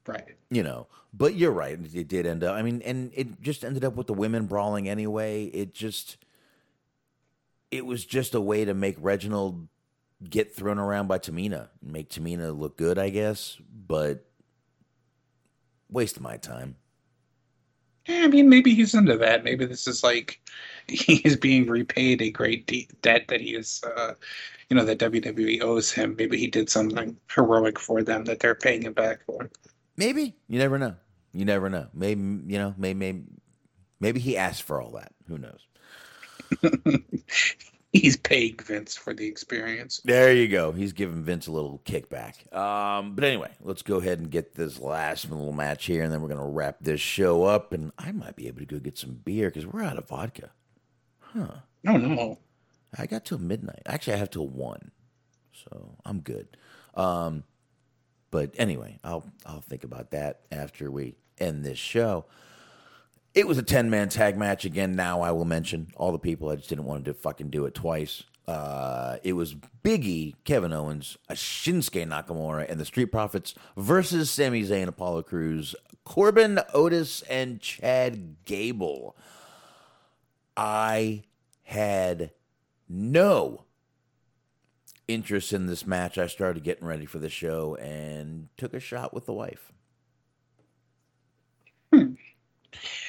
right, you know. But you're right; it did end up. I mean, and it just ended up with the women brawling anyway. It just, it was just a way to make Reginald get thrown around by Tamina, make Tamina look good, I guess. But waste my time. Yeah, I mean, maybe he's into that. Maybe this is like he is being repaid a great de- debt that he is, uh, you know, that WWE owes him. Maybe he did something heroic for them that they're paying him back for. Maybe you never know. You never know. Maybe you know. Maybe maybe, maybe he asked for all that. Who knows? He's paying Vince for the experience. There you go. He's giving Vince a little kickback. Um, but anyway, let's go ahead and get this last little match here, and then we're gonna wrap this show up. And I might be able to go get some beer because we're out of vodka. Huh? No, no. I got till midnight. Actually, I have till one, so I'm good. Um, but anyway, I'll I'll think about that after we end this show. It was a ten man tag match again. Now I will mention all the people. I just didn't want to fucking do it twice. Uh, it was Biggie, Kevin Owens, Shinsuke Nakamura, and the Street Profits versus Sami Zayn, Apollo Crews, Corbin, Otis, and Chad Gable. I had no interest in this match. I started getting ready for the show and took a shot with the wife.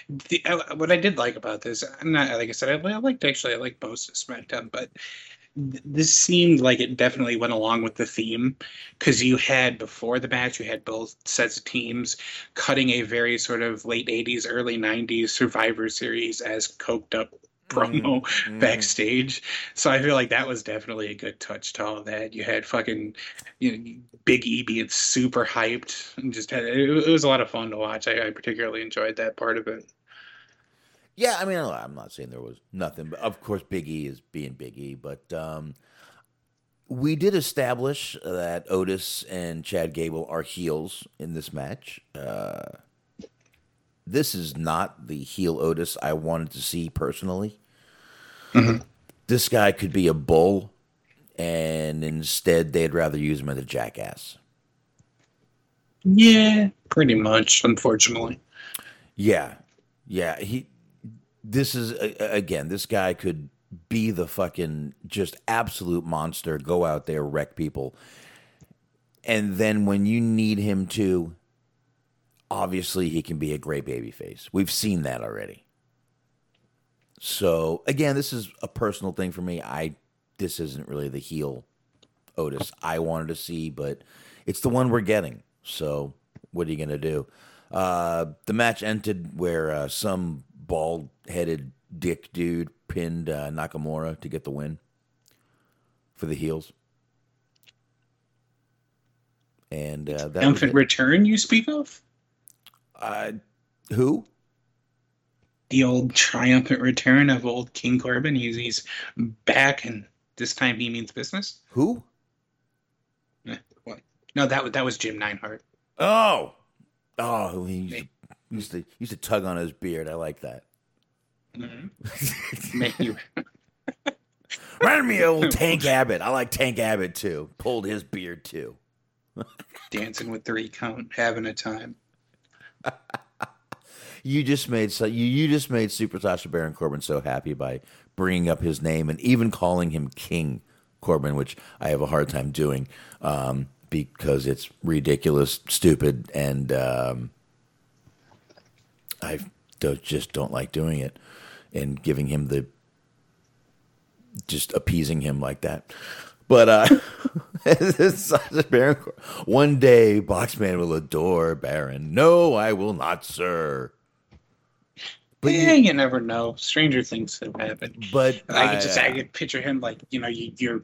The, uh, what I did like about this, not like I said, I, I liked actually, I liked most of SmackDown, but this seemed like it definitely went along with the theme because you had before the match, you had both sets of teams cutting a very sort of late 80s, early 90s Survivor Series as coked up promo backstage. So I feel like that was definitely a good touch to all that. You had fucking, you know, Big E being super hyped and just had it, it was a lot of fun to watch. I, I particularly enjoyed that part of it. Yeah, I mean, I'm not saying there was nothing, but of course, Big E is being Big E. But um, we did establish that Otis and Chad Gable are heels in this match. Uh, this is not the heel Otis I wanted to see personally. Mm-hmm. This guy could be a bull, and instead, they'd rather use him as a jackass. Yeah, pretty much, unfortunately. Yeah, yeah. He. This is again. This guy could be the fucking just absolute monster. Go out there, wreck people, and then when you need him to, obviously he can be a great baby face. We've seen that already. So again, this is a personal thing for me. I this isn't really the heel Otis I wanted to see, but it's the one we're getting. So what are you gonna do? Uh, the match ended where uh, some bald headed dick dude pinned uh, Nakamura to get the win for the heels. And uh, that Triumphant return you speak of? Uh, who? The old triumphant return of old King Corbin. He's he's back, and this time he means business. Who? What? No, that was that was Jim Neidhart. Oh, oh, he used, Me. used to used to tug on his beard. I like that. You Remind me of old Tank Abbott. I like Tank Abbott too. Pulled his beard too. dancing with three count, having a time. You just made so you, you just made Super Sasha Baron Corbin so happy by bringing up his name and even calling him King Corbin, which I have a hard time doing um, because it's ridiculous, stupid, and um, I don't, just don't like doing it and giving him the just appeasing him like that. But uh, Sasha Baron, Cor- one day Boxman will adore Baron. No, I will not, sir. But yeah, you- you, never know. Stranger things have happened. But I could just I could picture him like you know you, you're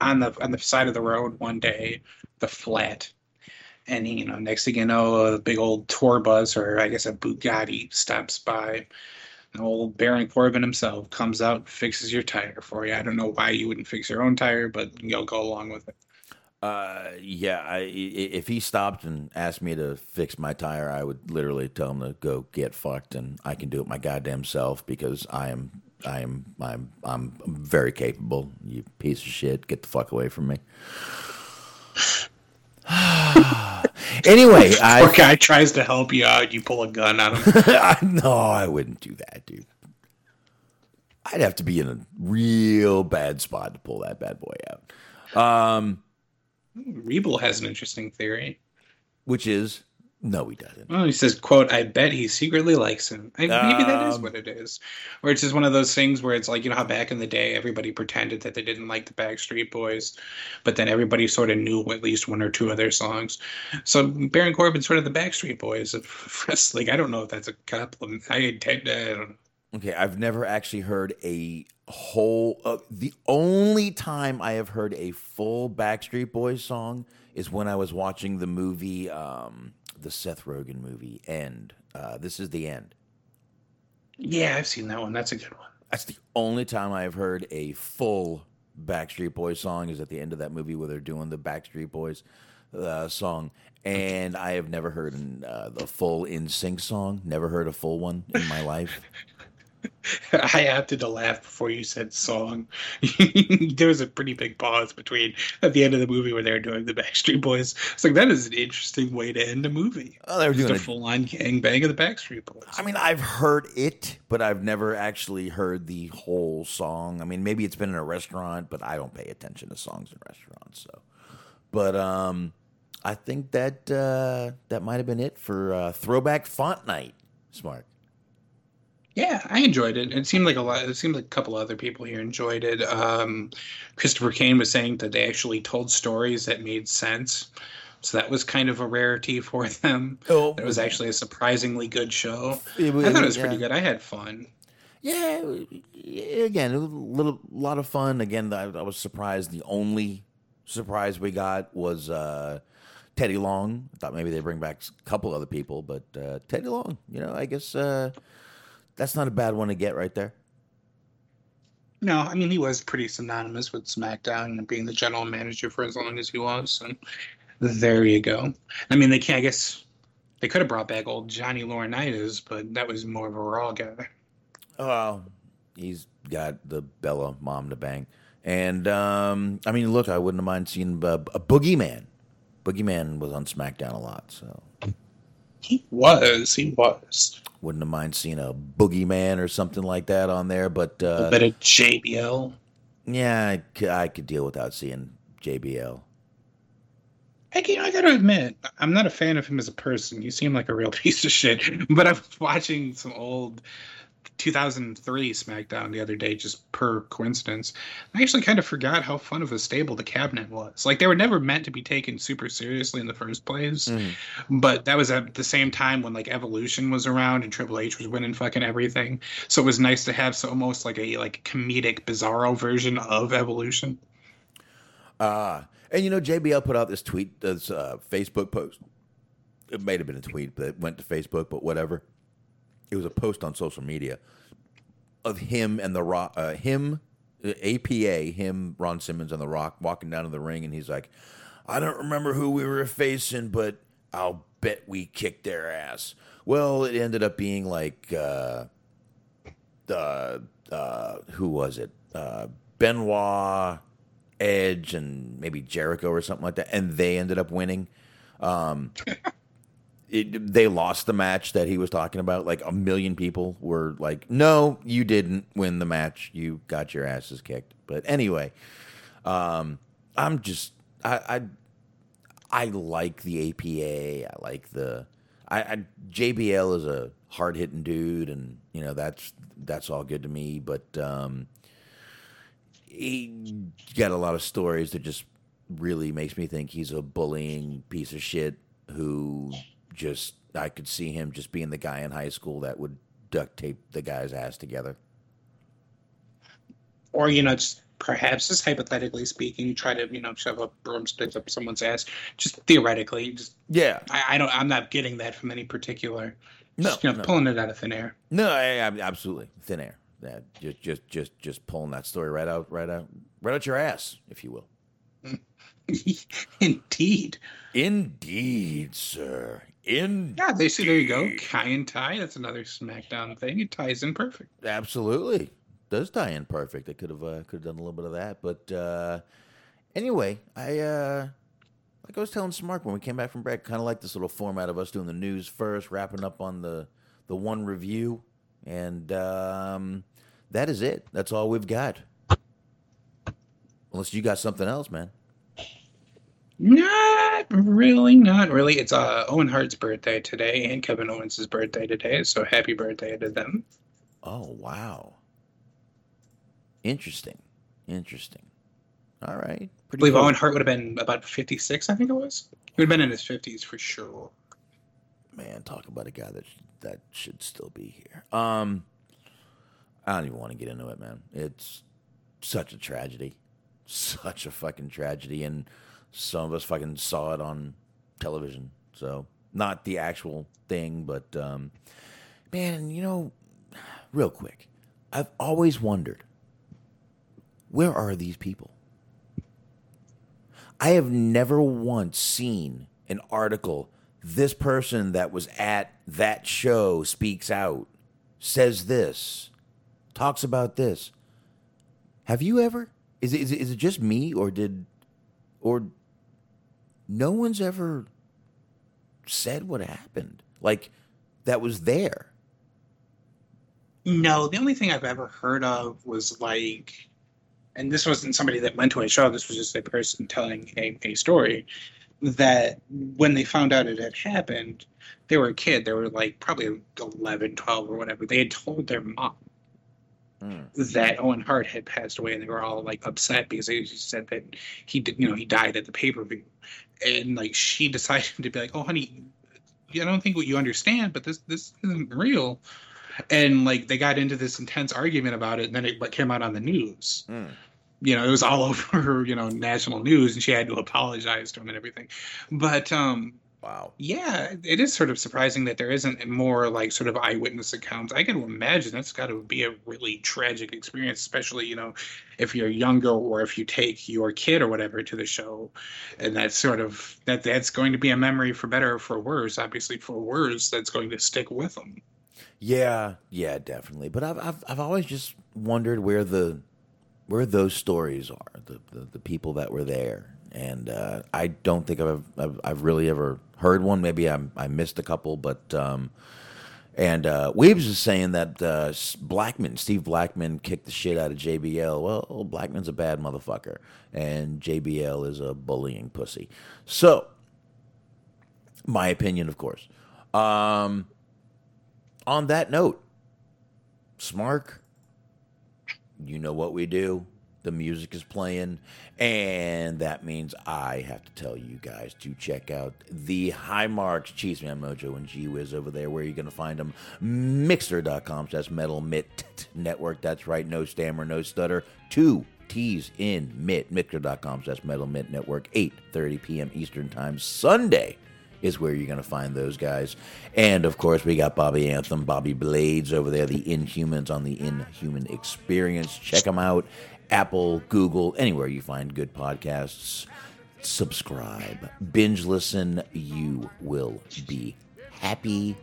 on the on the side of the road one day, the flat, and you know next thing you know a big old tour bus or I guess a Bugatti stops by. And old Baron Corbin himself comes out and fixes your tire for you. I don't know why you wouldn't fix your own tire, but you'll go along with it. Uh, yeah, I, i- if he stopped and asked me to fix my tire, I would literally tell him to go get fucked, and I can do it my goddamn self because I am, I am, I'm, I'm very capable. You piece of shit, get the fuck away from me. anyway, I poor guy tries to help you out, you pull a gun on him. no, I wouldn't do that, dude. I'd have to be in a real bad spot to pull that bad boy out. Um, Rebel has an interesting theory. which is no, he doesn't. Well, he says, "quote I bet he secretly likes him." I, maybe that is Um, what it is, or it's just one of those things where it's like you know how back in the day everybody pretended that they didn't like the Backstreet Boys, but then everybody sort of knew at least one or two of their songs. So Baron Corbin's sort of the Backstreet Boys of wrestling. I don't know if that's a compliment. I, intend, to- I don't know. Okay, I've never actually heard a whole. Uh, the only time I have heard a full Backstreet Boys song is when I was watching the movie, um, the Seth Rogen movie, End. Uh, this is the end. Yeah, I've seen that one. That's a good one. That's the only time I have heard a full Backstreet Boys song is at the end of that movie where they're doing the Backstreet Boys uh, song, and I have never heard an, uh, the full NSYNC song. Never heard a full one in my life. I opted to laugh before you said song. there was a pretty big pause between at the end of the movie where they were doing the Backstreet Boys. It's like that is an interesting way to end a movie. Oh, they were Just doing a a full-on gangbang of the Backstreet Boys. I mean, I've heard it, but I've never actually heard the whole song. I mean, maybe it's been in a restaurant, but I don't pay attention to songs in restaurants. So, but um, I think that uh, that might have been it for uh, Throwback Font Night. Smart. Yeah, I enjoyed it. It seemed like a lot. It seemed like a couple other people here enjoyed it. Um, Christopher Kane was saying that they actually told stories that made sense, so that was kind of a rarity for them. Oh, It was actually a surprisingly good show. It I thought it was yeah. pretty good. I had fun. Yeah, again, a little lot of fun. Again, I, I was surprised. The only surprise we got was uh, Teddy Long. I thought maybe they bring back a couple other people, but uh, Teddy Long, you know, I guess uh, that's not a bad one to get right there. No, I mean he was pretty synonymous with SmackDown and being the general manager for as long as he was. And there you go. I mean, they can't. I guess they could have brought back old Johnny Laurinaitis, but that was more of a Raw guy. Oh, he's got the Bella mom to bang, and um, I mean, look, I wouldn't have mind seeing uh, a Boogeyman. Boogeyman was on SmackDown a lot, so He was. He was. wouldn't have mind seeing a Boogeyman or something like that on there. But uh, a bit of JBL. Yeah, I could, I could deal without seeing JBL. I, you know, I gotta admit, I'm not a fan of him as a person. You seem like a real piece of shit. But I was watching some old 2003 SmackDown the other day, just per coincidence. I actually kind of forgot how fun of a stable the cabinet was. Like they were never meant to be taken super seriously in the first place, but that was at the same time when like Evolution was around and Triple H was winning fucking everything. So it was nice to have so almost like a like comedic bizarro version of Evolution. Uh, and you know, JBL put out this tweet, this uh, Facebook post. It may have been a tweet, but it went to Facebook, but whatever. It was a post on social media of him and the Rock, uh, him, uh, APA, him, Ron Simmons, and the Rock walking down to the ring, and he's like, "I don't remember who we were facing, but I'll bet we kicked their ass." Well, it ended up being like, uh, uh, uh, who was it? Uh, Benoit, Edge, and maybe Jericho or something like that, and they ended up winning. Um, it, they lost the match that he was talking about. Like a million people were like, "No, you didn't win the match. You got your asses kicked." But anyway, um, I'm just I, I I like the APA. I like the I, I JBL is a hard hitting dude, and you know that's that's all good to me. But um, he got a lot of stories that just really makes me think he's a bullying piece of shit who just I could see him just being the guy in high school that would duct tape the guy's ass together. Or, you know, just perhaps just hypothetically speaking, you try to, you know, shove a broomstick up someone's ass. Just theoretically, just Yeah, I, I don't I'm not getting that from any particular No, just, you know, no. pulling it out of thin air. no, I, I, absolutely thin air. Yeah, just just just just pulling that story right out, right out, right out your ass, if you will. Indeed. Indeed, sir. In Yeah, they see there you go. Kai and Ty, that's another SmackDown thing. It ties in perfect. absolutely does tie in perfect. I could have uh, could have done a little bit of that, but uh, anyway, I uh, like I was telling Smark when we came back from break, kind of like this little format of us doing the news first, wrapping up on the the one review, and um, that is it. That's all we've got. Unless you got something else, man. Not really, not really. It's uh, Owen Hart's birthday today and Kevin Owens' birthday today, so happy birthday to them. Oh wow. Interesting. Interesting. All right. I believe cool. Owen Hart would have been about 56, I think it was. He would have been in his 50s for sure. Man, talk about a guy that that should still be here. Um, I don't even want to get into it, man. It's such a tragedy, such a fucking tragedy, and some of us fucking saw it on television. So not the actual thing, but um, man, you know, real quick, I've always wondered where are these people? I have never once seen an article. This person that was at that show speaks out, says this, talks about this. Have you ever? Is it, is it, is it just me, or did, or no one's ever said what happened? Like that was there. No, the only thing I've ever heard of was like, and this wasn't somebody that went to a show, this was just a person telling a, a story, that when they found out it had happened, they were a kid, they were like probably 11, 12 or whatever. They had told their mom that Owen Hart had passed away, and they were all like upset because they said that he did, you know, he died at the pay per view, and like she decided to be like, "Oh, honey, I don't think what you understand, but this this isn't real." And like they got into this intense argument about it, and then it like, came out on the news. You know, it was all over you know national news, and she had to apologize to him and everything. But um, Wow. yeah, it is sort of surprising that there isn't more like sort of eyewitness accounts. I can imagine that's got to be a really tragic experience, especially you know if you're younger or if you take your kid or whatever to the show, and that's sort of that that's going to be a memory for better or for worse. Obviously, for worse, that's going to stick with them. Yeah, yeah, definitely. But I've I've I've always just wondered where the where those stories are, the the, the people that were there, and uh, I don't think I've, I've I've really ever heard one. Maybe I I missed a couple, but um, and uh, Weaves is saying that uh, Blackman, Steve Blackman, kicked the shit out of JBL. Well, Blackman's a bad motherfucker, and JBL is a bullying pussy. So, my opinion, of course. Um, on that note, Smark, you know what we do. The music is playing, and that means I have to tell you guys to check out the High Marks, Cheese Man Mojo, and G Wiz over there. Where you're going to find them? Mixlr.com. That's Metal Mitt Network. That's right. No stammer, no stutter. Two T's in Mitt. Mixlr.com. That's Metal Mitt Network. 8:30 p.m. Eastern Time Sunday is where you're going to find those guys. And of course, we got Bobby Anthem, Bobby Blades over there, the Inhumans on the Inhuman Experience. Check them out. Apple, Google, anywhere you find good podcasts. Subscribe, binge listen. You will be happy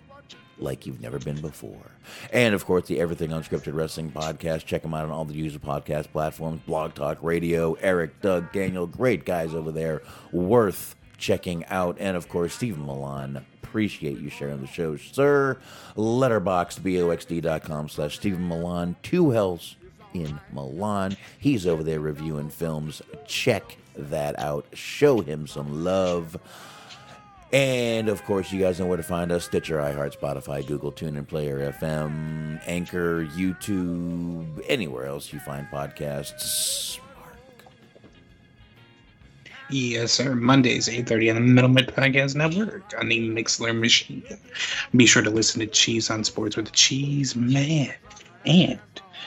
like you've never been before. And of course, the Everything Unscripted Wrestling podcast. Check them out on all the usual podcast platforms Blog Talk Radio, Eric, Doug, Daniel, great guys over there. Worth checking out. And of course, Stephen Milan. Appreciate you sharing the show, sir. Letterboxd, B-O-X-D.com slash Stephen Milan. Two hells in Milan. He's over there reviewing films. Check that out. Show him some love. And of course, you guys know where to find us Stitcher, iHeart, Spotify, Google, TuneIn, Player FM, Anchor, YouTube, anywhere else you find podcasts. Yes, sir. Mondays, 8.30 on the Metal Mitt Podcast Network on the Mixlr machine. Be sure to listen to Cheese on Sports with the Cheese Man. And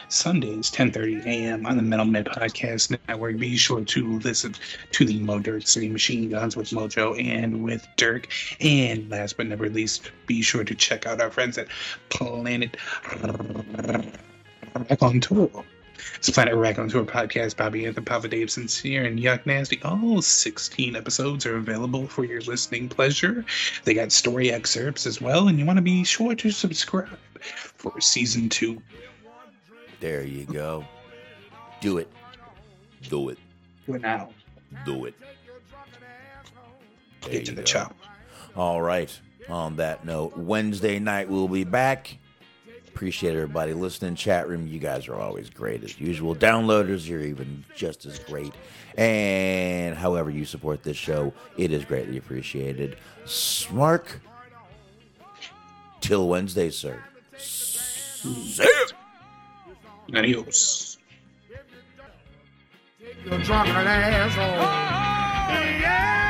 Sundays, 10.30 a.m. on the Metal Mitt Podcast Network. Be sure to listen to the Mo Dirk City Machine Guns with Mojo and with Dirk. And last but never least, be sure to check out our friends at Planet Rack on Tour. It's Planet Rack on Tour podcast. Bobby Anthem, Papa Dave Sincere, and Yuck Nasty. All 16 episodes are available for your listening pleasure. They got story excerpts as well, and you want to be sure to subscribe for season two. There you go. Do it. Do it. Do it now. Do it. There Get to the go. chop. All right. On that note, Wednesday night we'll be back. Appreciate everybody listening. Chat room, you guys are always great as usual. Downloaders, you're even just as great. And however you support this show, it is greatly appreciated. Smark. Till Wednesday, sir. Hmm. See ya. Adios. You're drunk an asshole. Oh, oh, oh, yeah.